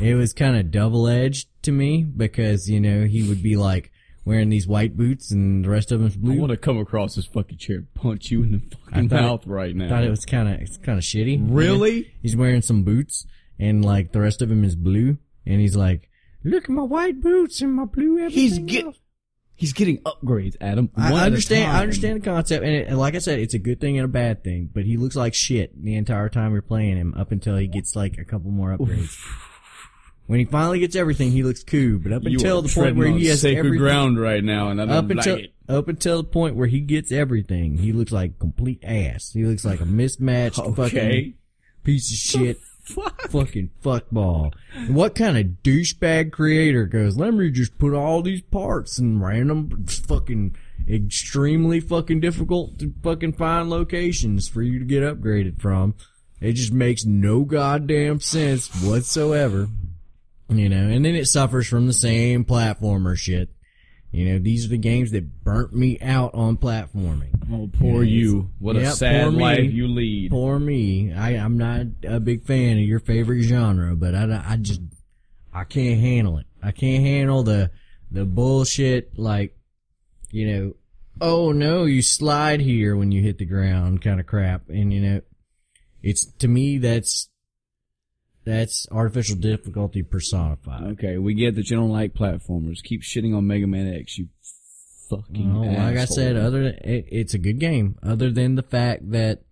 it was kind of double edged to me because, you know, he would be like wearing these white boots and the rest of them's I blue. want to come across this fucking chair, and punch you in the fucking thought it- mouth right now. thought it was kind of, it's kind of shitty. really. He's wearing some boots and like the rest of him is blue and he's like, look at my white boots and my blue everything. He's get- else." He's getting upgrades, Adam. I one at a understand. I understand the concept, and, it, and like I said, it's a good thing and a bad thing. But he looks like shit the entire time you're playing him, up until he gets like a couple more upgrades. when he finally gets everything, he looks cool. But up You until the point where he has sacred everything, ground right now, and I don't up like until it. up until the point where he gets everything, he looks like complete ass. He looks like a mismatched fucking piece of shit. Fuck. fucking fuckball. What kind of douchebag creator goes, let me just put all these parts in random fucking extremely fucking difficult to fucking find locations for you to get upgraded from. It just makes no goddamn sense whatsoever. You know, and then it suffers from the same platformer shit. You know, these are the games that burnt me out on platforming. Oh, poor Yeah, you. What a Yep, sad life you lead. For me, I, I'm not a big fan of your favorite genre, but I, I just, I can't handle it. I can't handle the, the bullshit like, you know, oh no, you slide here when you hit the ground kind of crap. And you know, it's, to me, that's, that's artificial difficulty personified. Okay, we get that you don't like platformers. Keep shitting on Mega Man X, you fucking Well, like I said, other than, it, it's a good game. Other than the fact that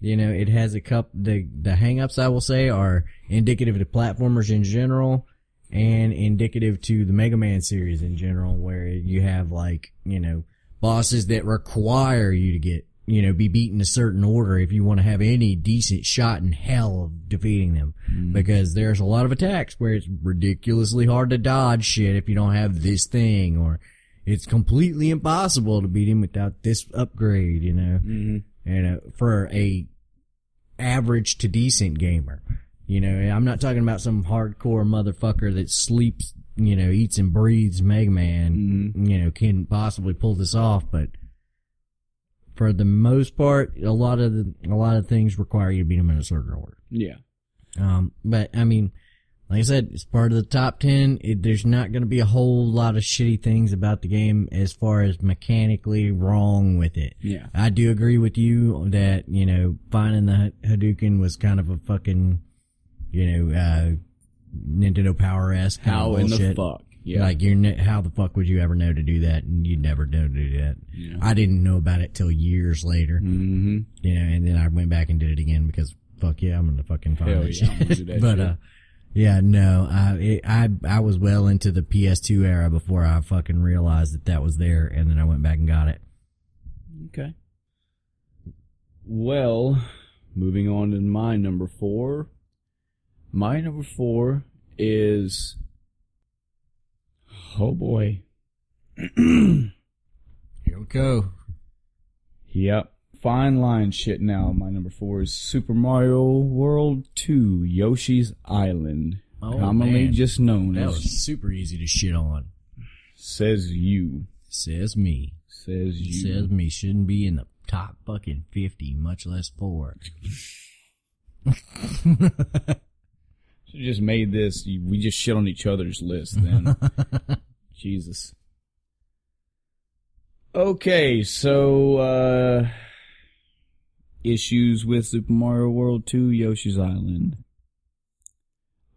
you know it has a cup. The the hangups I will say are indicative to platformers in general, and indicative to the Mega Man series in general, where you have like you know bosses that require you to get you know be beaten a certain order if you want to have any decent shot in hell of defeating them. Because there's a lot of attacks where it's ridiculously hard to dodge shit if you don't have this thing or it's completely impossible to beat him without this upgrade, you know. Mhm. You know, for a average to decent gamer. You know, I'm not talking about some hardcore motherfucker that sleeps, you know, eats and breathes Mega Man, Mhm. you know, can possibly pull this off, but for the most part, a lot of the, a lot of things require you to beat them in a certain order. Yeah. Um, but I mean, like I said, it's part of the top 10. It, there's not going to be a whole lot of shitty things about the game as far as mechanically wrong with it. Yeah. I do agree with you that, you know, finding the Hadouken was kind of a fucking, you know, uh, Nintendo Power kind How of in the fuck? Yeah. Like you're, ne- how the fuck would you ever know to do that? And you'd never know to do that. Yeah. I didn't know about it till years later hmm you know, and then I went back and did it again because fuck yeah, I'm gonna fucking find Hell that yeah, shit. do that [laughs] but shit. uh, yeah, no, I it, I I was well into the PS2 era before I fucking realized that that was there, and then I went back and got it. Okay. Well, moving on to my number four. My number four is. Oh boy. [clears throat] Here we go. Yep. Fine line shit now. My number four is Super Mario World 2 Yoshi's Island. Oh, commonly man. just known That as was super easy to shit on. Says You. Says me. Says You. Says me. Shouldn't be in the top fucking 50, much less four. [laughs] Should've just made this. We just shit on each other's list then. [laughs] Jesus. Okay, so uh issues with Super Mario World 2 Yoshi's Island.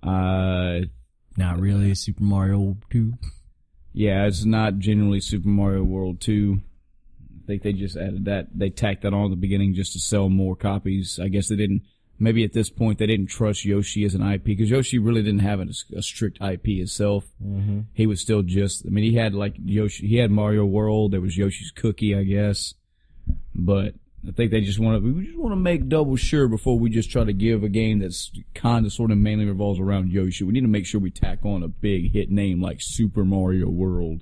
Uh Not really Super Mario 2. yeah, it's not generally Super Mario World 2. I think they just added that. They tacked that on at the beginning just to sell more copies. I guess they didn't. Maybe at this point they didn't trust Yoshi as an IP because Yoshi really didn't have a, a strict IP itself. Mm-hmm. He was still just. I mean, he had like Yoshi. He had Mario World. There was Yoshi's Cookie, I guess. But I think they just want to. We just want to make double sure before we just try to give a game that's kind of sort of mainly revolves around Yoshi. We need to make sure we tack on a big hit name like Super Mario World.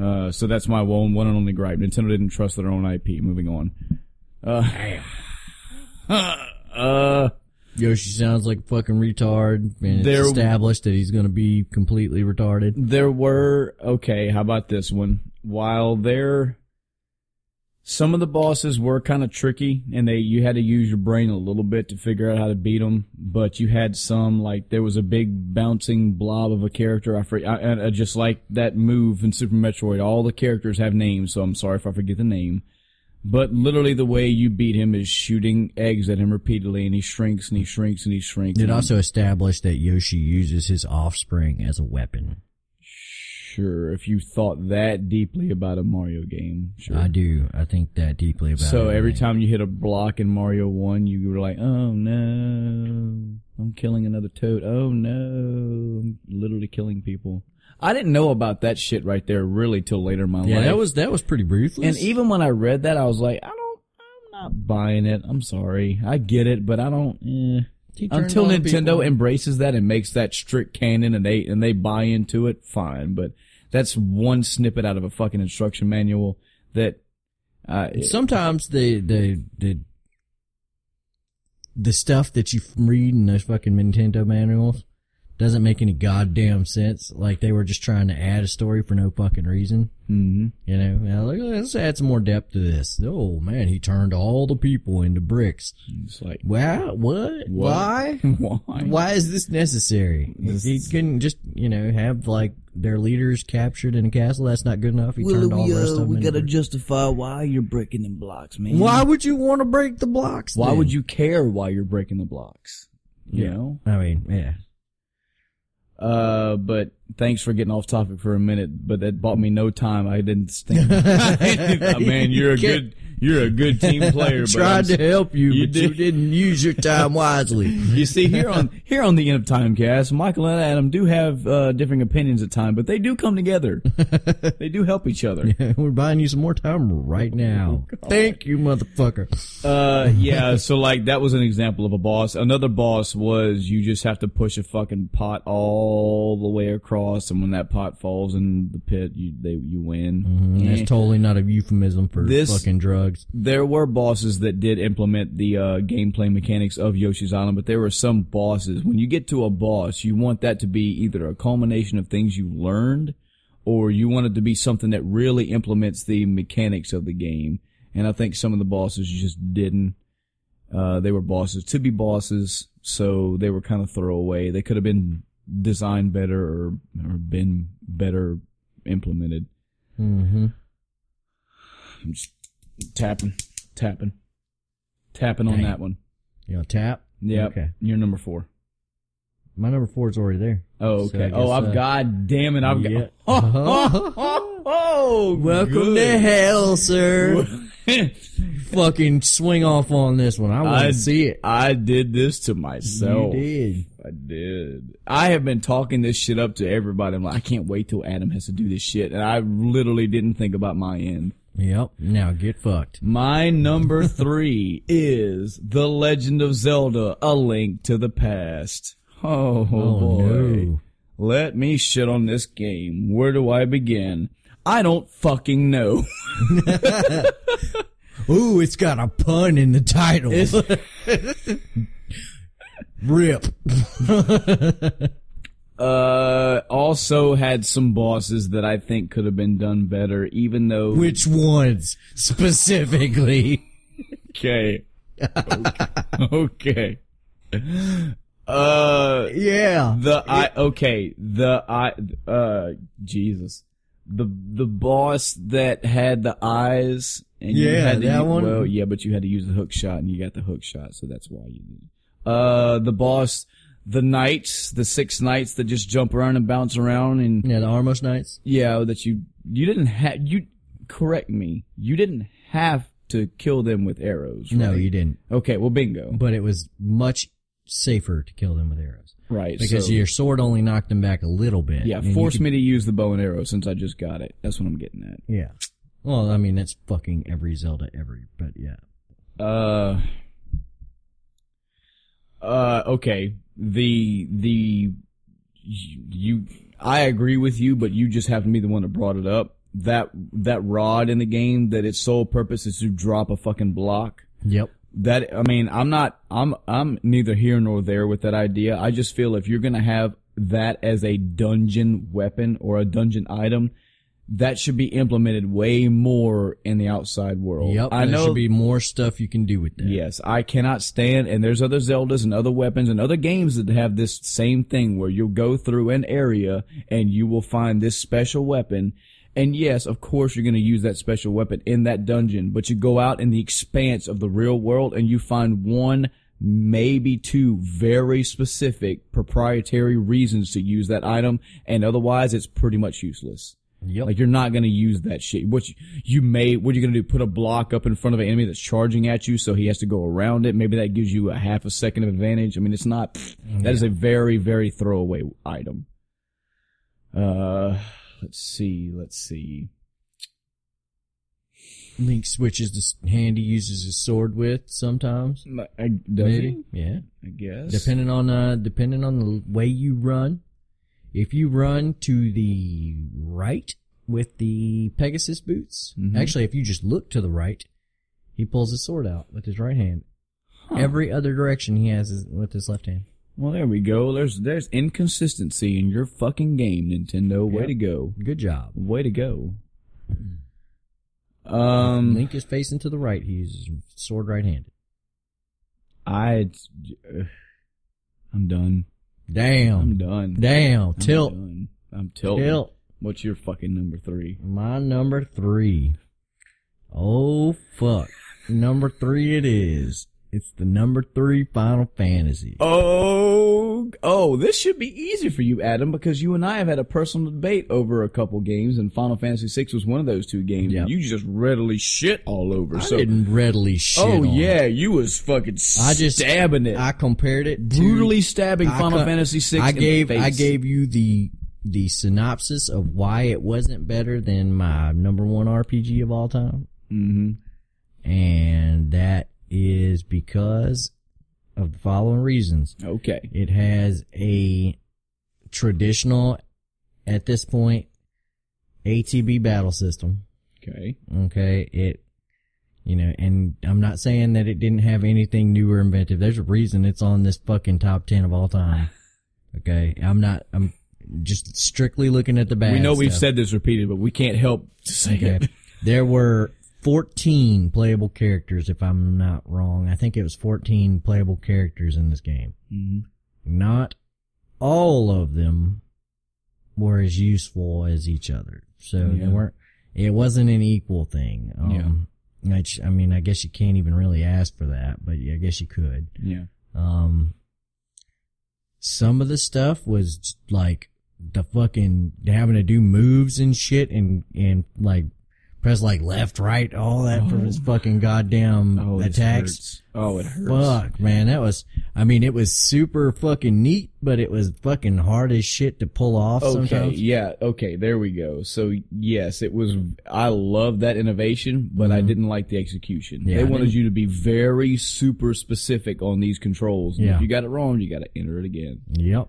Uh, so that's my one, one and only gripe. Nintendo didn't trust their own IP. Moving on. Uh, [laughs] uh, Yoshi sounds like a fucking retard, and it's established that he's gonna be completely retarded. there were okay. How about this one? While there, some of the bosses were kind of tricky, and they you had to use your brain a little bit to figure out how to beat them. But you had some like there was a big bouncing blob of a character. I I, I, just like that move in Super Metroid. All the characters have names, so I'm sorry if I forget the name. But literally, the way you beat him is shooting eggs at him repeatedly, and he shrinks and he shrinks and he shrinks. It also established that Yoshi uses his offspring as a weapon. Sure, if you thought that deeply about a Mario game, sure. I do. I think that deeply about it. so every time you hit a block in Mario 1, you were like, oh no, I'm killing another toad. Oh no, I'm literally killing people. I didn't know about that shit right there really till later in my Yeah, life. that was that was pretty ruthless. and even when I read that, I was like, I don't, I'm not buying it. I'm sorry. I get it, but I don't, eh. Until Nintendo embraces that and makes that strict canon and they and they buy into it, fine. But that's one snippet out of a fucking instruction manual that uh, sometimes the the the the stuff that you read in those fucking Nintendo manuals doesn't make any goddamn sense. Like they were just trying to add a story for no fucking reason. mhm. You know, Now, like, let's add some more depth to this. Oh man, he turned all the people into bricks. it's like Wow, what? What? Why? [laughs] why? Why is this necessary? He couldn't just, you know, have like their leaders captured in a castle. That's not good enough. He turned all the rest of them. into bricks. justify why you're breaking them blocks, man. Why would you want to break the blocks? Why then? would you care why you're breaking the blocks? You Yeah. know. I mean, yeah. Uh, but thanks for getting off topic for a minute. But that bought me no time. I didn't [laughs] think. man, you're a good, you're a good team [laughs] player. Tried to help you, You but you did. didn't use your time [laughs] wisely. You see, here on [laughs] here on the End of Time cast, Michael and Adam do have uh, differing opinions at times, but they do come together. they do help each other. We're buying you some more time right now. Thank you, motherfucker. Uh, yeah. So like that was an example of a boss. Another boss was you just have to push a fucking pot all the way across, and when that pot falls in the pit, you they you win. Eh. That's totally not a euphemism for This- fucking drugs. There were bosses that did implement the uh, gameplay mechanics of Yoshi's Island, but there were some bosses. When you get to a boss, you want that to be either a culmination of things you learned, or you want it to be something that really implements the mechanics of the game. And I think some of the bosses just didn't. Uh, they were bosses to be bosses, so they were kind of throwaway. They could have been designed better or, or been better implemented. Mm-hmm. I'm just tapping, tapping, tapping on Dang. that one. You know, tap. Yeah. Okay. You're number four. My number four is already there. Oh, So okay. Oh, I've uh, God damn it. I've yeah. got. [laughs] Oh, oh, oh, [laughs] Welcome to hell, sir. [laughs] Fucking swing off on this one. I want to see it. I did this to myself. You did. I did. I have been talking this shit up to everybody. I'm like, I can't wait till Adam has to do this shit, and I literally didn't think about my end. Yep. Now get fucked. My number three is The Legend of Zelda: A Link to the Past. Oh, Oh boy. no. Let me shit on this game. Where do I begin? I don't fucking know. [laughs] Ooh, it's got a pun in the title. [laughs] Rip. [laughs] Uh, also had some bosses that I think could have been done better, even though. Which ones specifically? Okay. [laughs] okay. Uh, Yeah. the I okay the I uh Jesus the the boss that had the eyes and you Yeah, had to that u- one? well yeah but you had to use the hook shot and you got the hook shot so that's why you uh the boss the knights the six knights that just jump around and bounce around and Yeah, the Armos Knights. yeah that you you didn't have you correct me you didn't have to kill them with arrows No, you didn't. okay well bingo But it was much safer to kill them with arrows. right Because so- your sword only knocked them back a little bit. Yeah, and you force could- me to use the bow and arrow since I just got it. That's what I'm getting at. Yeah. Well, I mean, that's fucking every Zelda ever, but yeah. Uh, uh, okay. The the you, I agree with you, but you just happen to be the one that brought it up. That that rod in the game that its sole purpose is to drop a fucking block. Yep. That I mean, I'm not. I'm I'm neither here nor there with that idea. I just feel if you're gonna have that as a dungeon weapon or a dungeon item, that should be implemented way more in the outside world. Yep. I there know. should be more stuff you can do with that. Yes, I cannot stand, and there's other Zeldas and other weapons and other games that have this same thing where you'll go through an area and you will find this special weapon. And yes, of course you're going to use that special weapon in that dungeon, but you go out in the expanse of the real world and you find one, maybe two very specific proprietary reasons to use that item, and otherwise it's pretty much useless. Yep. Like you're not gonna use that shit. What you, you may, what are you gonna do? Put a block up in front of an enemy that's charging at you, so he has to go around it. Maybe that gives you a half a second of advantage. I mean, it's not. That is a very, very throwaway item. Uh, let's see, let's see. Link switches the hand he uses his sword with sometimes. I, does Maybe. he? Yeah. I guess. Depending on uh depending on the way you run. If you run to the right with the Pegasus boots, Mhm. actually if you just look to the right, he pulls his sword out with his right hand. Every other direction he has is with his left hand. Well, there we go. There's there's inconsistency in your fucking game, Nintendo. Way Yep. to go. Good job. Way to go. [clears throat] Um, Link is facing to the right. He's sword right handed. I, I'm done. I'm done. Damn. I'm Tilt. done. I'm tilting. Tilt. What's your fucking number three? My number three. Oh fuck. Number three it is. It's the number three Final Fantasy. Oh, oh, this should be easy for you, Adam, because you and I have had a personal debate over a couple games, and Final Fantasy VI was one of those two games. Yep. and You just readily shit all over. I so, didn't readily shit oh on it. yeah, you was fucking I just stabbing it, I compared it to, brutally stabbing I Final Fantasy VI. I gave I gave you the the synopsis of why it wasn't better than my number one RPG of all time, Mm-hmm. and that is because of the following reasons. Okay. It has a traditional, at this point, ATB battle system. Okay. Okay. It, you know, and I'm not saying that it didn't have anything new or inventive. There's a reason it's on this fucking top 10 of all time. [laughs] Okay. I'm not, I'm just strictly looking at the bad we know we've said this repeated, but we can't help to say Okay. it. [laughs] There were 14 playable characters, if I'm not wrong. I think it was 14 playable characters in this game. Mhm. Not all of them were as useful as each other. So they weren't, it wasn't an equal thing. Um, I, j- I mean, I guess you can't even really ask for that, but I guess you could. Yeah. Um, some of the stuff was like the fucking having to do moves and shit and, and like press like left, right, all that for his fucking goddamn Oh, attacks. Oh, it hurts. Fuck, man, that was. I mean, it was super fucking neat, but it was fucking hard as shit to pull off. Okay, Sometimes. yeah, okay, there we go. So yes, it was. I love that innovation, but I didn't like the execution. Mm-hmm. Yeah, they wanted you to be very super specific on these controls. And Yeah. If you got it wrong, you got to enter it again. Yep.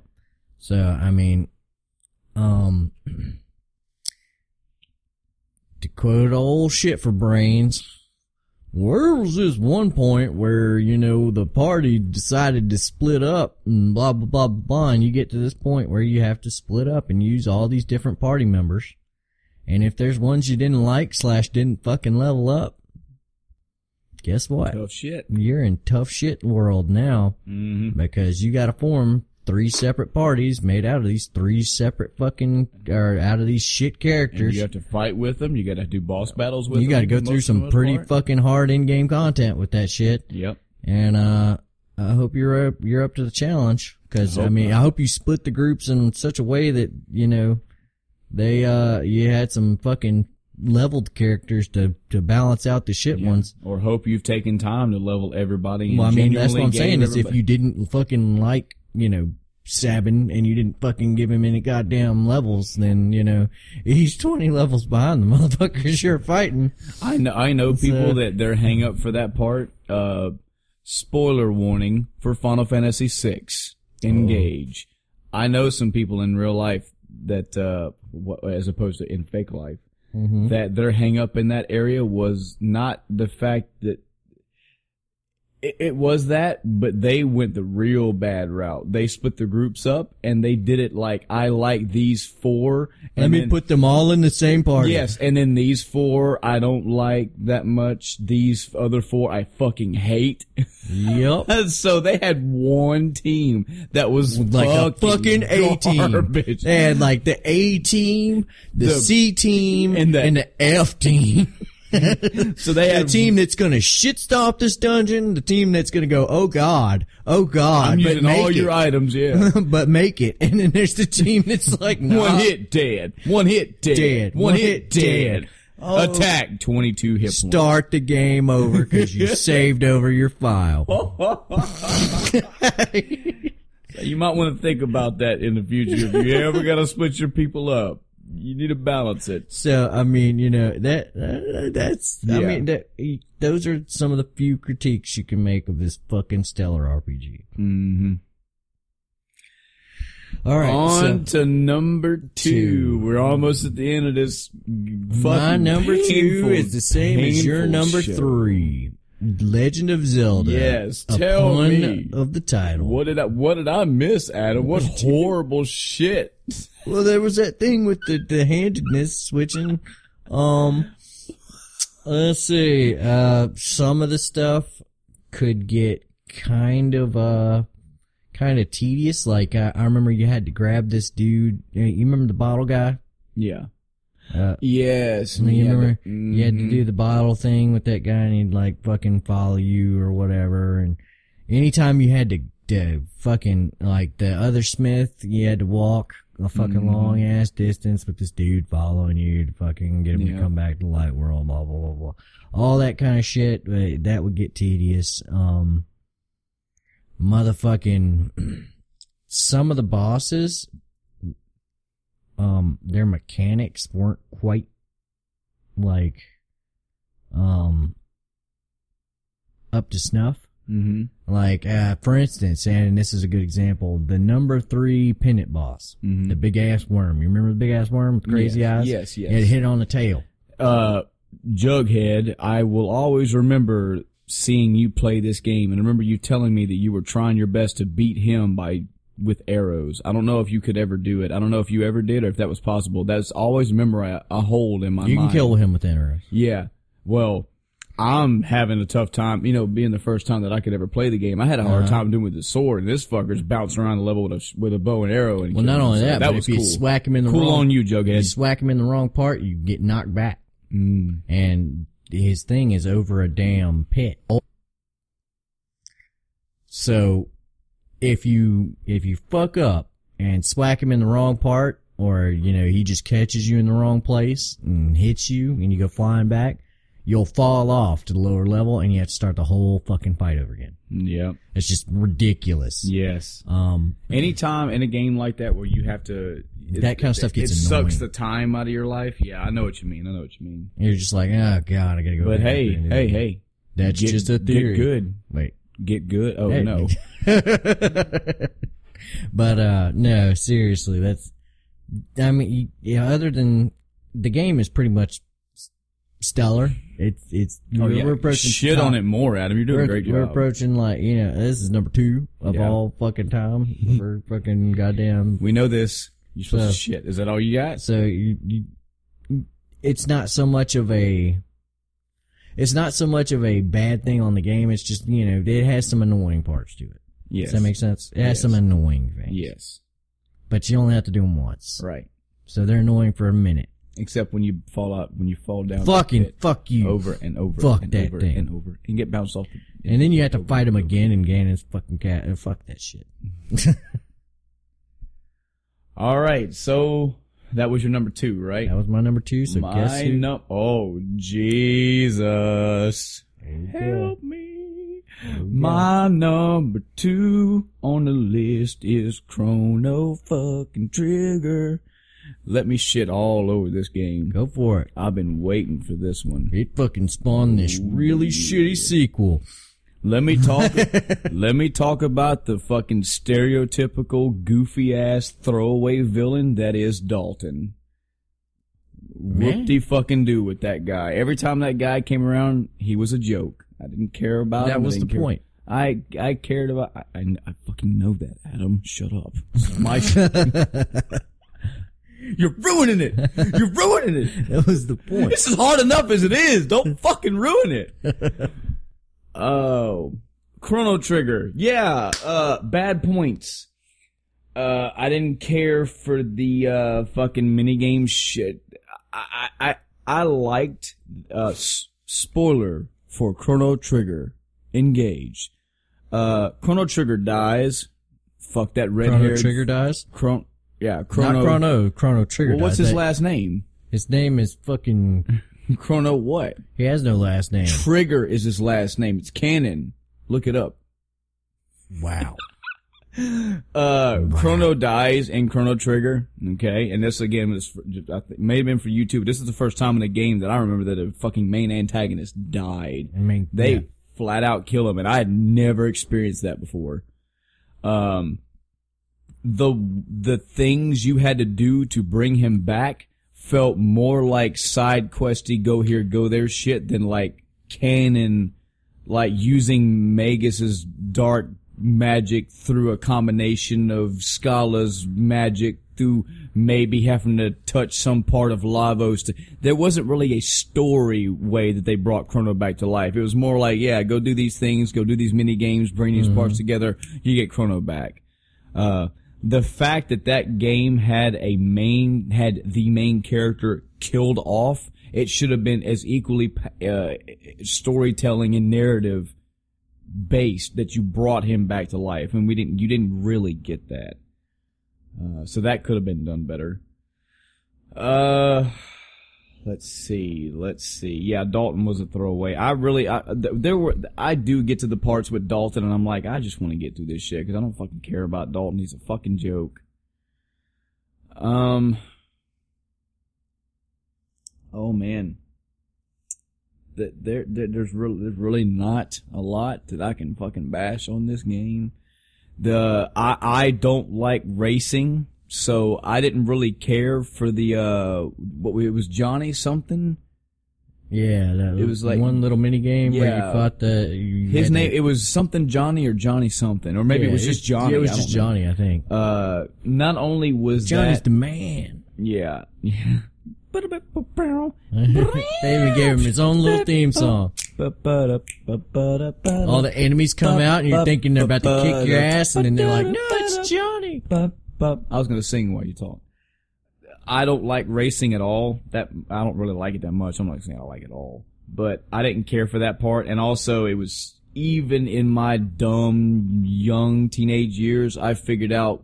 So I mean, um, [clears throat] to quote old shit for brains, where was this one point where you know the party decided to split up and blah blah blah blah blah, and you get to this point where you have to split up and use all these different party members, and if there's ones you didn't like slash didn't fucking level up, guess what? Oh shit. You're in tough shit world now Mm-hmm. because you got to form three separate parties made out of these three separate fucking or out of these shit characters. And you have to fight with them. You got to do boss battles with them. You got to go through most- for the some pretty part. fucking hard in-game content with that shit. Yep. And uh I hope you're up, you're up to the challenge because I I, mean not. I hope you split the groups in such a way that you know they uh you had some fucking leveled characters to to balance out the shit Yeah. ones. Or hope you've taken time to level everybody. Well, I mean, that's what I'm saying gave is if you didn't fucking like, you know, Sabin and you didn't fucking give him any goddamn levels, then, you know, he's 20 levels behind the [laughs] motherfuckers you're fighting. I know I know people uh, that their hang up for that part. Uh, spoiler warning for Final Fantasy VI. Engage. I know some people in real life that, uh, as opposed to in fake life, Mm-hmm. that their hang up in that area was not the fact that it, it was that, but they went the real bad route. They split the groups up and they did it like I like these four. Let and me then- put them all in the same party. Yes, and then these four I don't like that much. These other four I fucking hate. Yep. [laughs] so they had one team that was Like a fucking A team. They had like the A team, the, The- C team, and and the- the, F team. [laughs] [laughs] So they the had team that's gonna shit stop this dungeon, the team that's gonna go, oh god, oh god, I'm but using make all it. your items, yeah. [laughs] but make it. And then there's the team that's like, [laughs] nah. One hit dead. One hit dead. Dead. One, hit, dead. Oh. Attack 22 hit points. Start the game over because you saved over your file. You might want to think about that in the future. If you ever got to split your people up, you need to balance it. So I mean, you know that uh, that's. I mean, that, those are some of the few critiques you can make of this fucking stellar RPG. Mm-hmm. All right, On so to number two. Two. We're almost at the end of this. Fucking my number two is the same as your number show. three. Legend of Zelda. Yes, tell me. of the title. What did I? What did I miss, Adam? What horrible shit! Well, there was that thing with the, the handedness switching. Um, let's see. Uh, some of the stuff could get kind of, uh, kind of tedious. Like, I, I remember you had to grab this dude. You remember the bottle guy? Yeah. Uh, Yes. I mean, you yeah, remember the- you had to mhm. do the bottle thing with that guy and he'd like fucking follow you or whatever. And anytime you had to, to fucking, like the other Smith, you had to walk a fucking Mhm. long ass distance with this dude following you to fucking get him Yeah. to come back to the light world, blah, blah, blah, blah. All that kind of shit, that would get tedious. Um, motherfucking, [clears throat] some of the bosses, um, their mechanics weren't quite like, um, up to snuff. Mhm. Like, uh, for instance, and this is a good example, the number three pendant boss, Mhm. the big ass worm. You remember the big ass worm with crazy Yes, eyes? yes, yes. It hit on the tail. uh, Jughead, I will always remember seeing you play this game, and I remember you telling me that you were trying your best to beat him by with arrows. I don't know if you could ever do it. I don't know if you ever did or if that was possible. That's always a memory I, I hold in my You mind. can kill him with arrows. Yeah. Well, I'm having a tough time, you know, being the first time that I could ever play the game. I had a hard Uh-huh. time doing with the sword, and this fucker's bouncing around the level with a with a bow and arrow. And Well, not only me. So that, that but was if you cool. swack him in the cool wrong, on you, you swack him in the wrong part, you get knocked back. Mm. and his thing is over a damn pit. So if you if you fuck up and swack him in the wrong part or you know he just catches you in the wrong place and hits you, and you go flying back, you'll fall off to the lower level, and you have to start the whole fucking fight over again. Yep. It's just ridiculous. Yes. Um, Anytime in a game like that where you have to, it- That kind of stuff gets it sucks the time out of your life. Yeah, I know what you mean. I know what you mean. you're just like, oh god, I gotta go. But hey, hey, hey, that's get, just a theory. Get good. Wait. Get good. Oh Hey. no. [laughs] but uh no, seriously, that's. I mean, yeah. Other than the game is pretty much stellar. It's it's Oh we're, yeah. we're approaching Shit top- on it more, Adam. You're doing We're, a great we're job. approaching like you know this is number two of Yeah. all fucking time [laughs] for fucking goddamn. we know this. You're supposed So- to shit. Is that all you got? So you, you it's not so much of a it's not so much of a bad thing on the game. It's just you know it has some annoying parts to it. Yes. Does that make sense? It has Yes. some annoying things. Yes. But you only have to do them once. Right. So they're annoying for a minute. Except when you fall out, when you fall down. Fucking fuck you. over and over Fuck and that over thing. and over and get bounced off. The, And then you have to fight him again and Ganon's fucking cat. uh, Fuck that shit. [laughs] All right. So that was your number two, right? That was my number two. So guess My who? num- Oh Jesus. Help me. My number two on the list is Chrono fucking Trigger. Let me shit all over this game. Go for it. I've been waiting for this one. It fucking spawned this really shitty sequel. Let me talk. [laughs] let me talk about the fucking stereotypical goofy ass throwaway villain that is Dalton. Whoop de fucking do with that guy. Every time that guy came around, he was a joke. I didn't care about him. That I was the care- point. I I cared about. I, I, I fucking know that. Adam, shut up. [laughs] My. [laughs] You're ruining it. You're ruining it. [laughs] That was the point. This is hard enough as it is. Don't [laughs] fucking ruin it. [laughs] Oh, Chrono Trigger. Yeah, uh, bad points. Uh, I didn't care for the, uh, fucking minigame shit. I, I, I, I liked, uh, s- spoiler for Chrono Trigger. Engage. Uh, Chrono Trigger dies. Fuck that red hair. Chrono haired. Trigger dies. Chron- yeah, Chrono. Not Chrono. Chrono Trigger Well, what's dies. his That- last name? His name is fucking. [laughs] Chrono what? He has no last name. Trigger is his last name. It's canon. Look it up. Wow. [laughs] Uh, Chrono dies in Chrono Trigger. Okay, and this again was for, I think, may have been for YouTube. This is the first time in a game that I remember that a fucking main antagonist died. I mean, They yeah. flat out kill him, and I had never experienced that before. Um, the the things you had to do to bring him back felt more like side questy, go here, go there shit than like canon, like using Magus's dark magic through a combination of Schala's magic through maybe having to touch some part of Lavos. To, there wasn't really a story way that they brought Chrono back to life. It was more like, yeah, go do these things, go do these mini games, bring these parts together, you get Chrono back. Uh, the fact that that game had a main, had the main character killed off, it should have been as equally, uh, storytelling and narrative based that you brought him back to life. And we didn't, you didn't really get that. Uh, so that could have been done better. Uh, let's see, let's see. Yeah, Dalton was a throwaway. I really, I, th- there were, I do get to the parts with Dalton and I'm like, I just want to get through this shit because I don't fucking care about Dalton. He's a fucking joke. Um, oh man. There, there, there's really, there's really not a lot that I can fucking bash on this game. The, I, I don't like racing, so I didn't really care for the, uh, what we- it was Johnny something. Yeah, that It was like- one little mini game where you fought the. You His name, to- it was something Johnny or Johnny something, or maybe yeah, it was just Johnny. Yeah, it was I just know. Johnny, I think. Uh, not only was Johnny's that, the man. yeah, yeah. [laughs] they even gave him his own little theme song. All the enemies come out and you're thinking they're about to kick your ass, and then they're like, "No, it's Johnny." I was gonna sing while you talk. I don't like racing at all. That I don't really like it that much. I'm not saying I like it all, but I didn't care for that part. And also, it was even in my dumb young teenage years, I figured out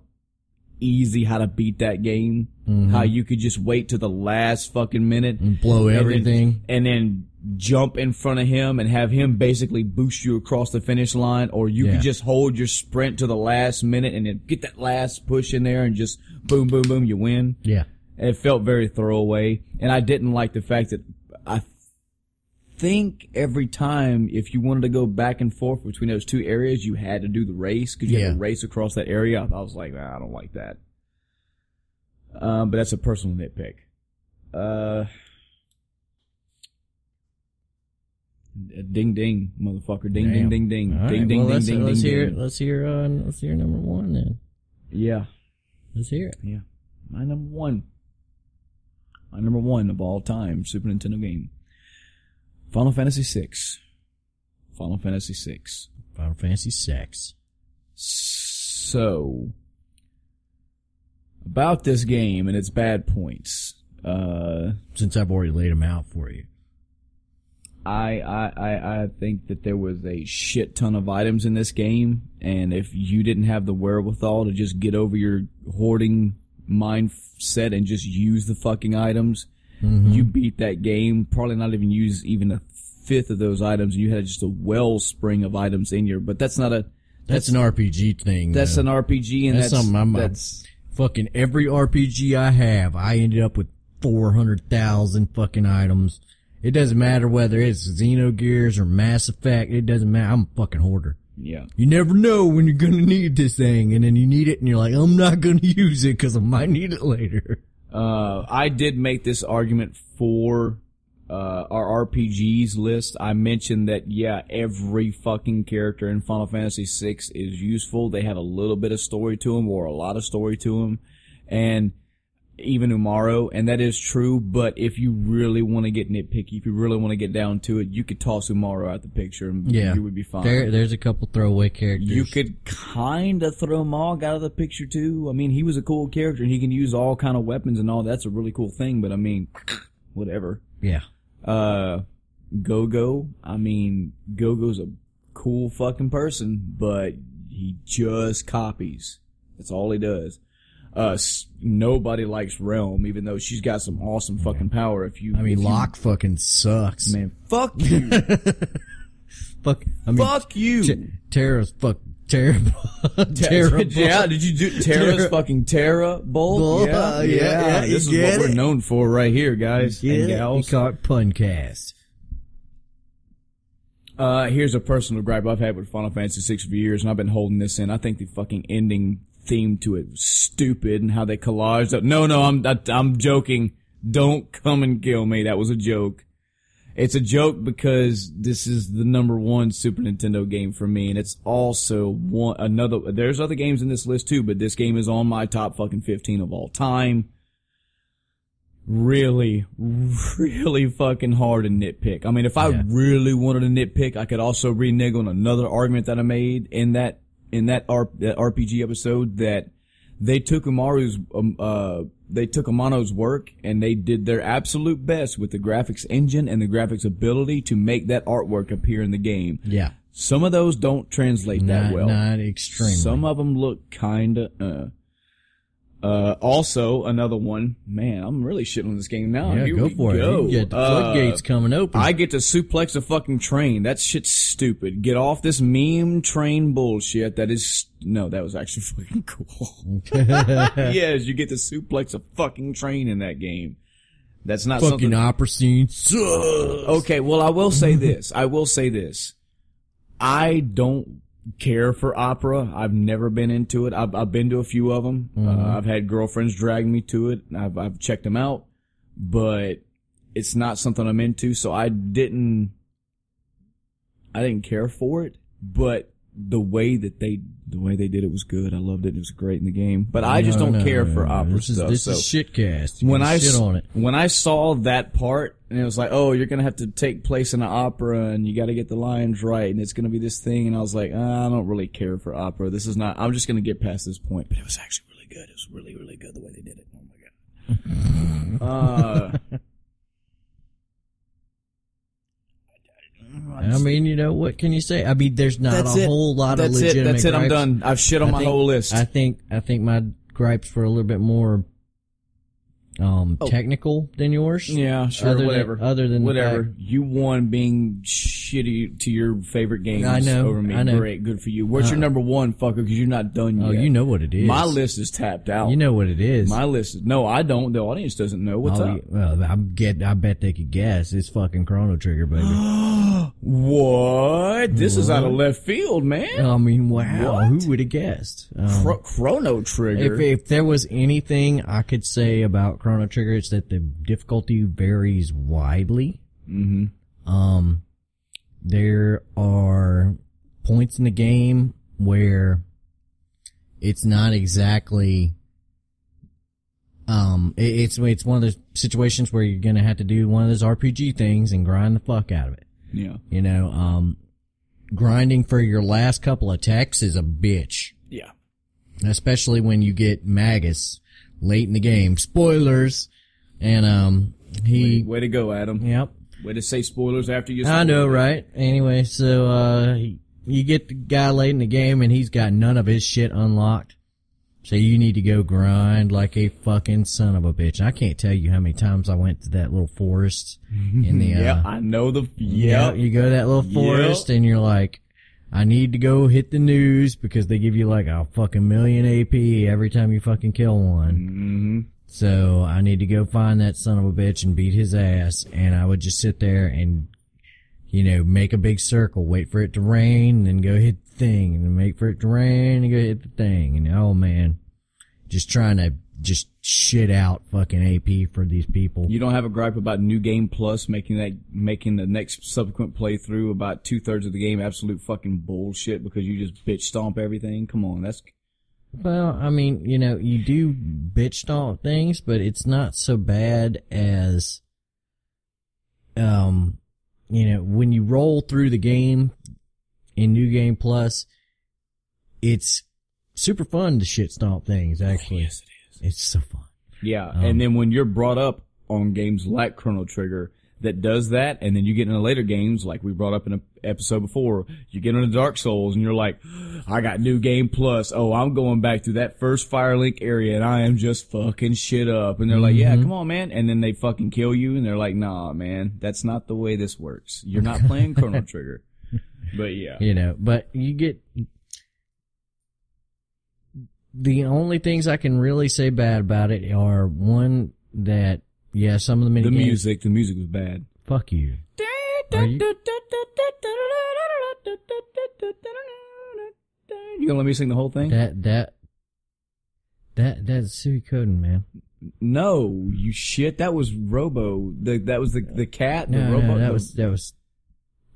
easy how to beat that game. Mm-hmm. How you could just wait to the last fucking minute And blow and then- everything. and then jump in front of him and have him basically boost you across the finish line, or you Yeah. could just hold your sprint to the last minute and then get that last push in there and just boom, boom, boom, you win. yeah. It felt very throwaway, and I didn't like the fact that I think every time if you wanted to go back and forth between those two areas, you had to do the race because you had to race across that area. I was like, nah, I don't like that. Um, but that's a personal nitpick. Uh, ding ding, motherfucker, ding Damn. ding ding ding, All ding right, ding well, ding let's, ding let's ding hear ding. let's hear uh, let's hear number one then. Yeah. Let's hear it. Yeah. My number one. My number one of all time Super Nintendo game. Final Fantasy VI. Final Fantasy VI. Final Fantasy Sex. So, about this game and its bad points. Uh, Since I've already laid them out for you. I, I, I, I think that there was a shit ton of items in this game, and if you didn't have the wherewithal to just get over your hoarding mindset and just use the fucking items, mm-hmm. you beat that game. Probably not even use even a fifth of those items, and you had just a wellspring of items in your. But that's not a. That's, an RPG thing. That's though. an RPG, and That's that's, something I'm- I'm- that's fucking every RPG I have, I ended up with 400,000 fucking items. It doesn't matter whether it's Xenogears or Mass Effect. It doesn't matter. I'm a fucking hoarder. yeah. You never know when you're gonna need this thing, and then you need it, and you're like, I'm not gonna [laughs] use it because I might need it later. Uh, I did make this argument for uh, our RPGs list. I mentioned that yeah, every fucking character in Final Fantasy VI is useful. They have a little bit of story to them, or a lot of story to them, and even Umaro, and that is true. But if you really want to get nitpicky, if you really want to get down to it, you could toss Umaro out the picture, and Yeah, you would be fine. There, there's a couple throwaway characters. You could kind of throw Mog out of the picture too. I mean, he was a cool character and he can use all kind of weapons and all. That's a really cool thing. But I mean, [clears throat] whatever. yeah, Uh, Go-Go. I mean, Go-Go's a cool fucking person, but he just copies. That's all he does. Uh, nobody likes Relm, even though she's got some awesome fucking power. If you, I mean, if you- fucking sucks. man, fuck [laughs] you, Fuck, I mean, fuck you. T- Terra's fuck terrible. [laughs] Terra, terrible. yeah, did you do Terra's Terra- fucking Terra Bolt? Bull, yeah, uh, yeah, yeah, This is what we're known for right here, guys and Yeah, gals. he caught Puncast. Uh, here's a personal gripe I've had with Final Fantasy VI for years, and I've been holding this in. I think the fucking ending theme to it was stupid, and how they collaged. Up. No, no, I'm I, I'm joking. Don't come and kill me. That was a joke. It's a joke because this is the number one Super Nintendo game for me, and it's also one another. There's other games in this list too, but this game is on my top fucking 15 of all time. Really, really fucking hard to nitpick. I mean, if I Yeah. really wanted to nitpick, I could also renege on another argument that I made in that in that, R, that RPG episode that they took Amaru's, um, uh they took Amano's work and they did their absolute best with the graphics engine and the graphics ability to make that artwork appear in the game. Yeah, Some of those don't translate that well. not extremely. Some of them look kinda, uh, uh, also another one, man, I'm really shitting on this game now. yeah, Here go we for go. it. You get the Uh, floodgates coming open. I get to suplex a fucking train. That shit's stupid. Get off this meme train bullshit. That is, no, that was actually [laughs] fucking cool. [laughs] yes, you get to suplex a fucking train in that game. That's not fucking something. opera scene sucks. Okay, well, I will say this. I will say this. I don't care for opera. I've never been into it. I've, I've been to a few of them. Uh, I've had girlfriends drag me to it. I've, I've checked them out, but it's not something I'm into. So I didn't, I didn't care for it, but the way that they, the way they did it was good. I loved it. It was great in the game, but I just No, don't no, care no, for opera This is stuff. this so is shitcast. You when I shit on it. when I saw that part and it was like, oh, you're gonna have to take place in an opera and you got to get the lines right and it's gonna be this thing and I was like, ah, I don't really care for opera. This is not. I'm just gonna get past this point. But it was actually really good. It was really really good the way they did it. Oh my god. [laughs] uh, I mean, you know, what can you say? I mean, there's not That's a it. whole lot That's of it. legitimate That's it. I'm done. I've shit on I my think- whole list. I think I think my gripes were a little bit more um technical than yours. Oh. Yeah, sure, Other than- whatever. other than whatever. fact- you won being shitty to your favorite games I know, over me. I know. Great, good for you. What's your Uh, number one, fucker? Because you're not done Oh, yet. you know what it is. My list is tapped out. You know what it is. my list is no, I don't. The audience doesn't know. What's oh, up? well, I get. I bet they could guess. It's fucking Chrono Trigger, baby. [gasps] What? This is out of left field, man. I mean, wow. What? Who would have guessed? Um, Chro- Chrono Trigger. if if there was anything I could say about Chrono Trigger, it's that the difficulty varies widely. hmm Um, there are points in the game where it's not exactly. Um, it, it's it's one of those situations where you're gonna have to do one of those RPG things and grind the fuck out of it. Yeah. You know, um, grinding for your last couple of techs is a bitch, Yeah. especially when you get Magus late in the game. Spoilers, and um, he. Way to go, Adam. Yep. Way to say spoilers after you. I know, right? Anyway, so uh you get the guy late in the game and he's got none of his shit unlocked. So you need to go grind like a fucking son of a bitch. I can't tell you how many times I went to that little forest in the [laughs] uh Yeah, I know the. yeah, Yep. you go to that little forest and you're like I need to go hit the Nus because they give you like a fucking million AP every time you fucking kill one. hmm So I need to go find that son of a bitch and beat his ass. And I would just sit there and, you know, make a big circle, wait for it to rain, and then go hit the thing, and then wait for it to rain and go hit the thing. And oh man, just trying to just shit out fucking AP for these people. You don't have a gripe about New Game Plus making that making the next subsequent playthrough about two thirds of the game absolute fucking bullshit because you just bitch stomp everything. Come on, that's Well, I mean, you know, you do bitch stomp things, but it's not so bad as, um, you know, when you roll through the game in New Game Plus, it's super fun to shit stomp things, actually. yes it is. It's so fun. Yeah, Um, and then when you're brought up on games like Chrono Trigger that does that, and then you get into later games like we brought up in an episode before, you get into Dark Souls and you're like, I got New Game Plus. Oh, I'm going back to that first Firelink area and I am just fucking shit up. And they're like, yeah, come on, man. And then they fucking kill you and they're like, nah, man, that's not the way this works. You're not playing Chrono [laughs] Trigger. But yeah. You know, but you get, the only things I can really say bad about it are one that, yeah, some of the mini The games- music, the music was bad. Fuck you. Are you- You gonna let me sing the whole thing? That that that that's Suikoden, man. No, you shit. That was Robo. The, that was the the cat. The No, robot. no, that the, was that was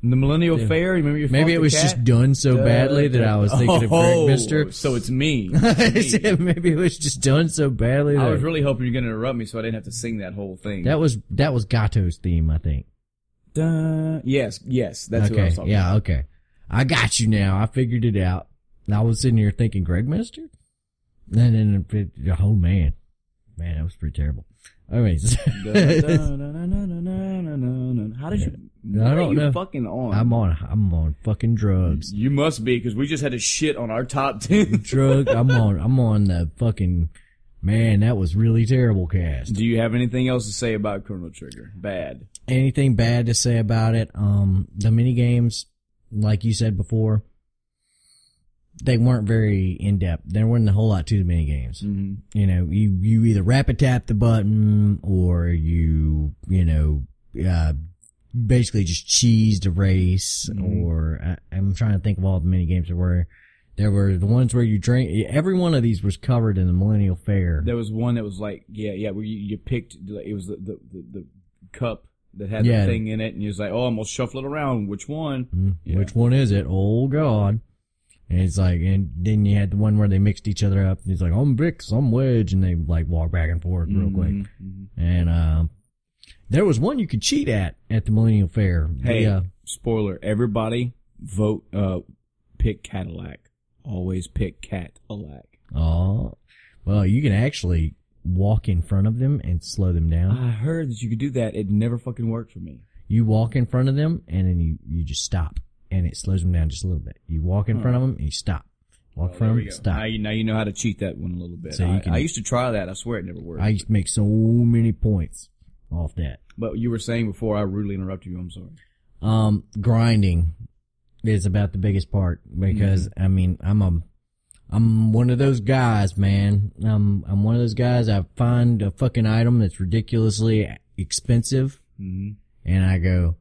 the Millennial yeah. Fair. Remember your maybe it was cat? just done so badly that I was thinking of Greg oh, Mister. So it's me. [laughs] It's me. maybe it was just done so badly. I was really hoping you're going to interrupt me, so I didn't have to sing that whole thing. That was that was Gato's theme, I think. Duh. Yes, yes, that's okay. Yeah, about. okay. I got you now. I figured it out. I was sitting here thinking Greg Mister, and then the oh man, man, that was pretty terrible. Anyways, how did you? I What are don't you know. fucking on? I'm on I'm on fucking drugs. You must be because we just had to shit on our top [laughs] ten. drug. I'm on. I'm on the fucking. Man, that was really terrible cast. Do you have anything else to say about Chrono Trigger? Bad. Anything bad to say about it? Um, the mini games, like you said before, they weren't very in depth. There wasn't a whole lot to the mini games. hmm You know, you you either rapid tap the button or you you know uh, basically just cheesed a race. Mhm. Or I, I'm trying to think of all the mini games there were. There were the ones where you drink. Every one of these was covered in the Millennial Fair. There was one that was like, yeah, yeah, where you, you picked, it was the, the, the, the cup that had Yeah. the thing in it, and you was like, oh, I'm gonna shuffle it around. Which one? Mm, Yeah. Which one is it? Oh God. And it's like, and then you had the one where they mixed each other up. And he's like, I'm Vicks, I'm Wedge, and they like walk back and forth real quick. Mhm, mhm. And um, there was one you could cheat at at the Millennial Fair. Hey, The, uh, spoiler: everybody vote, uh, pick Catalack. Always pick Catalack. oh, well, you can actually walk in front of them and slow them down. I heard that you could do that. It never fucking worked for me. You walk in front of them and then you you just stop, and it slows them down just a little bit. You walk in front of them and you stop. Walk Oh, There we from stop. Now you, now you know how to cheat that one a little bit. So I, can- I used to try that. I swear it never worked. I used to make so many points off that. but you were saying before I rudely interrupted you. I'm sorry. Um, grinding is about the biggest part because Mm-hmm. I mean I'm a I'm one of those guys, man. I'm I'm one of those guys. I find a fucking item that's ridiculously expensive, hmm and I go,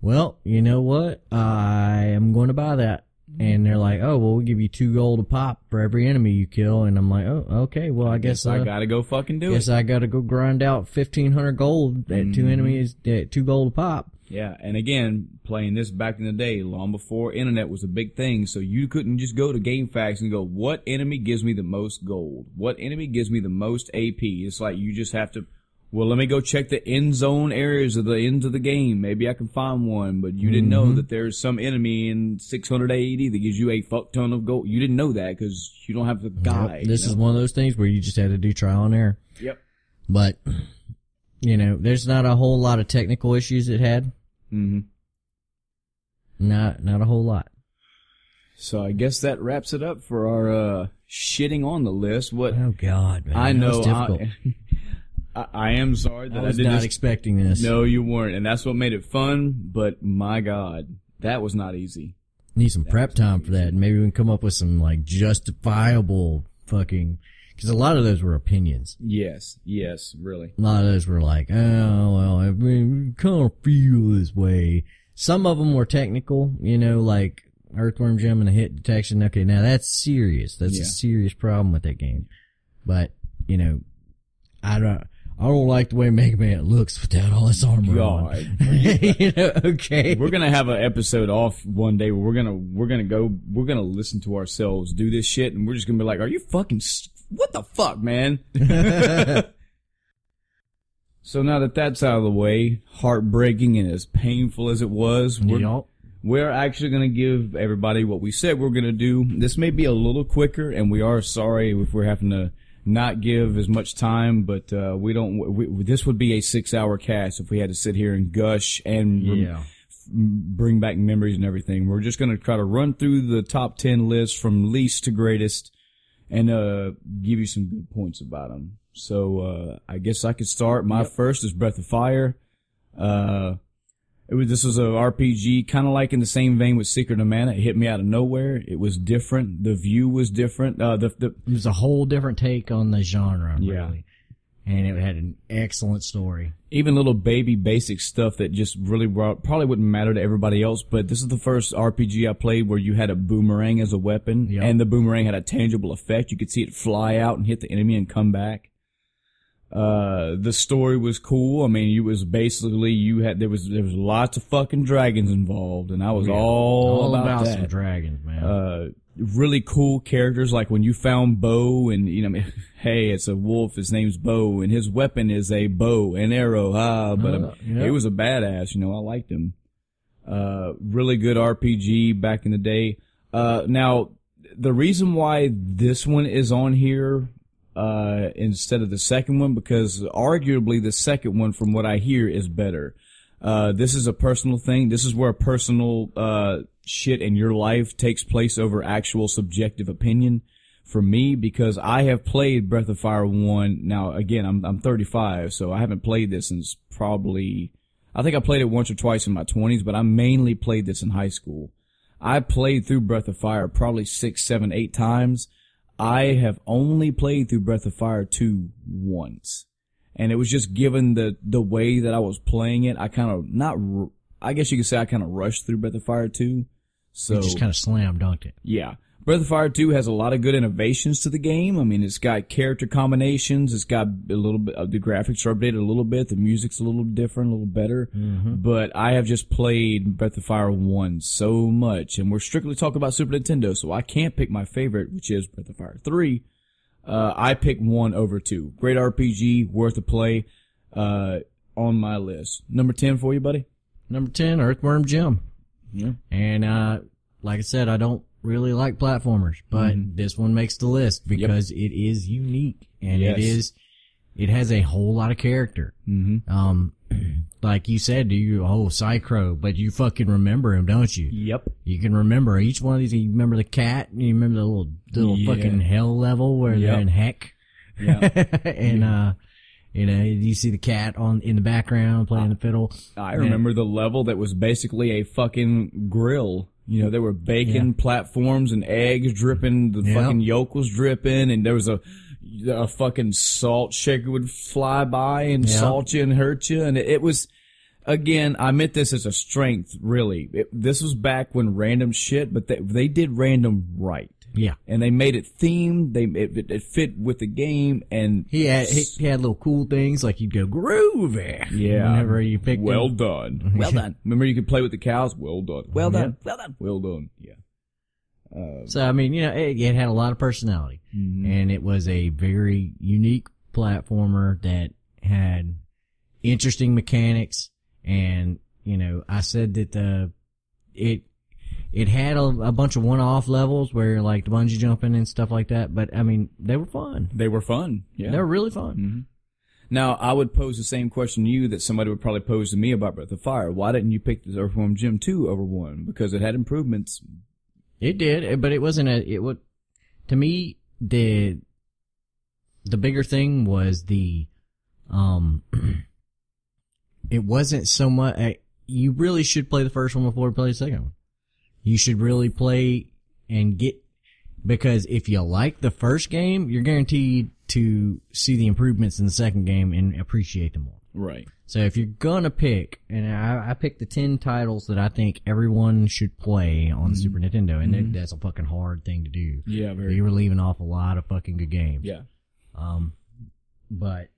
well, you know what? I am going to buy that. And they're like, oh, well, we'll give you two gold a pop for every enemy you kill. And I'm like, oh, okay. Well, I, guess, I uh, gotta go fucking do guess it. I got to go grind out 1500 gold at two Mhm. enemies, at two gold a pop. Yeah, and again, playing this back in the day, long before internet was a big thing, so you couldn't just go to GameFAQs and go, what enemy gives me the most gold? What enemy gives me the most AP? It's like you just have to, well, let me go check the end zone areas of the ends of the game. Maybe I can find one, but you didn't know that there's some enemy in 600 AD that gives you a fuck ton of gold. You didn't know that because you don't have the guy. Yep. This you is one of those things where you just had to do trial and error. Yep. But, you know, there's not a whole lot of technical issues it had. Mm-hmm. Not, not a whole lot. So I guess that wraps it up for our, uh, shitting on the list. What, Oh God, man. I know. [laughs] I, I, I am sorry that I I, was did not this. expecting this. no, you weren't, and that's what made it fun. But my God, that was not easy. Need some prep time for that. and Maybe we can come up with some like justifiable fucking, cause a lot of those were opinions. Yes, yes, really. A lot of those were like, oh, well, I mean, kind of feel this way. Some of them were technical, you know, like Earthworm Jim and the hit detection. Okay, now that's serious. That's Yeah. a serious problem with that game. But, you know, I don't, I don't like the way Mega Man looks without all this armor on. [laughs] You know, okay. We're gonna have an episode off one day where we're gonna we're gonna go we're gonna listen to ourselves do this shit, and we're just gonna be like, "Are you fucking what the fuck, man?" [laughs] so now that that's out of the way, heartbreaking and as painful as it was, we're Yup. We're actually going to give everybody what we said we're going to do. This may be a little quicker, and we are sorry if we're having to not give as much time, but uh, we don't. We, this would be a six-hour cast if we had to sit here and gush and rem- bring back memories and everything. We're just going to try to run through the top 10 list from least to greatest and uh, give you some good points about them. So uh, I guess I could start. My first is Breath of Fire. It was, this was a RPG, kind of like in the same vein with Secret of Mana. It hit me out of nowhere. It was different. The view was different. Uh, the, the, It was a whole different take on the genre, Yeah. really. And it had an excellent story. even little baby basic stuff that just really brought, probably wouldn't matter to everybody else, but this is the first RPG I played where you had a boomerang as a weapon, Yep. and the boomerang had a tangible effect. You could see it fly out and hit the enemy and come back. Uh, the story was cool. I mean, you was basically you had there was there was lots of fucking dragons involved, and I was all, All about, about, some dragons, man. uh, really cool characters. Like when you found Bo, and you know, [laughs] hey, it's a wolf. His name's Bo, and his weapon is a bow, an arrow. Ah, but um, Uh, yeah. he was a badass. You know, I liked him. Uh, really good RPG back in the day. Uh, now the reason why this one is on here. Uh, instead of the second one, because arguably the second one, from what I hear, is better. Uh, this is a personal thing. This is where personal, uh, shit in your life takes place over actual subjective opinion for me because I have played Breath of Fire 1. Now, again, I'm, I'm 35, so I haven't played this since probably, I think I played it once or twice in my 20s, but I mainly played this in high school. I played through Breath of Fire probably six, seven, eight times. I have only played through Breath of Fire 2 once and it was just given the the way that I was playing it. I kind of not. I guess you could say I kind of rushed through Breath of Fire 2. So you just kind of slam dunked it. yeah, Breath of Fire 2 has a lot of good innovations to the game. I mean, it's got character combinations. It's got a little bit of the graphics are updated a little bit. The music's a little different, a little better. But I have just played Breath of Fire 1 so much, and we're strictly talking about Super Nintendo, so I can't pick my favorite, which is Breath of Fire 3. Uh, I pick one over two. Great RPG, worth a play, uh, on my list. Number 10 for you, buddy? Number 10, Earthworm Jim. Yeah. And, uh, like I said, I don't really like platformers, but Mm-hmm. this one makes the list because it is unique and Yes. it is, it has a whole lot of character. Mm-hmm. Um, [clears throat] like you said, do you oh Psy-Crow, but you fucking remember him, don't you? Yep. You can remember each one of these. You remember the cat. You remember the little little Yeah. fucking hell level where they're in heck. Yeah. [laughs] and uh, you know, you see the cat on in the background playing the fiddle. I remember the level that was basically a fucking grill. You know, there were bacon platforms and eggs dripping. The Yep. fucking yolk was dripping, and there was a a fucking salt shaker would fly by and Yeah. salt you and hurt you. And it, it was, again, I meant this as a strength. Really, it, this was back when random shit, but they they did random right. Yeah. And they made it themed. They it, it- it fit with the game, and He had he, he had little cool things like you'd go groovy. Yeah. Whenever you picked well him. done. [laughs] Well done. Remember you could play with the cows? Well done. Well done. Well done. Well done. Yeah. Um, so I mean, you know, it, it had a lot of personality, mm-hmm. and it was a very unique platformer that had interesting mechanics. And you know, I said that the it it had a, a bunch of one-off levels where like the bungee jumping and stuff like that. But I mean, they were fun. They were fun. Yeah. They were really fun. now I would pose the same question to you that somebody would probably pose to me about Breath of Fire. Why didn't you pick the Earthworm Jim 2 over 1? Because it had improvements. It did, but it wasn't a. It would to me the the bigger thing was the um. [clears throat] it wasn't so much. Uh, you really should play the first one before you play the second one. You should really play and get because if you like the first game, you're guaranteed to see the improvements in the second game and appreciate them more. Right. So if you're gonna pick, and I, I picked the ten titles that I think everyone should play on the Super Nintendo, and that- that's a fucking hard thing to do. Yeah, very. You were leaving off a lot of fucking good games. Yeah. Um, but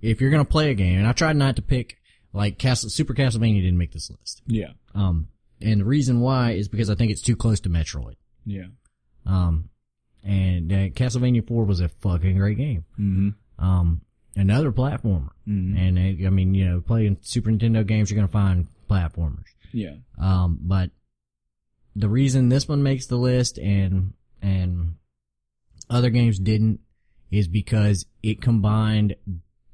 if you're gonna play a game, and I tried not to pick like Castle Super Castlevania didn't make this list. Yeah. Um, and the reason why is because I think it's too close to Metroid. Yeah. Um, and uh, Castlevania Four was a fucking great game. Mm-hmm. Um, another platformer. Mm-hmm. And uh, I mean, you know, playing Super Nintendo games, you're gonna find platformers. Yeah. Um, but the reason this one makes the list and and other games didn't is because it combined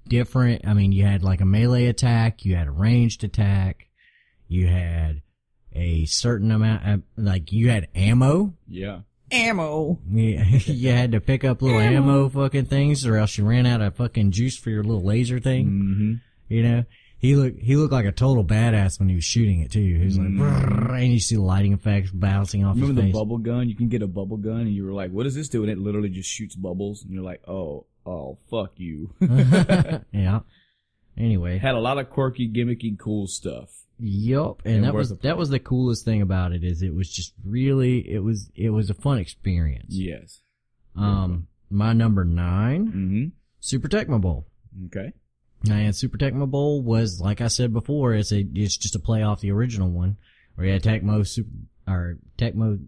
different. I mean, you had like a melee attack, you had a ranged attack, you had a certain amount, of, like you had ammo. Yeah. Ammo. Yeah, [laughs] you had to pick up little ammo fucking things, or else you ran out of fucking juice for your little laser thing. Mm-hmm. You know, he looked he looked like a total badass when he was shooting it too. He was like, "Brrr," and you see the lighting effects bouncing off Remember his the bubble gun? You can get a bubble gun, and you were like, "What does this do?" And it literally just shoots bubbles, and you're like, "Oh, oh, fuck you." [laughs] [laughs] yeah. Anyway, Had a lot of quirky, gimmicky, cool stuff. Yup, and And that was that was the coolest thing about it is it was just really it was it was a fun experience. Yes. Um, my number nine, Mm-hmm. Super Tecmo Bowl. Okay. And Super Tecmo Bowl was, like I said before, it's a it's just a play off the original one, where you had Tecmo Super or Tecmo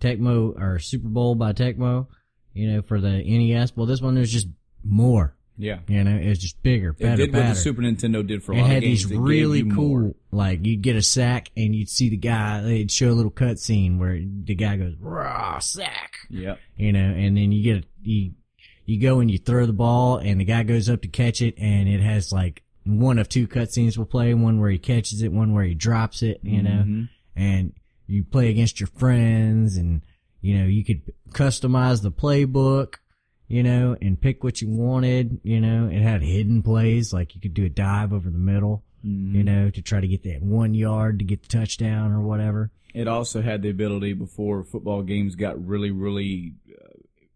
Tecmo or Super Bowl by Tecmo, you know, for the NES. Well, this one was just more, Yeah. you know, it was just bigger, It better, did what the Super Nintendo did for a it lot had of games. these It gave really cool, more. like you'd get a sack and you'd see the guy. They'd show a little cut scene where the guy goes raw sack, Yeah. you know, and then you get a, you you go and you throw the ball and the guy goes up to catch it and it has like one of two cutscenes will play, one where he catches it, one where he drops it, you know, Mhm. and you play against your friends and, you know, you could customize the playbook, you know, and pick what you wanted, you know, it had hidden plays, like you could do a dive over the middle, Mhm. you know, to try to get that one yard to get the touchdown or whatever. It also had the ability before football games got really, really, uh,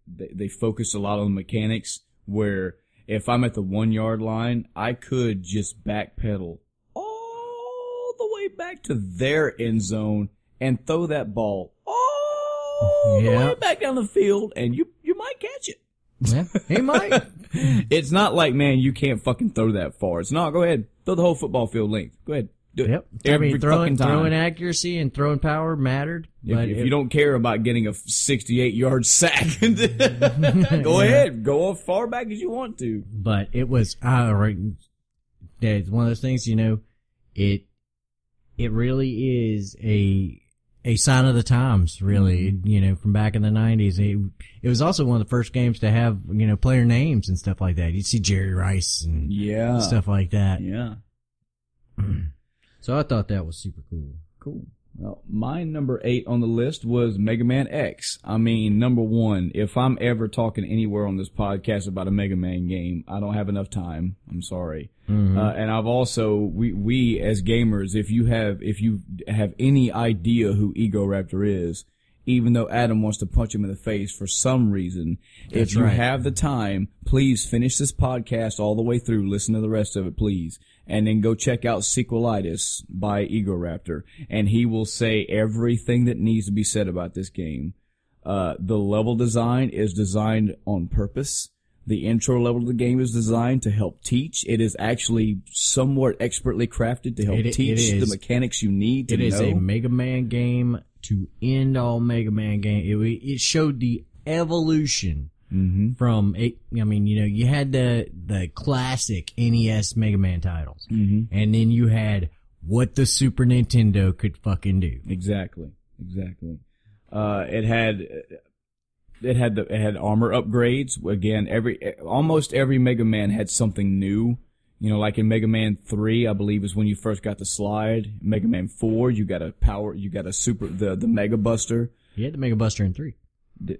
they, they focused a lot on mechanics where if I'm at the one yard line, I could just backpedal all the way back to their end zone and throw that ball all the way back down the field and you, you might catch it. Yeah, he might. [laughs] It's not like, man, you can't fucking throw that far. It's not, go ahead, throw the whole football field length. Go ahead. Do it. Yep. Every I mean, throwing, fucking time. throwing accuracy and throwing power mattered. If, but if it- you don't care about getting a 68 yard [laughs] sack, [laughs] go ahead, go as far back as you want to. but it was uh, right. It's one of those things, you know. It it really is a a sign of the times, really. Mm-hmm. You know, from back in the nineties, it, it was also one of the first games to have you know player names and stuff like that. You'd see Jerry Rice and Yeah. stuff like that. Yeah. [clears throat] So I thought that was super cool. Cool. Well, my number eight on the list was Mega Man X. I mean, number one, if I'm ever talking anywhere on this podcast about a Mega Man game, I don't have enough time. I'm sorry. Mm-hmm. Uh, and I've also, we, we as gamers, if you have, if you have any idea who Egoraptor is, even though Adam wants to punch him in the face for some reason, That's if you right. have the time, please finish this podcast all the way through. Listen to the rest of it, please. And then go check out Sequelitis by Egoraptor. And he will say everything that needs to be said about this game. Uh, the level design is designed on purpose. The intro level of the game is designed to help teach. It is actually somewhat expertly crafted to help It- it teach the mechanics you need to It is know. a Mega Man game to end all Mega Man game. It, it showed the evolution mm-hmm. from. I mean, you know, you had the the classic NES Mega Man titles, Mm-hmm. and then you had what the Super Nintendo could fucking do. Exactly. Exactly. Uh, it had, it had the, it had armor upgrades. Again, every, almost every Mega Man had something new. You know, like in Mega Man 3, I believe is when you first got the slide. Mega Man 4, you got a power, you got a super, the, the Mega Buster. You had the Mega Buster in three.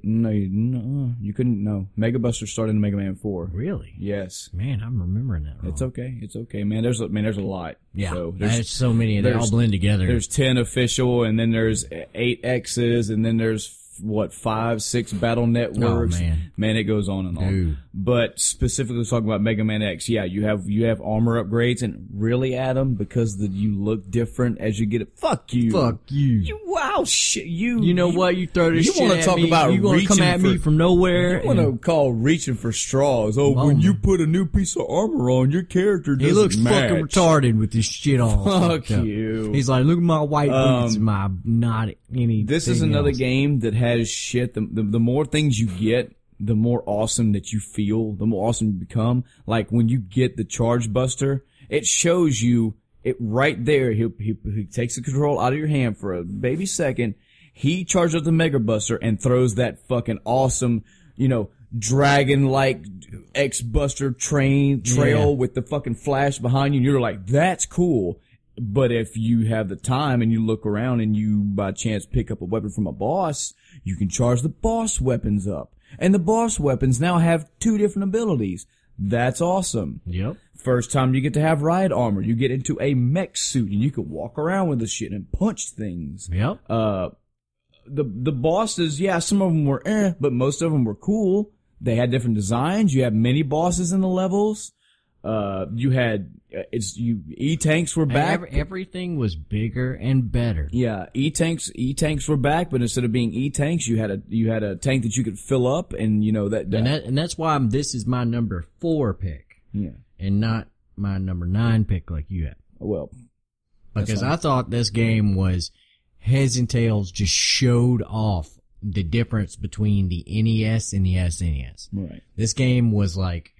No, you, no, you couldn't, no. Mega Buster started in Mega Man 4. Really? Yes. Man, I'm remembering that wrong. It's okay. It's okay, man. There's, a man, there's a lot. yeah, So there's, there's, so many, they all blend together. There's 10 official, and then there's 8 X's, and then there's, what, 5, 6 battle networks. Oh, man. Man, it goes on and on. Dude. But specifically talking about Mega Man X, yeah, you have, you have armor upgrades, and really, Adam, because the, you look different as you get it. Fuck you. Fuck you. You, wow, shit, you. You know what? You throw this you wanna at talk me. about you gonna come reaching at me from nowhere. You want to call reaching for straws. Oh, when you put a new piece of armor on, your character doesn't he looks match. fucking retarded with this shit on. Fuck up. you. He's like, look at my white boots Um, and my not any. This is another game that has shit. The, the the more things you get, the more awesome that you feel. The more awesome you become. Like when you get the Charge Buster, it shows you it right there. He he, he takes the control out of your hand for a baby second. He charges up the Mega Buster and throws that fucking awesome, you know, dragon like X Buster train trail Yeah. with the fucking flash behind you. And you're like, that's cool. But if you have the time and you look around and you by chance pick up a weapon from a boss, you can charge the boss weapons up. And the boss weapons now have two different abilities. That's awesome. Yep. First time you get to have ride armor, you get into a mech suit and you can walk around with the shit and punch things. Yep. Uh, the, the bosses, yeah, some of them were eh, but most of them were cool. They had different designs. You had many bosses in the levels. Uh, you had, Uh, it's, you, E-tanks were back. Every, everything was bigger and better. Yeah, E tanks E tanks were back, but instead of being E tanks, you had a you had a tank that you could fill up, and you know that, that, And that and that's why I'm, this is my number four pick yeah. and not my number nine pick like you had. Well, Because. I thought this game was heads and tails just showed off the difference between the NES and the SNES. right. This game was like,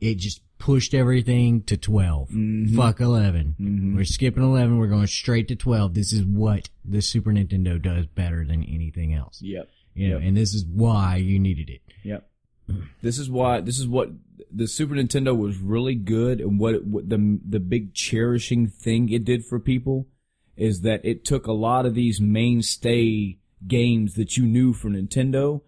it just pushed everything to 12. Mm-hmm. Fuck 11. We're skipping 11. We're going straight to 12. This is what the Super Nintendo does better than anything else. Yep. You know, Yep. and this is why you needed it. Yep. This is why. This is what the Super Nintendo was really good, and what, it, what the the big cherishing thing it did for people is that it took a lot of these mainstay games that you knew from Nintendo,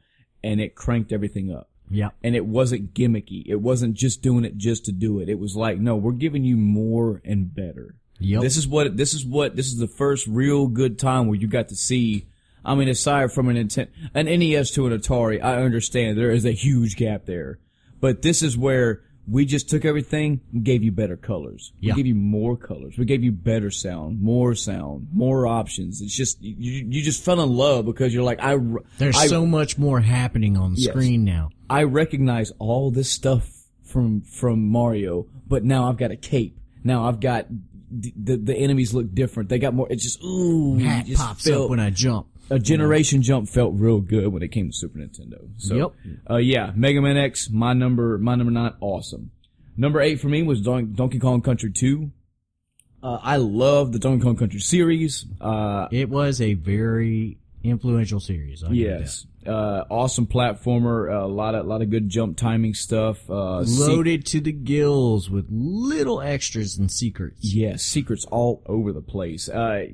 and it cranked everything up. Yep. and it wasn't gimmicky. It wasn't just doing it just to do it. It was like, no, we're giving you more and better. Yep. This is what this is what this is the first real good time where you got to see. I mean, aside from an intent, an NES to an Atari, I understand there is a huge gap there, but this is where we just took everything and gave you better colors. We Yeah. gave you more colors. We gave you better sound, more sound, more options. It's just you, you just fell in love because you're like, I, There's I, so much more happening on the Yes. screen now. I recognize all this stuff from from Mario, but now I've got a cape. Now I've got the the, the enemies look different. They got more. It's just ooh, Hat just pops felt- up when I jump. a generation jump felt real good when it came to Super Nintendo. So, Yep. uh, yeah, Mega Man X, my number, my number nine, awesome. Number eight for me was Don- Donkey Kong Country 2. Uh, I love the Donkey Kong Country series. Uh, It was a very influential series. I'll yes, uh, awesome platformer. A lot of lot of good jump timing stuff. Uh, that. se- Loaded to the gills with little extras and secrets. Yes, secrets all over the place. Uh,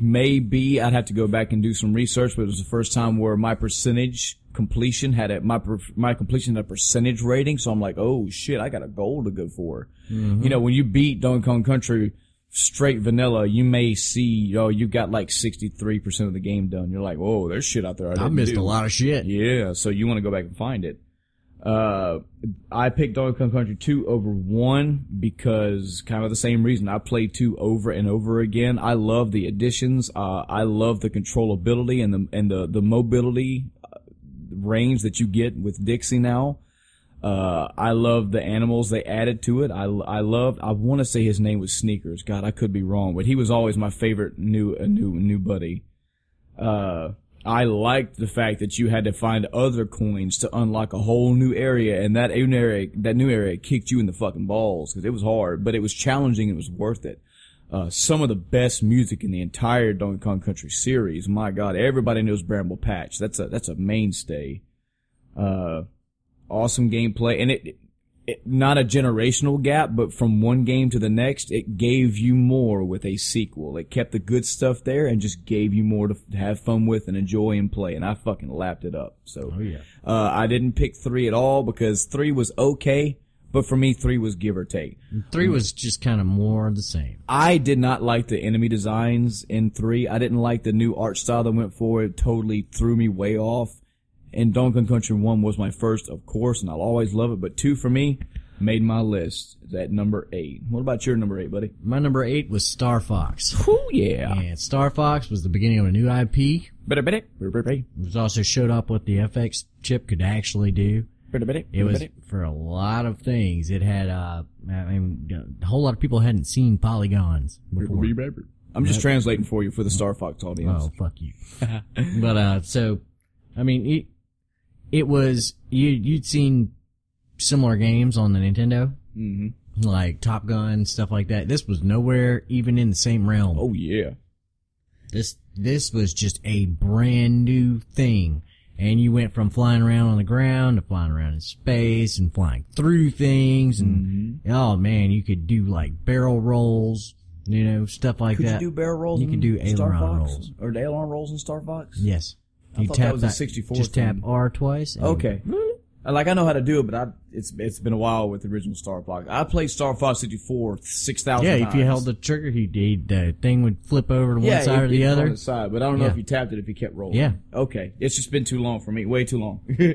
maybe I'd have to go back and do some research, but it was the first time where my percentage completion had a my per- my completion had a percentage rating. So I'm like, oh shit, I got a goal to go for. You know, when you beat Donkey Kong Country straight vanilla, you may see, oh, you got like 63% of the game done. You're like, whoa, there's shit out there. I, I missed do. a lot of shit. Yeah, so you want to go back and find it. Uh, I picked Donkey Kong Country 2 over 1 because kind of the same reason. I played 2 over and over again. I love the additions. Uh, I love the controllability and the, and the, the mobility uh, range that you get with Dixie now. Uh, I love the animals they added to it. I, I loved, I want to say his name was Sneakers. God, I could be wrong, but he was always my favorite new, new, new buddy. Uh, I liked the fact that you had to find other coins to unlock a whole new area, and that new area, that new area kicked you in the fucking balls because it was hard, but it was challenging and it was worth it. Uh, some of the best music in the entire Donkey Kong Country series. My God, everybody knows Bramble Patch. That's a that's a mainstay. Uh, awesome gameplay, and it, it not a generational gap, but from one game to the next, it gave you more with a sequel. It kept the good stuff there and just gave you more to f- have fun with and enjoy and play. And I fucking lapped it up. So, Oh yeah. uh, I didn't pick three at all because three was okay, but for me, three was give or take. Three was just kind of more the same. I did not like the enemy designs in three. I didn't like the new art style that went for it. Totally threw me way off. And Donkey Kong Country 1 was my first, of course, and I'll always love it. But 2 for me made my list at number 8. What about your number 8, buddy? My number eight was Star Fox. Oh, yeah. And Star Fox was the beginning of a new IP. It was also showed up what the FX chip could actually do. It was for a lot of things. It had, uh, I mean, a whole lot of people hadn't seen polygons before. I'm just translating for you for the Star Fox audience. Oh, fuck you. [laughs] but, uh, so, I mean, it, was, you, you'd seen similar games on the Nintendo. hmm Like Top Gun, stuff like that. This was nowhere even in the same realm. Oh, yeah. This, this was just a brand new thing. And you went from flying around on the ground to flying around in space and flying through things and, oh man, you could do like barrel rolls, you know, stuff like Could that. you do barrel rolls? You could do Star aileron Fox? rolls. Or aileron rolls in Star Fox? Yes. I You thought tap that was a 64 Just tap. R twice. and- Okay. Like I know how to do it, but I it's it's been a while with the original Star Fox. I played Star Fox 64 six thousand. Yeah, if you held the trigger, he, he the thing would flip over to one side or the On other. the side, but I don't know Yeah. if you tapped it if you kept rolling. Yeah. Okay, it's just been too long for me. Way too long. [laughs]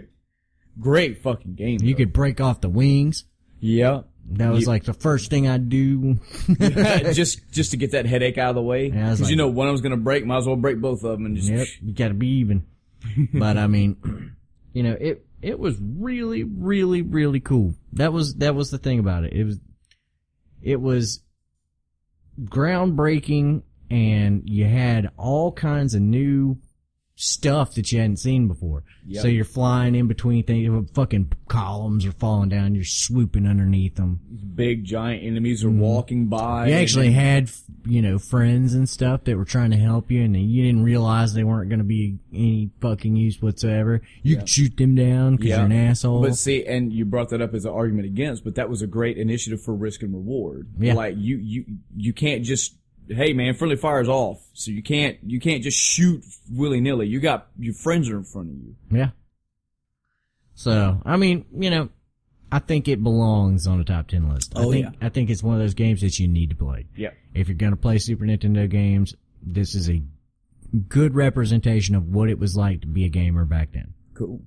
Great fucking game. You though. could break off the wings. Yeah. That was You- like the first thing I'd do. [laughs] [laughs] just just to get that headache out of the way. Yeah, I was Because you know one of them's gonna break, might as well break both of them and just. Yep, you got to be even. but I mean, [clears throat] you know, it it was really, really, really cool. That was that was the thing about it. It was it was groundbreaking, and you had all kinds of new stuff that you hadn't seen before. Yep. So you're flying in between things. Fucking columns are falling down. You're swooping underneath them. Big giant enemies are mm-hmm. walking by. You actually had, you know, friends and stuff that were trying to help you, and you didn't realize they weren't going to be any fucking use whatsoever. You could shoot them down because you're an asshole. But see, and you brought that up as an argument against, but that was a great initiative for risk and reward. Yeah. Like you, you, you can't just, hey man, friendly fire's off. So you can't, you can't just shoot willy nilly. You got, your friends are in front of you. yeah. So, I mean, you know, I think it belongs on the top 10 list. I Oh, think, yeah. I think it's one of those games that you need to play. Yeah. If you're going to play Super Nintendo games, this is a good representation of what it was like to be a gamer back then. Cool.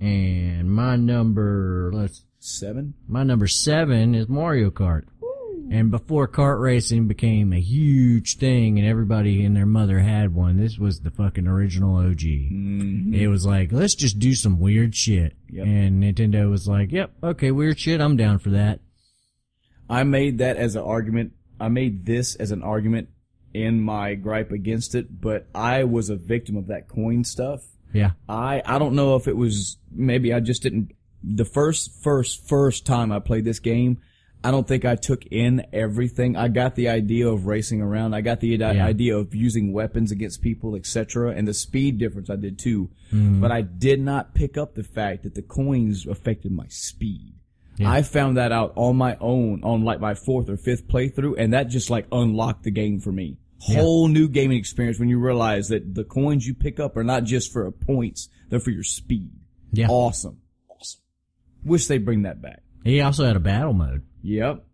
And my number, let's Seven? My number seven is Mario Kart. And before kart racing became a huge thing and everybody and their mother had one, this was the fucking original OG. Mm-hmm. It was like, let's just do some weird shit. Yep. And Nintendo was like, yep, okay, weird shit, I'm down for that. I made that as an argument. I made this as an argument in my gripe against it, but I was a victim of that coin stuff. Yeah. I I don't know if it was maybe I just didn't the first first first time I played this game I don't think I took in everything. I got the idea of racing around. I got the Yeah. idea of using weapons against people, etc. And the speed difference I did too. Mm-hmm. But I did not pick up the fact that the coins affected my speed. Yeah. I found that out on my own on like my fourth or fifth playthrough and that just like unlocked the game for me. Whole new gaming experience when you realize that the coins you pick up are not just for points, they're for your speed. Yeah. Awesome. Awesome. Wish they bring that back. He also had a battle mode. Yep.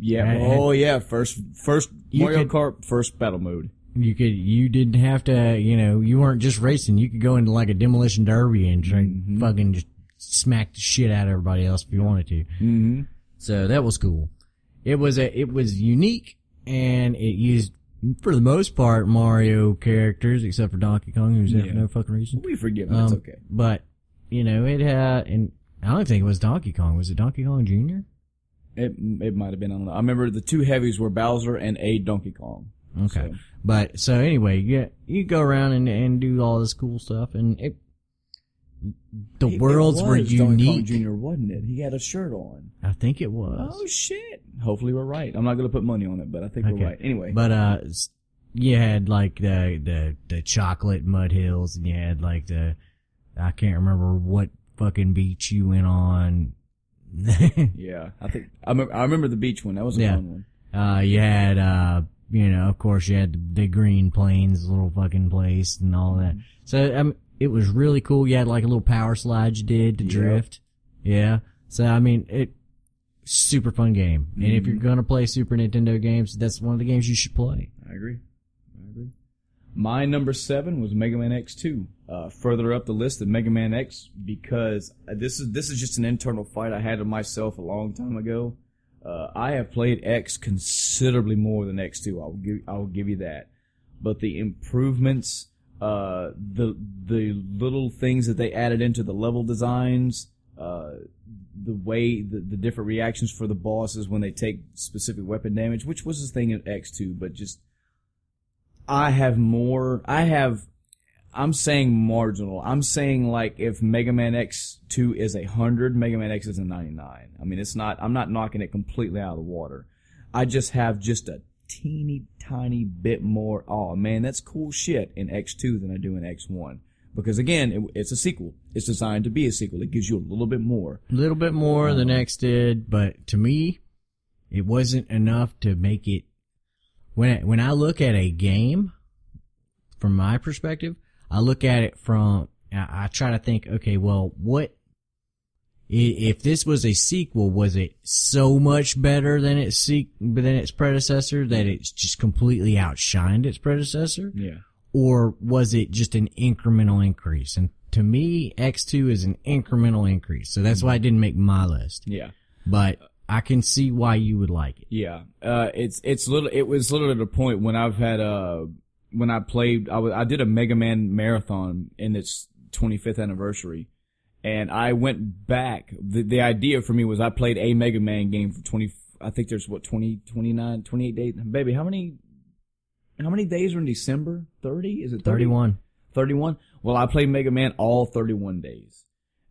Yeah. And- oh yeah. First, first You Mario could- Kart, first battle mode. You could, you didn't have to, you know, you weren't just racing. You could go into like a demolition derby and try Mm-hmm. fucking just smack the shit out of everybody else if you wanted to. Mm-hmm. So that was cool. It was a, it was unique and it used, for the most part, Mario characters except for Donkey Kong, who's there Yeah. for no fucking reason. We forgive it. Um, it's okay. But, you know, it had, and I don't think it was Donkey Kong. Was it Donkey Kong Jr.? It it might have been. I don't know. I remember the two heavies were Bowser and a Donkey Kong. Okay. So- But so anyway, yeah, you go around and, and do all this cool stuff, and it the It- worlds it were was Donkey Kong unique. Jr. wasn't it? He had a shirt on. I think it was. Oh shit! Hopefully we're right. I'm not gonna put money on it, but I think Okay. we're right. Anyway, But uh, you had like the the the chocolate mud hills, and you had like the I can't remember what fucking beach you went on. [laughs] yeah, I think I remember. I remember the beach one. That was a Yeah. fun one. uh, you had uh, you know, of course, you had the, the green plains little fucking place and all that. So um, it was really cool. You had like a little power slide you did to Yep. drift. Yeah. So I mean, it super fun game. And if you're gonna play Super Nintendo games, that's one of the games you should play. I agree. I agree. My number seven was Mega Man X2. Uh, further up the list of Mega Man X because this is this is just an internal fight I had with myself a long time ago. Uh, I have played X considerably more than X2. I'll give I'll give you that. But the improvements, uh, the the little things that they added into the level designs, uh, the way the, the different reactions for the bosses when they take specific weapon damage, which was the thing in X2, but just I have more. I have. I'm saying marginal. I'm saying like if Mega Man X2 is a hundred, Mega Man X is a 99. I mean, it's not. I'm not knocking it completely out of the water. I just have just a teeny tiny bit more. Oh man, that's cool shit in X2 than I do in X1. Because again, it, it's a sequel. It's designed to be a sequel. It gives you a little bit more. A little bit more than um, X did, but to me, it wasn't enough to make it. When when I look at a game, from my perspective, I look at it from. I, try to think, okay, well, what if this was a sequel? Was it so much better than its se- than its predecessor that it's just completely outshined its predecessor? Yeah. or was it just an incremental increase? And to me, X2 is an incremental increase. So that's why I didn't make my list. Yeah. But I can see why you would like it. Yeah, uh, it's it's little. It was literally the point when I've had uh when I played. I was I did a Mega Man marathon in its 25th anniversary, and I went back. The the idea for me was I played a Mega Man game for 20. I think there's what 20, 29, 28 days. Baby, how many? How many days are in December? 30? Is it 30? 31. 31? Well, I played Mega Man all 31 days.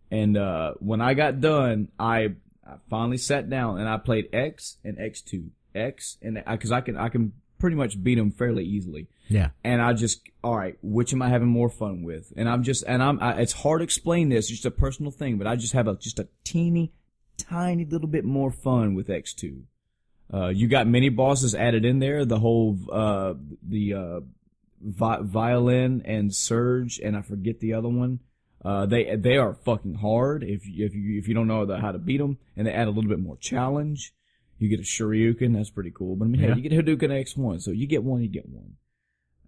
And, uh, when I got done, I, I finally sat down and I played X and X2. X and, I cause I can, I can pretty much beat them fairly easily. Yeah. And I just, alright, which am I having more fun with? And I'm just, and I'm, I, it's hard to explain this, it's just a personal thing, but I just have a, just a teeny, tiny little bit more fun with X2. Uh, you got many bosses added in there. The whole, uh, the, uh, vi- Violen and surge, and I forget the other one. Uh, they, they are fucking hard if you, if you, if you don't know the, how to beat them, and they add a little bit more challenge. You get a Shoryuken, that's pretty cool. But I mean, Yeah. hell, you get Hadouken X1, so you get one, you get one.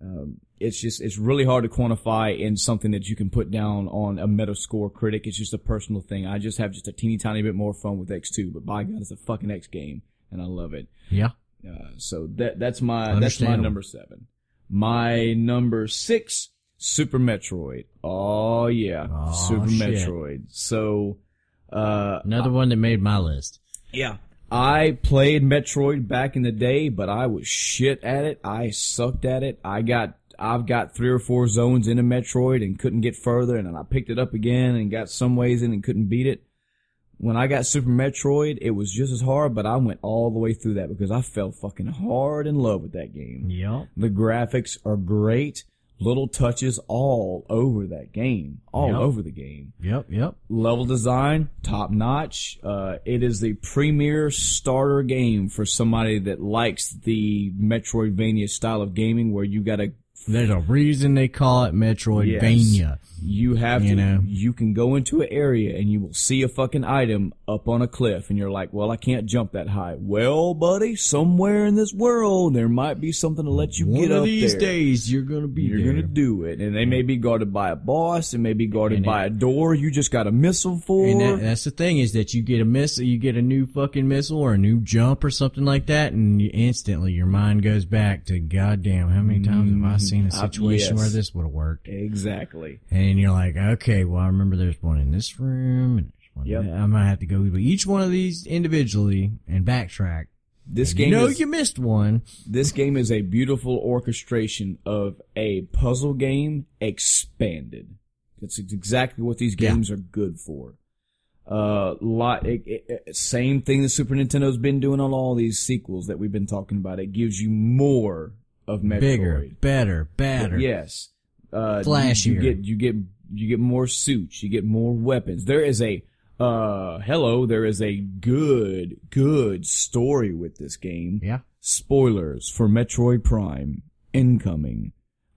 Um, it's just, it's really hard to quantify in something that you can put down on a Metascore critic. It's just a personal thing. I just have just a teeny tiny bit more fun with X2, but by God, it's a fucking X game, and I love it. Yeah. Uh, so that that's my that's my number seven. My number six, Super Metroid. Oh yeah, Aw, Super shit. Metroid. So, uh, Another one that made my list. yeah, I played Metroid back in the day, but I was shit at it. I sucked at it. I got I've got three or four zones in a Metroid and couldn't get further, and then I picked it up again and got some ways in and couldn't beat it. when I got Super Metroid, it was just as hard, but I went all the way through that because I fell fucking hard in love with that game. Yep. The graphics are great. Little touches all over that game. All Yep. over the game. Yep. Yep. Level design, top notch. Uh, it is the premier starter game for somebody that likes the Metroidvania style of gaming where you gotta There's a reason they call it Metroidvania. You have You to, know? you can go into an area and you will see a fucking item up on a cliff and you're like, well, I can't jump that high. Well, buddy, somewhere in this world, there might be something to let you One get of up these there. days, you're gonna be You're there. gonna do it. And they may be guarded by a boss, it may be guarded And by a door you just got a missile for. And that, that's the thing is that you get a missile, you get a new fucking missile or a new jump or something like that, and you instantly your mind goes back to goddamn, how many times have I seen a Uh, situation yes. where this would have worked? exactly. And you're like, okay, well, I remember there's one in this room, and there's one. Yep. I might have to go each one of these individually and backtrack. This You game know is, you missed one. this game is a beautiful orchestration of a puzzle game expanded. It's exactly what these Yeah. games are good for. Uh, lot, it, it- same thing the Super Nintendo's been doing on all these sequels that we've been talking about. It gives you more of Metroid. Bigger, better, better. Yes. Uh, Flashier. You, you get you get you get more suits. You get more weapons. There is a uh hello. There is a good good story with this game. Yeah. Spoilers for Metroid Prime incoming.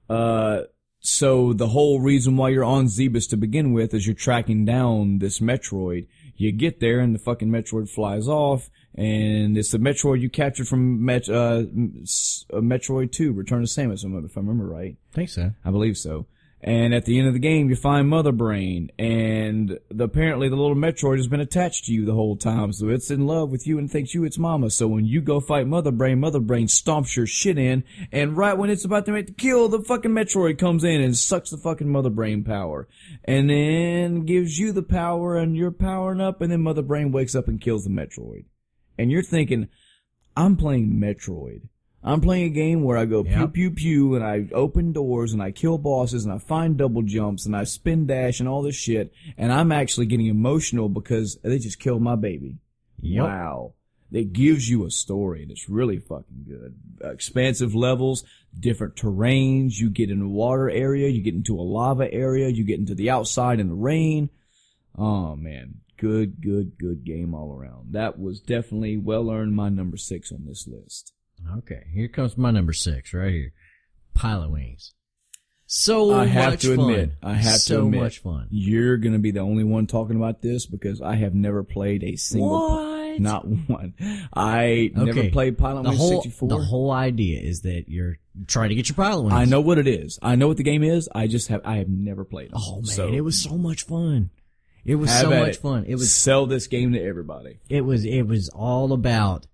Uh. So the whole reason why you're on Zebes to begin with is you're tracking down this Metroid. You get there and the fucking Metroid flies off, and it's the Metroid you captured from Met, uh, uh, Metroid 2, Return to Samus, if I remember right. I think so. I believe so. And at the end of the game, you find Mother Brain, and the, apparently the little Metroid has been attached to you the whole time, so it's in love with you and thinks you its mama. So when you go fight Mother Brain, Mother Brain stomps your shit in, and right when it's about to make the kill, the fucking Metroid comes in and sucks the fucking Mother Brain power, and then gives you the power, and you're powering up, and then Mother Brain wakes up and kills the Metroid. And you're thinking, I'm playing Metroid. I'm playing a game where I go pew Yep. pew pew and I open doors and I kill bosses and I find double jumps and I spin dash and all this shit and I'm actually getting emotional because they just killed my baby. Yep. Wow. It gives you a story and it's really fucking good. Expansive levels, different terrains, you get in a water area, you get into a lava area, you get into the outside in the rain. Oh man, good, good, good game all around. That was definitely well earned my number six on this list. Okay, here comes my number six right here. Pilotwings. So I have much to fun. admit, I have so to admit, much fun. You're gonna be the only one talking about this because I have never played a single, What? not one. I never played Pilot the Wings whole 64. the whole idea is that you're trying to get your pilot wings. I know what it is. I know what the game is. I just have, I have never played it. Oh man, So, it was so much fun. It was so much it. fun. It was sell this game to everybody. it was it was all about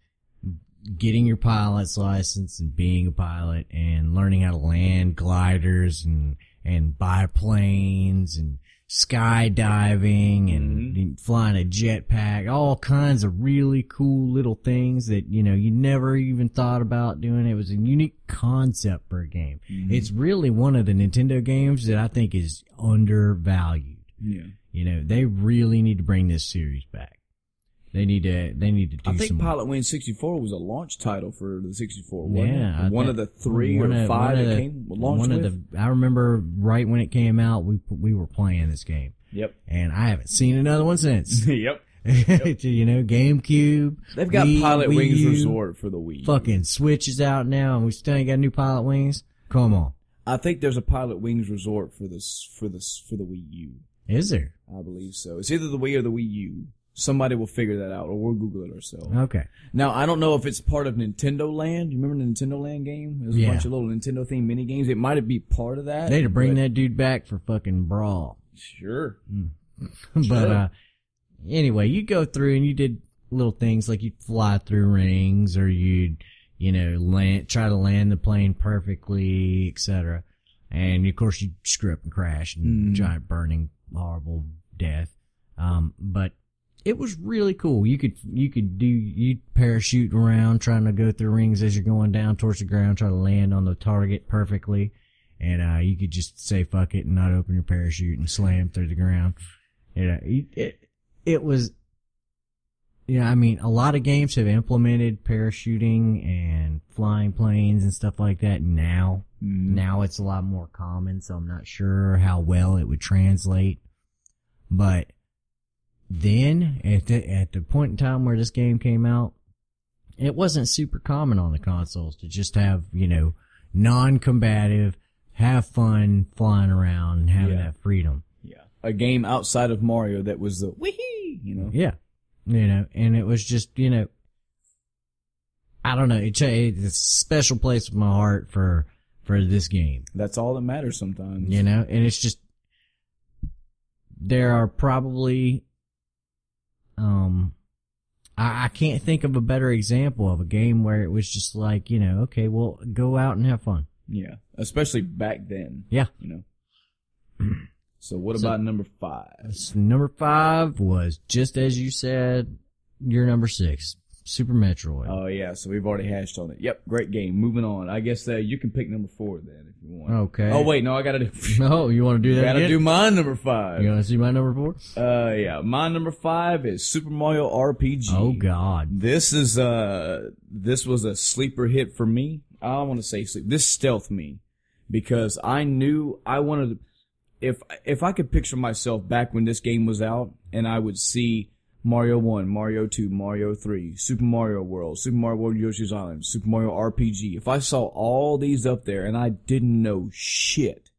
getting your pilot's license and being a pilot and learning how to land gliders and and biplanes and skydiving and mm-hmm. flying a jetpack, all kinds of really cool little things that you know you never even thought about doing. It was a unique concept for a game. Mm-hmm. It's really one of the Nintendo games that I think is undervalued. Yeah. You know, they really need to bring this series back. They need to. They need to do I think some. Pilotwings 64 was a launch title for the 64. Yeah, it? One of the three or of- five that came launched One of with. the. I remember right when it came out, we we were playing this game, Yep. and I haven't seen another one since. [laughs] [laughs] yep. you know, GameCube. They've got Wii- Pilot Wii Wings U, Resort for the Wii. Fucking Switch is out now, and we still ain't got new Pilotwings. Come on, I think there's a Pilotwings Resort for this for this for the Wii U. is there? I believe so. It's either the Wii or the Wii U. Somebody will figure that out, or we'll Google it ourselves. Okay. Now I don't know if it's part of Nintendo Land. You remember the Nintendo Land game? There's a Yeah. bunch of little Nintendo themed mini games. It might be part of that. They had to bring but- that dude back for fucking Brawl. Sure. [laughs] but Sure. uh anyway, you go through and you did little things like you'd fly through rings or you'd you know land try to land the plane perfectly, etc. And of course you screw up and crash and Mm. giant burning horrible death. Um, but it was really cool. You could you could do you parachute around trying to go through rings as you're going down towards the ground, try to land on the target perfectly. And uh, you could just say fuck it and not open your parachute and slam through the ground. You know, it, it, it was yeah, I mean, a lot of games have implemented parachuting and flying planes and stuff like that now. Mm-hmm. Now it's a lot more common, so I'm not sure how well it would translate. But then, at the, at the point in time where this game came out, it wasn't super common on the consoles to just have, you know, non-combative, have fun flying around and having Yeah. that freedom. Yeah. A game outside of Mario that was the wee you know. Yeah. You know, and it was just, you know, I don't know. It's a, it's a special place in my heart for, for this game, That's all that matters sometimes. you know, and it's just, there are probably, um, I, I can't think of a better example of a game where it was just like, you know, okay, well, go out and have fun. Yeah. Especially back then. Yeah. You know. [clears throat] So what So- about number five? Number five was just as you said, your number six, Super Metroid. Oh yeah, so we've already hashed on it. Yep, great game. Moving on. I guess uh, you can pick number four then if you want. Okay. Oh wait, no, I gotta do. [laughs] no, you want to do that? I gotta again? do my number five. You want to see my number four? Uh, yeah, my number five is Super Mario RPG. Oh God. This is uh, this was a sleeper hit for me. I want to say sleep. This stealth me because I knew I wanted to. If if I could picture myself back when this game was out, and I would see Mario One, Mario Two, Mario Three, Super Mario World, Super Mario World Yoshi's Island, Super Mario RPG. If I saw all these up there and I didn't know shit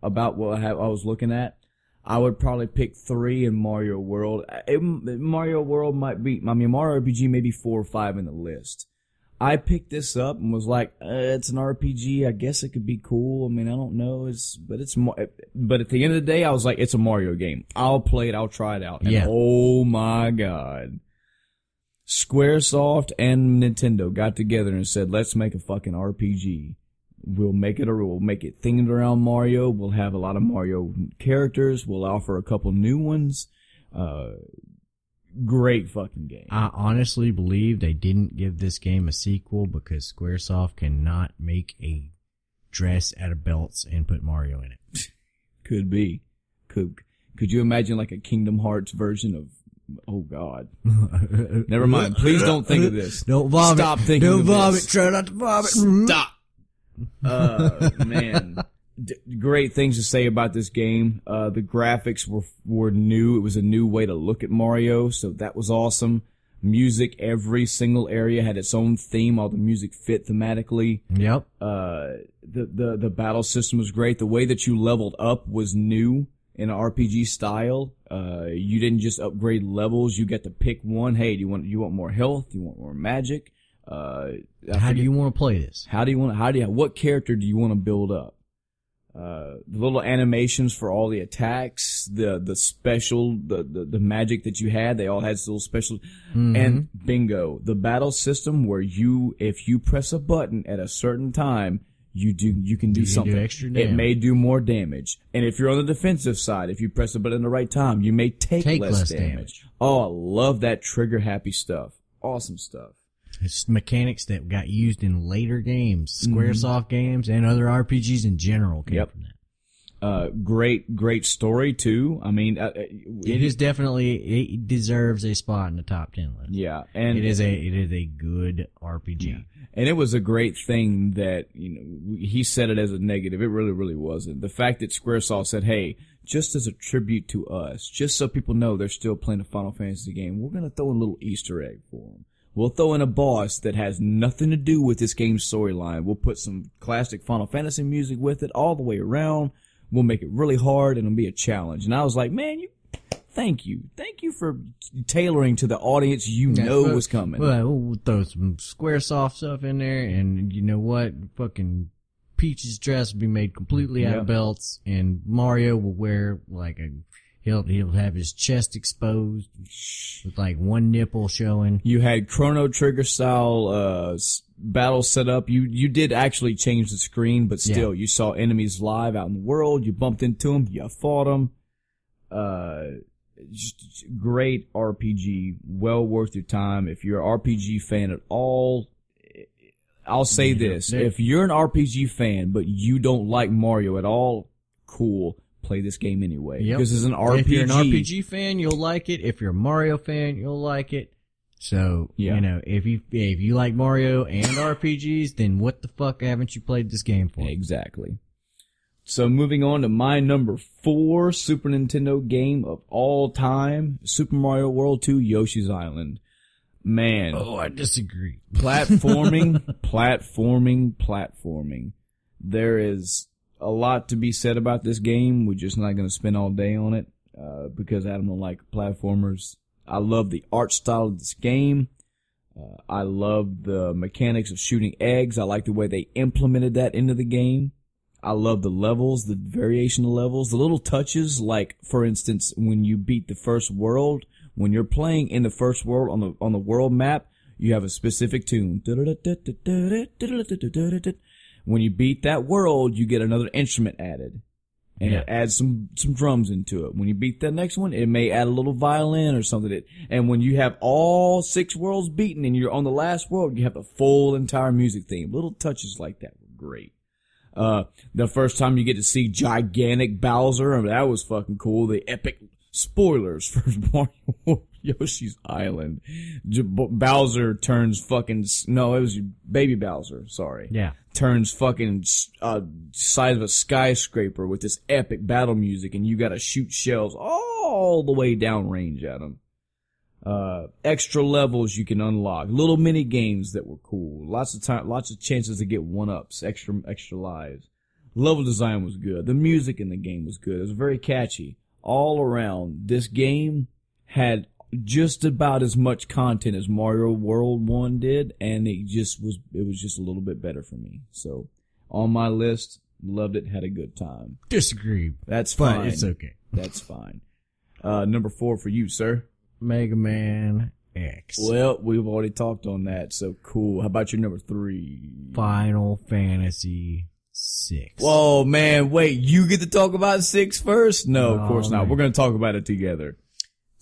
about what I, have, I was looking at, I would probably pick three in Mario World. It- Mario World might be, I mean, Mario RPG may be four or five in the list. I picked this up and was like, uh, it's an RPG. I guess it could be cool. I mean, I don't know. It's, but it's, Mar- but at the end of the day, I was like, it's a Mario game. I'll play it. I'll try it out. And Yeah. oh my God. Squaresoft and Nintendo got together and said, let's make a fucking RPG. We'll make it or we'll make it themed around Mario. We'll have a lot of Mario characters. We'll offer a couple new ones. Uh, great fucking game. I honestly believe they didn't give this game a sequel because SquareSoft cannot make a dress out of belts and put Mario in it. [laughs] Could be. Could could you imagine like a Kingdom Hearts version of oh god. [laughs] Never mind. Please don't think of this. Don't vomit. Stop thinking Don't vomit. this. Try not to vomit. Stop. Uh man. [laughs] D- great things to say about this game. Uh the graphics were were new. It was a new way to look at Mario, so that was awesome. Music, every single area had its own theme. All the music fit thematically. Yep. uh, the, the, the battle system was great. The way that you leveled up was new in an RPG style. Uh, you didn't just upgrade levels. You get to pick one. Hey, do you want, you want more health? Do you want more magic? Uh, How do you want to play this? how do you want, how do you, what character do you want to build up? Uh, the little animations for all the attacks, the, the special, the, the, the magic that you had, they all had little special, Mm-hmm. and bingo, the battle system where you, if you press a button at a certain time, you do, you can do You can do something. extra It may do more damage. And if you're on the defensive side, if you press a button at the right time, you may take, Take less, less damage. damage. Oh, I love that trigger happy stuff. Awesome stuff. It's mechanics that got used in later games, Mm-hmm. SquareSoft games, and other RPGs in general came Yep. from that. Uh, great, great story too. I mean, uh, It is definitely it deserves a spot in the top ten list. yeah, and it is a it is a good RPG. And it was a great thing that, you know, he said it as a negative. It really, really wasn't. The fact that Squaresoft said, hey, just as a tribute to us, just so people know they're still playing a Final Fantasy game, we're going to throw a little Easter egg for them. We'll throw in a boss that has nothing to do with this game's storyline. We'll put some classic Final Fantasy music with it all the way around. We'll make it really hard and it'll be a challenge. And I was like, man, you, thank you. Thank you for tailoring to the audience you know well- was coming. Well, we'll throw some SquareSoft stuff in there, and you know what? Fucking Peach's dress will be made completely out Yeah. of belts, and Mario will wear like a he'll he'll have his chest exposed with like one nipple showing. You had Chrono Trigger style uh, battle set up. You you did actually change the screen, but still, you saw enemies live out in the world. You bumped into them. You fought them. Uh, just great RPG. Well worth your time. If you're an RPG fan at all, I'll say this: if you're an RPG fan but you don't like Mario at all, cool. Play this game anyway Yep. because it's an RPG. If you're an RPG fan, you'll like it. If you're a Mario fan, you'll like it. So, Yeah. you know, if you, if you like Mario and RPGs, then what the fuck haven't you played this game for? Exactly. So moving on to my number four Super Nintendo game of all time, Super Mario World 2 Yoshi's Island. Man, Oh, I disagree. [laughs] platforming, platforming, platforming. There is a lot to be said about this game. We're just not going to spend all day on it uh, because Adam don't like platformers. I love the art style of this game. Uh, I love the mechanics of shooting eggs. I like the way they implemented that into the game. I love the levels, the variation of levels, the little touches. Like, for instance, when you beat the first world, when you're playing in the first world on the on the world map, you have a specific tune. When you beat that world, you get another instrument added. And it adds some, some drums into it. When you beat that next one, it may add a little violin or something. It- And when you have all six worlds beaten and you're on the last world, you have the full entire music theme. Little touches like that were great. Uh, the first time you get to see gigantic Bowser, I mean, that was fucking cool. The epic spoilers [laughs] for Mario Yoshi's Island. J- Bowser turns fucking, no, it was baby Bowser, sorry. Yeah. Turns fucking, uh, size of a skyscraper with this epic battle music and you gotta shoot shells all the way downrange at them. Uh, extra levels you can unlock, little mini games that were cool, lots of time, lots of chances to get one ups, extra, extra lives. Level design was good. The music in the game was good. It was very catchy. All around, this game had just about as much content as Mario World 1 did, and it just was, it was just a little bit better for me. So, on my list, loved it, had a good time. Disagree. That's fine. it's okay. That's fine. Uh, number four for you, sir. Mega Man X. Well, we've already talked on that, so cool. How about your number three? Final Fantasy Six. Whoa, man, wait, you get to talk about six first? No, of course not. man. We're gonna talk about it together.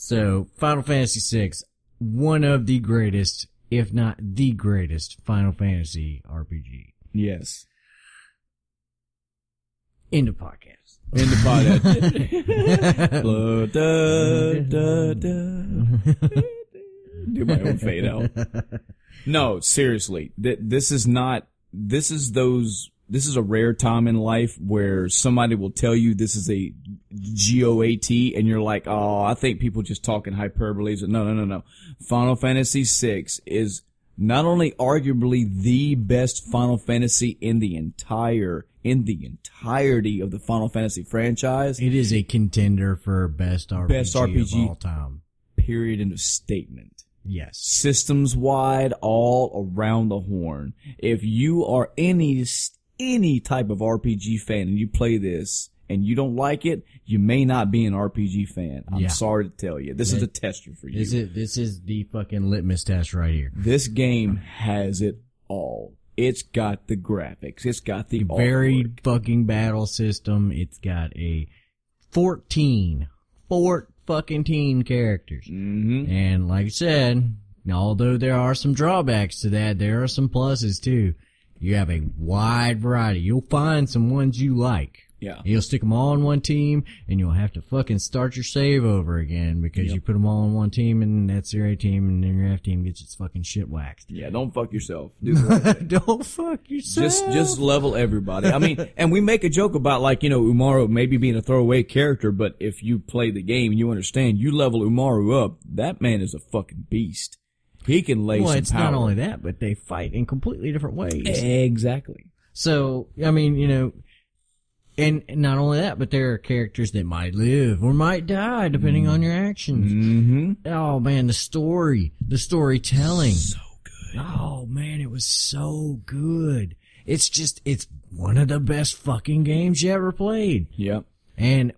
So, Final Fantasy VI, one of the greatest, if not the greatest, Final Fantasy RPG. Yes. End of podcast. In the podcast. [laughs] Blood, da, da, da. Do my own fade out. [laughs] No, seriously. Th- this is not, this is those, this is a rare time in life where somebody will tell you this is a GOAT and you're like, oh, I think people just talking hyperboles. No, no, no, no. Final Fantasy VI is not only arguably the best Final Fantasy in the entire, in the entirety of the Final Fantasy franchise, It is a contender for best RPG, Best RPG. of all time. period end of statement. Yes. systems wide all around the horn. If you are any any type of RPG fan and you play this and you don't like it, you may not be an RPG fan. I'm Yeah. sorry to tell you. This is a tester for you. This is, this is the fucking litmus test right here. this game has it all. It's got the graphics. It's got the Very artwork. fucking battle system. It's got a 14, four fucking teen characters. Mhm. And like I said, although there are some drawbacks to that, there are some pluses too. You have a wide variety. You'll find some ones you like. Yeah. You'll stick them all on one team, and you'll have to fucking start your save over again because Yep. you put them all on one team, and that's your A team, and then your F team gets its fucking shit waxed. Yeah, don't fuck yourself. [laughs] Do the right thing. Don't fuck yourself. just just level everybody. I mean, [laughs] and we make a joke about like you know Umaro maybe being a throwaway character, but if you play the game and you understand, you level Umaro up. That man is a fucking beast. He can lay well, some it's power. not only that, but they fight in completely different ways. exactly. So, I mean, you know, and and not only that, but there are characters that might live or might die depending on your actions. Mm-hmm. Oh man, the story, the storytelling. So good. Oh man, it was so good. It's just, it's one of the best fucking games you ever played. Yep. And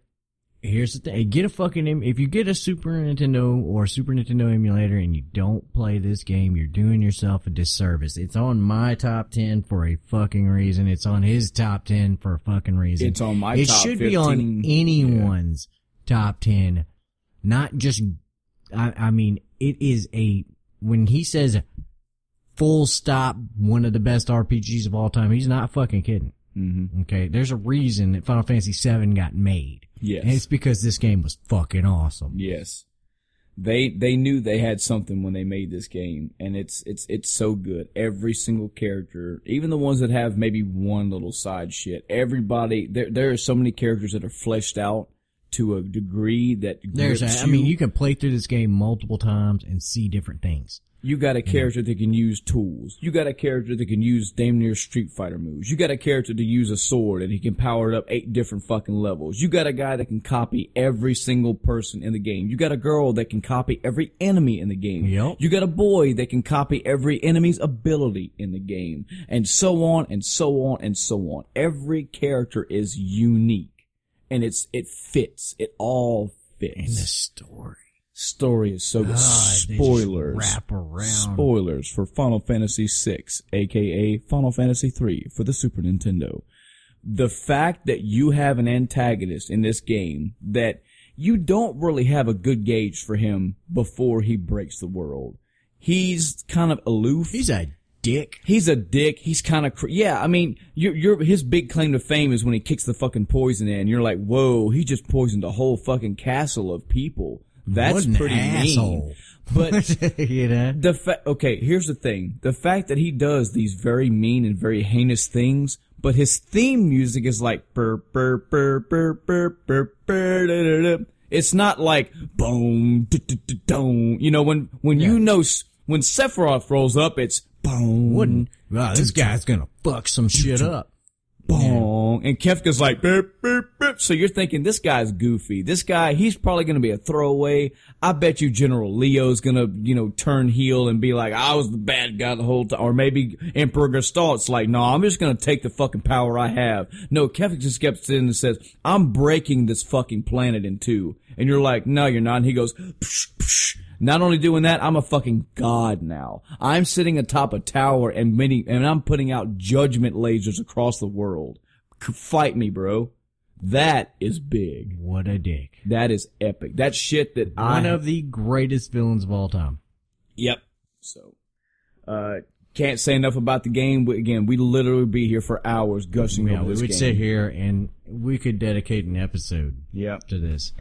here's the thing: get a fucking em- if you get a Super Nintendo or Super Nintendo emulator and you don't play this game, you're doing yourself a disservice. It's on my top ten for a fucking reason. It's on his top ten for a fucking reason. It's on my it should 15. be on anyone's top ten, not just. I, I mean, it is a when he says full stop one of the best RPGs of all time. He's not fucking kidding. Mm-hmm. Okay, there's a reason that Final Fantasy VII got made. Yes. And it's because this game was fucking awesome. Yes. They they knew they had something when they made this game, and it's it's it's so good. Every single character, even the ones that have maybe one little side shit, everybody there there are so many characters that are fleshed out to a degree that There's, a, I mean, you can play through this game multiple times and see different things. You got a character that can use tools. You got a character that can use damn near Street Fighter moves. You got a character to use a sword and he can power it up eight different fucking levels. You got a guy that can copy every single person in the game. You got a girl that can copy every enemy in the game. Yep. You got a boy that can copy every enemy's ability in the game. And so on and so on and so on. Every character is unique. And it's, it fits. It all fits. And the story. Story is so good. Ah, Spoilers. wrap around. Spoilers for Final Fantasy VI, aka Final Fantasy III for the Super Nintendo. The fact that you have an antagonist in this game that you don't really have a good gauge for him before he breaks the world. He's kind of aloof. He's a dick. He's a dick. He's kind of cr- yeah. I mean, you're, you're his big claim to fame is when he kicks the fucking poison in. You're like, whoa, he just poisoned a whole fucking castle of people. That's What pretty asshole. mean. [laughs] But [laughs] you know? the fa- okay, here's the thing: the fact that he does these very mean and very heinous things, but his theme music is like burr burr burr burr burr burr burr. da, da, da. It's not like boom, dong. You know when when you know when Sephiroth rolls up, it's boom, Wouldn't. Wow, this guy's gonna fuck some shit up. And Kefka's like burp burp burp. So you're thinking this guy's goofy. This guy, he's probably gonna be a throwaway. I bet you General Leo's gonna, you know, turn heel and be like, I was the bad guy the whole time. Or maybe Emperor Gestahl's like, no, I'm just gonna take the fucking power I have. No, Kefka just gets in and says, I'm breaking this fucking planet in two. And you're like, no, you're not. And he goes, psh, psh. Not only doing that, I'm a fucking god now. I'm sitting atop a tower and many, and I'm putting out judgment lasers across the world. Fight me, bro. That is big. What a dick. That is epic. That shit that I One of the greatest villains of all time. Yep. So, uh, can't say enough about the game. But again, we literally be here for hours gushing Yeah, over we would game. sit here and we could dedicate an episode Yep. to this.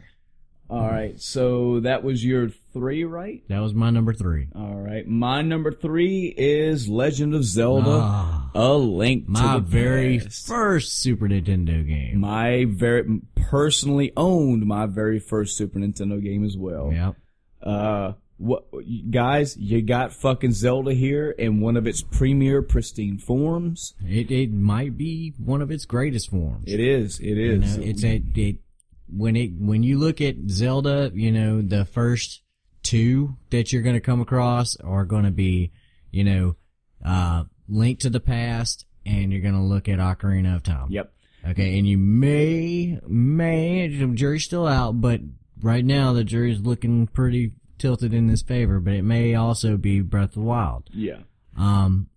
All right. So that was your three, right? That was my number three. All right. My number three is Legend of Zelda: Ah, A Link to my the very Past. first Super Nintendo game. my very personally owned my very first Super Nintendo game as well. Yep. Uh, what guys? You got fucking Zelda here in one of its premier pristine forms. It it might be one of its greatest forms. It is. It is. You know, it's a it when it when you look at Zelda, you know the first two that you're going to come across are going to be, you know, uh, Link to the Past, and you're going to look at Ocarina of Time. Yep. Okay, and you may may the jury's still out, but right now the jury's looking pretty tilted in this favor. But it may also be Breath of the Wild. Yeah. Um,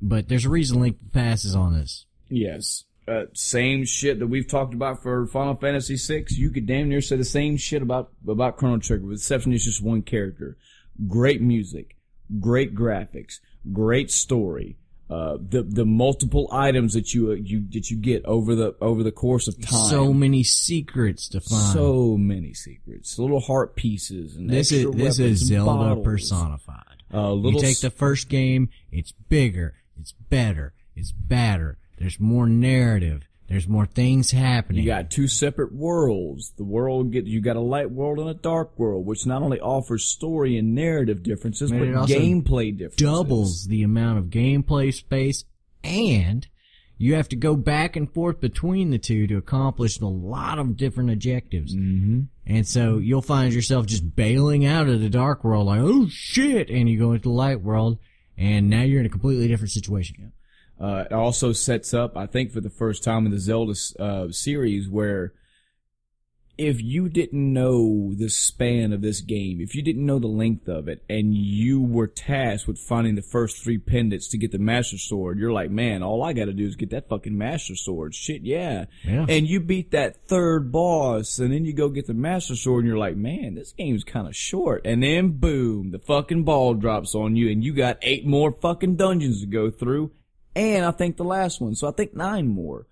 but there's a reason Link passes on this. Yes. Uh, same shit that we've talked about for Final Fantasy VI. You could damn near say the same shit about about Chrono Trigger, with exception it's just one character. Great music, great graphics, great story. Uh, the the multiple items that you uh, you that you get over the over the course of time. So many secrets to find. so many secrets, little heart pieces, and this is this is Zelda bottles. personified. Uh, You take the first game, it's bigger, it's better, it's badder. There's more narrative. There's more things happening. You got two separate worlds. The world get you got a light world and a dark world, which not only offers story and narrative differences, but gameplay differences. doubles the amount of gameplay space and you have to go back and forth between the two to accomplish a lot of different objectives. Mm-hmm. And so you'll find yourself just bailing out of the dark world like, oh shit, and you go into the light world and now you're in a completely different situation. Uh, it also sets up, I think, for the first time in the Zelda uh, series, where if you didn't know the span of this game, if you didn't know the length of it, and you were tasked with finding the first three pendants to get the Master Sword, you're like, man, all I got to do is get that fucking Master Sword. Shit, yeah. Yeah. And you beat that third boss, and then you go get the Master Sword, and you're like, man, this game's kind of short. And then boom, the fucking ball drops on you, and you got eight more fucking dungeons to go through, and I think the last one, so I think nine more.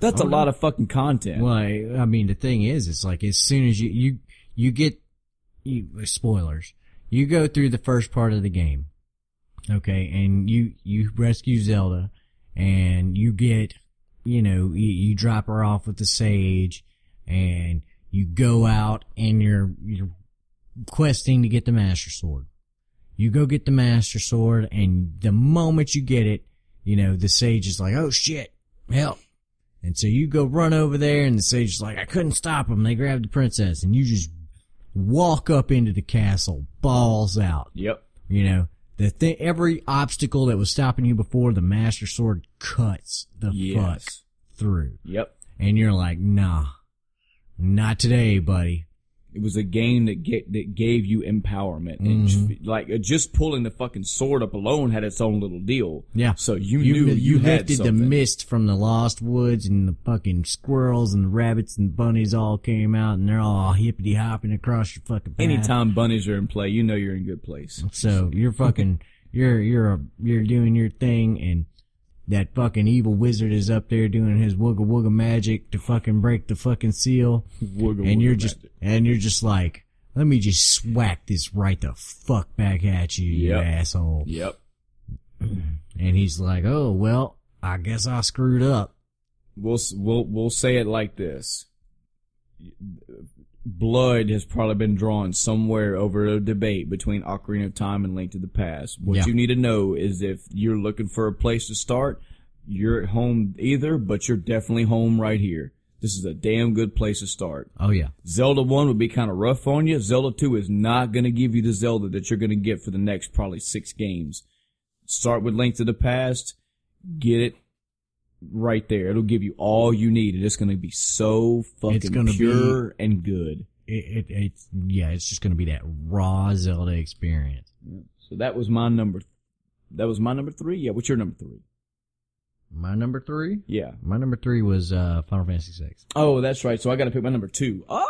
That's a oh, lot of fucking content. Well, I, I mean, the thing is, it's like as soon as you, you, you get you, spoilers. You go through the first part of the game, okay, and you you rescue Zelda, and you get, you know, you, you drop her off with the sage, and you go out and you're you're questing to get the Master Sword. You go get the Master Sword, and the moment you get it, you know, the sage is like, "Oh shit, help!" And so you go run over there, and the sage is like, "I couldn't stop them. They grabbed the princess," and you just walk up into the castle, balls out. Yep. You know, the thing, every obstacle that was stopping you before, the Master Sword cuts the fuck through, Yep. and you're like, "Nah, not today, buddy." It was a game that get, that gave you empowerment, and Mm-hmm. like uh, just pulling the fucking sword up alone had its own little deal. Yeah. So you, You, knew you, had lifted the mist from the lost woods, and the fucking squirrels and the rabbits and bunnies all came out, and they're all hippity hopping across your fucking path. Anytime bunnies are in play, you know you're in good place. So you're fucking, [laughs] you're you're a, you're doing your thing, and that fucking evil wizard is up there doing his wooga wooga magic to fucking break the fucking seal, Wooga and you're just magic. and you're just like, let me just swack this right the fuck back at you, you asshole. Yep. [clears throat] And he's like, oh well, I guess I screwed up. We'll we'll we'll say it like this. Blood has probably been drawn somewhere over a debate between Ocarina of Time and Link to the Past. What Yeah. you need to know is if you're looking for a place to start, you're at home either, but you're definitely home right here. This is a damn good place to start. Oh yeah, Zelda 1 would be kind of rough on you. Zelda 2 is not going to give you the Zelda that you're going to get for the next probably six games. Start with Link to the Past, get it right there. It'll give you all you need, and it's going to be so fucking gonna pure and good. it, it it's yeah, it's just gonna be that raw Zelda experience. So that was my number. That was my number three. Yeah, what's your number three? My number three, Yeah. my number three was uh Final Fantasy Six. Oh, that's right. So I got to pick my number two. Oh,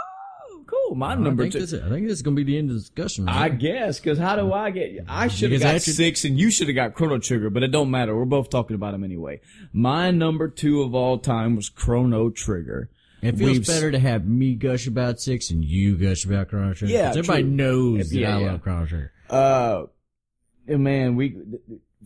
My number I think two. This, I think this is gonna be the end of the discussion. Right? I guess, because how do I get? I should have got six, and you should have got Chrono Trigger, but it don't matter. We're both talking about them anyway. My number two of all time was Chrono Trigger. It feels We've- better to have me gush about six and you gush about Chrono Trigger. Yeah, everybody true. knows that Yeah, I yeah. love Chrono Trigger. Uh, man, we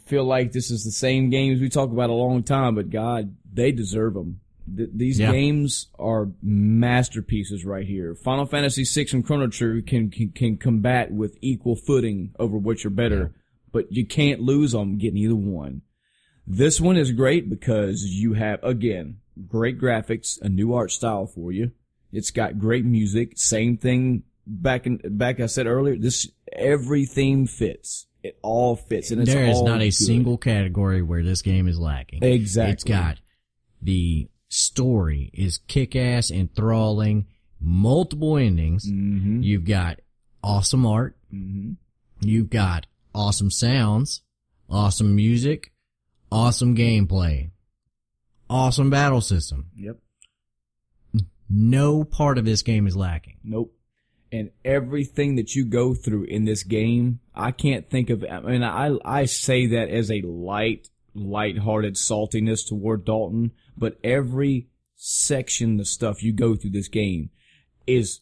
feel like this is the same games we talk about a long time, but God, they deserve them. Th- these Yeah. games are masterpieces right here. Final Fantasy VI and Chrono Trigger can, can can combat with equal footing over which are better, but you can't lose on getting either one. This one is great because you have again great graphics, a new art style for you. It's got great music. Same thing back in back. I said earlier, this every theme fits. It all fits, and it's There is not a good. single category where this game is lacking. Exactly. It's got the story is kick ass, enthralling, multiple endings. Mm-hmm. You've got awesome art. Mm-hmm. You've got awesome sounds, awesome music, awesome gameplay, awesome battle system. Yep. No part of this game is lacking. Nope. And everything that you go through in this game, I can't think of. I mean, I I say that as a light, light-hearted saltiness toward Dalton, but every section of stuff you go through this game is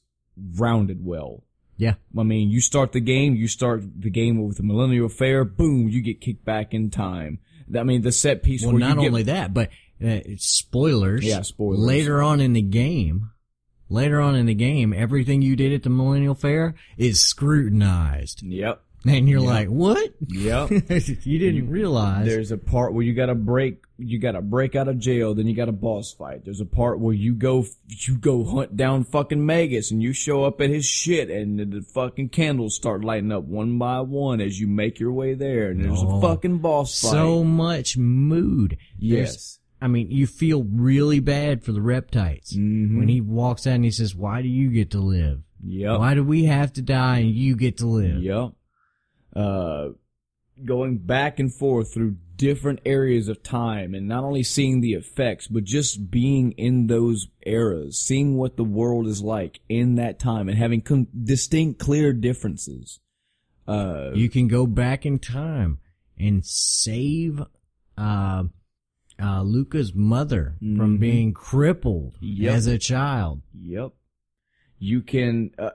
rounded well. Yeah. I mean, you start the game, you start the game with the Millennial Fair, boom, you get kicked back in time. I mean, the set piece Well, not you get, only that, but uh, it's spoilers. Yeah, spoilers. Later on in the game, later on in the game, everything you did at the Millennial Fair is scrutinized, Yep. And you're like, "What? Yep. [laughs] you didn't realize?" There's a part where you gotta break, you gotta break out of jail, then you got a boss fight. There's a part where you go, you go hunt down fucking Magus and you show up at his shit and the, fucking candles start lighting up one by one as you make your way there and there's Oh. a fucking boss fight. so much mood. There's- yes. I mean, you feel really bad for the reptites Mhm. when he walks out and he says, "Why do you get to live? Yep. Why do we have to die and you get to live?" Yep. Uh, going back and forth through different areas of time and not only seeing the effects, but just being in those eras, seeing what the world is like in that time and having distinct, clear differences. Uh, You can go back in time and save uh, uh, Lucca's mother from Mhm. being crippled Yep. as a child. Yep. You can, uh,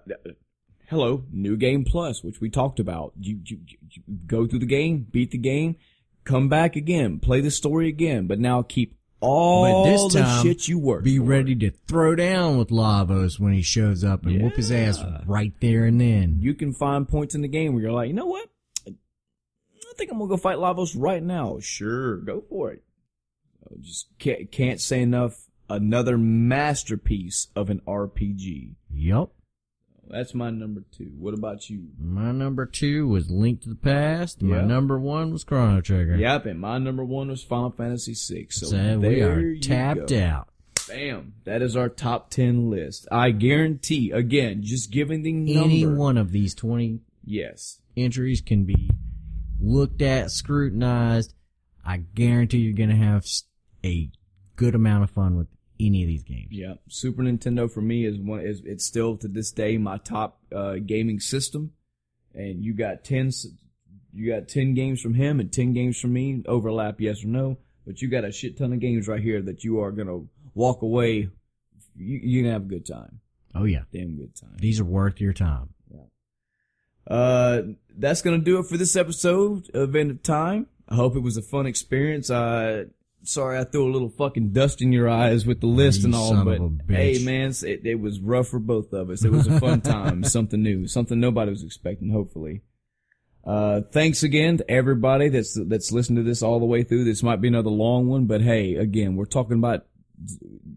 hello, New Game Plus, which we talked about. You, you, you go through the game, beat the game, come back again, play the story again, but now keep all But this the time, shit you worked Be for. ready to throw down with Lavos when he shows up and whoop his ass right there and then. You can find points in the game where you're like, you know what? I think I'm gonna go fight Lavos right now. Sure, go for it. Just can't, can't say enough. Another masterpiece of an RPG. Yup. That's my number two. What about you? My number two was Link to the Past. My number one was Chrono Trigger. Yep, and my number one was Final Fantasy VI. So, So we are tapped go. out. Bam. That is our top ten list. I guarantee, again, just giving the number. Any one of these 20 Yes. entries can be looked at, scrutinized. I guarantee you're going to have a good amount of fun with any of these games. Yeah, Super Nintendo for me is one. Is it's still to this day my top uh, gaming system, and you got ten. You got ten games from him and ten games from me. Overlap, yes or no? But you got a shit ton of games right here that you are gonna walk away. You, you're gonna have a good time. Oh yeah. Damn good time. These are worth your time. Yeah. Uh, that's gonna do it for this episode of End of Time. I hope it was a fun experience. Uh, sorry I threw a little fucking dust in your eyes with the list You and all, but of a bitch. hey, man, it, it was rough for both of us. It was a fun [laughs] time, something new, something nobody was expecting. Hopefully. Uh, thanks again to everybody that's that's listened to this all the way through. This might be another long one, but hey, again, we're talking about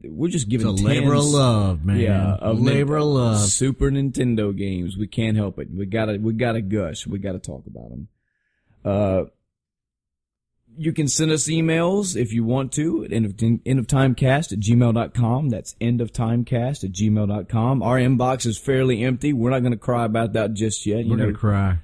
we're just It's giving a labor of love, man. yeah, a labor of love. Super Nintendo games. We can't help it. We gotta, we gotta gush. We gotta talk about them. Uh, you can send us emails if you want to at end of, end of timecast at gmail.com. That's end of timecast at gmail.com. Our inbox is fairly empty. We're not gonna cry about that just yet. You We're know, gonna cry.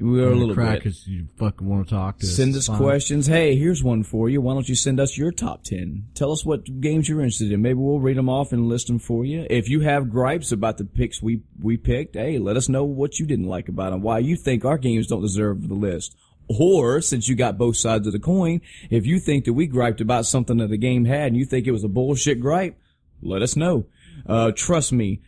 we are a We're little gonna cry because you fucking want to talk to us. Send us questions. Hey, here's one for you. Why don't you send us your top 10? Tell us what games you're interested in. Maybe we'll read them off and list them for you. If you have gripes about the picks we, we picked, hey, let us know what you didn't like about them. Why you think our games don't deserve the list. Or, since you got both sides of the coin, if you think that we griped about something that the game had and you think it was a bullshit gripe, let us know. Uh, trust me.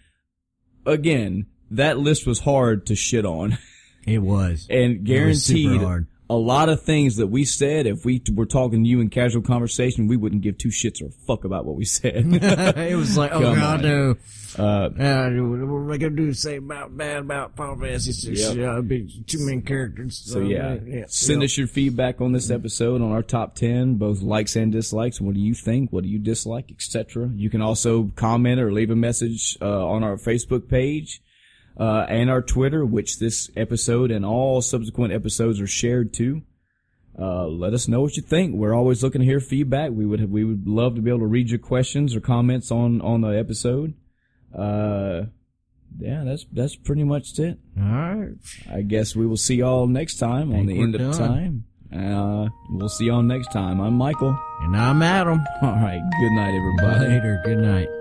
Again, that list was hard to shit on. It was. and It was super guaranteed hard. A lot of things that we said if we were talking to you in casual conversation we wouldn't give two shits or a fuck about what we said [laughs] it was like, oh Come god, on. no. uh, Uh, what am I gonna do to say about bad about Final Fantasy? Yep. Yeah, be too many characters. so yeah, send yeah. us your feedback on this episode on our top 10 both likes and dislikes what do you think what do you dislike etc you can also comment or leave a message uh, on our facebook page uh, and our twitter which this episode and all subsequent episodes are shared to Uh, let us know what you think. We're always looking to hear feedback. We would we would love to be able to read your questions or comments on on the episode. Uh, yeah, that's that's pretty much it. All right. I guess we will see y'all next time on the end we're of time. Uh, we'll see y'all next time. I'm Michael. And I'm Adam. All right. Good night, everybody. Later. Good night.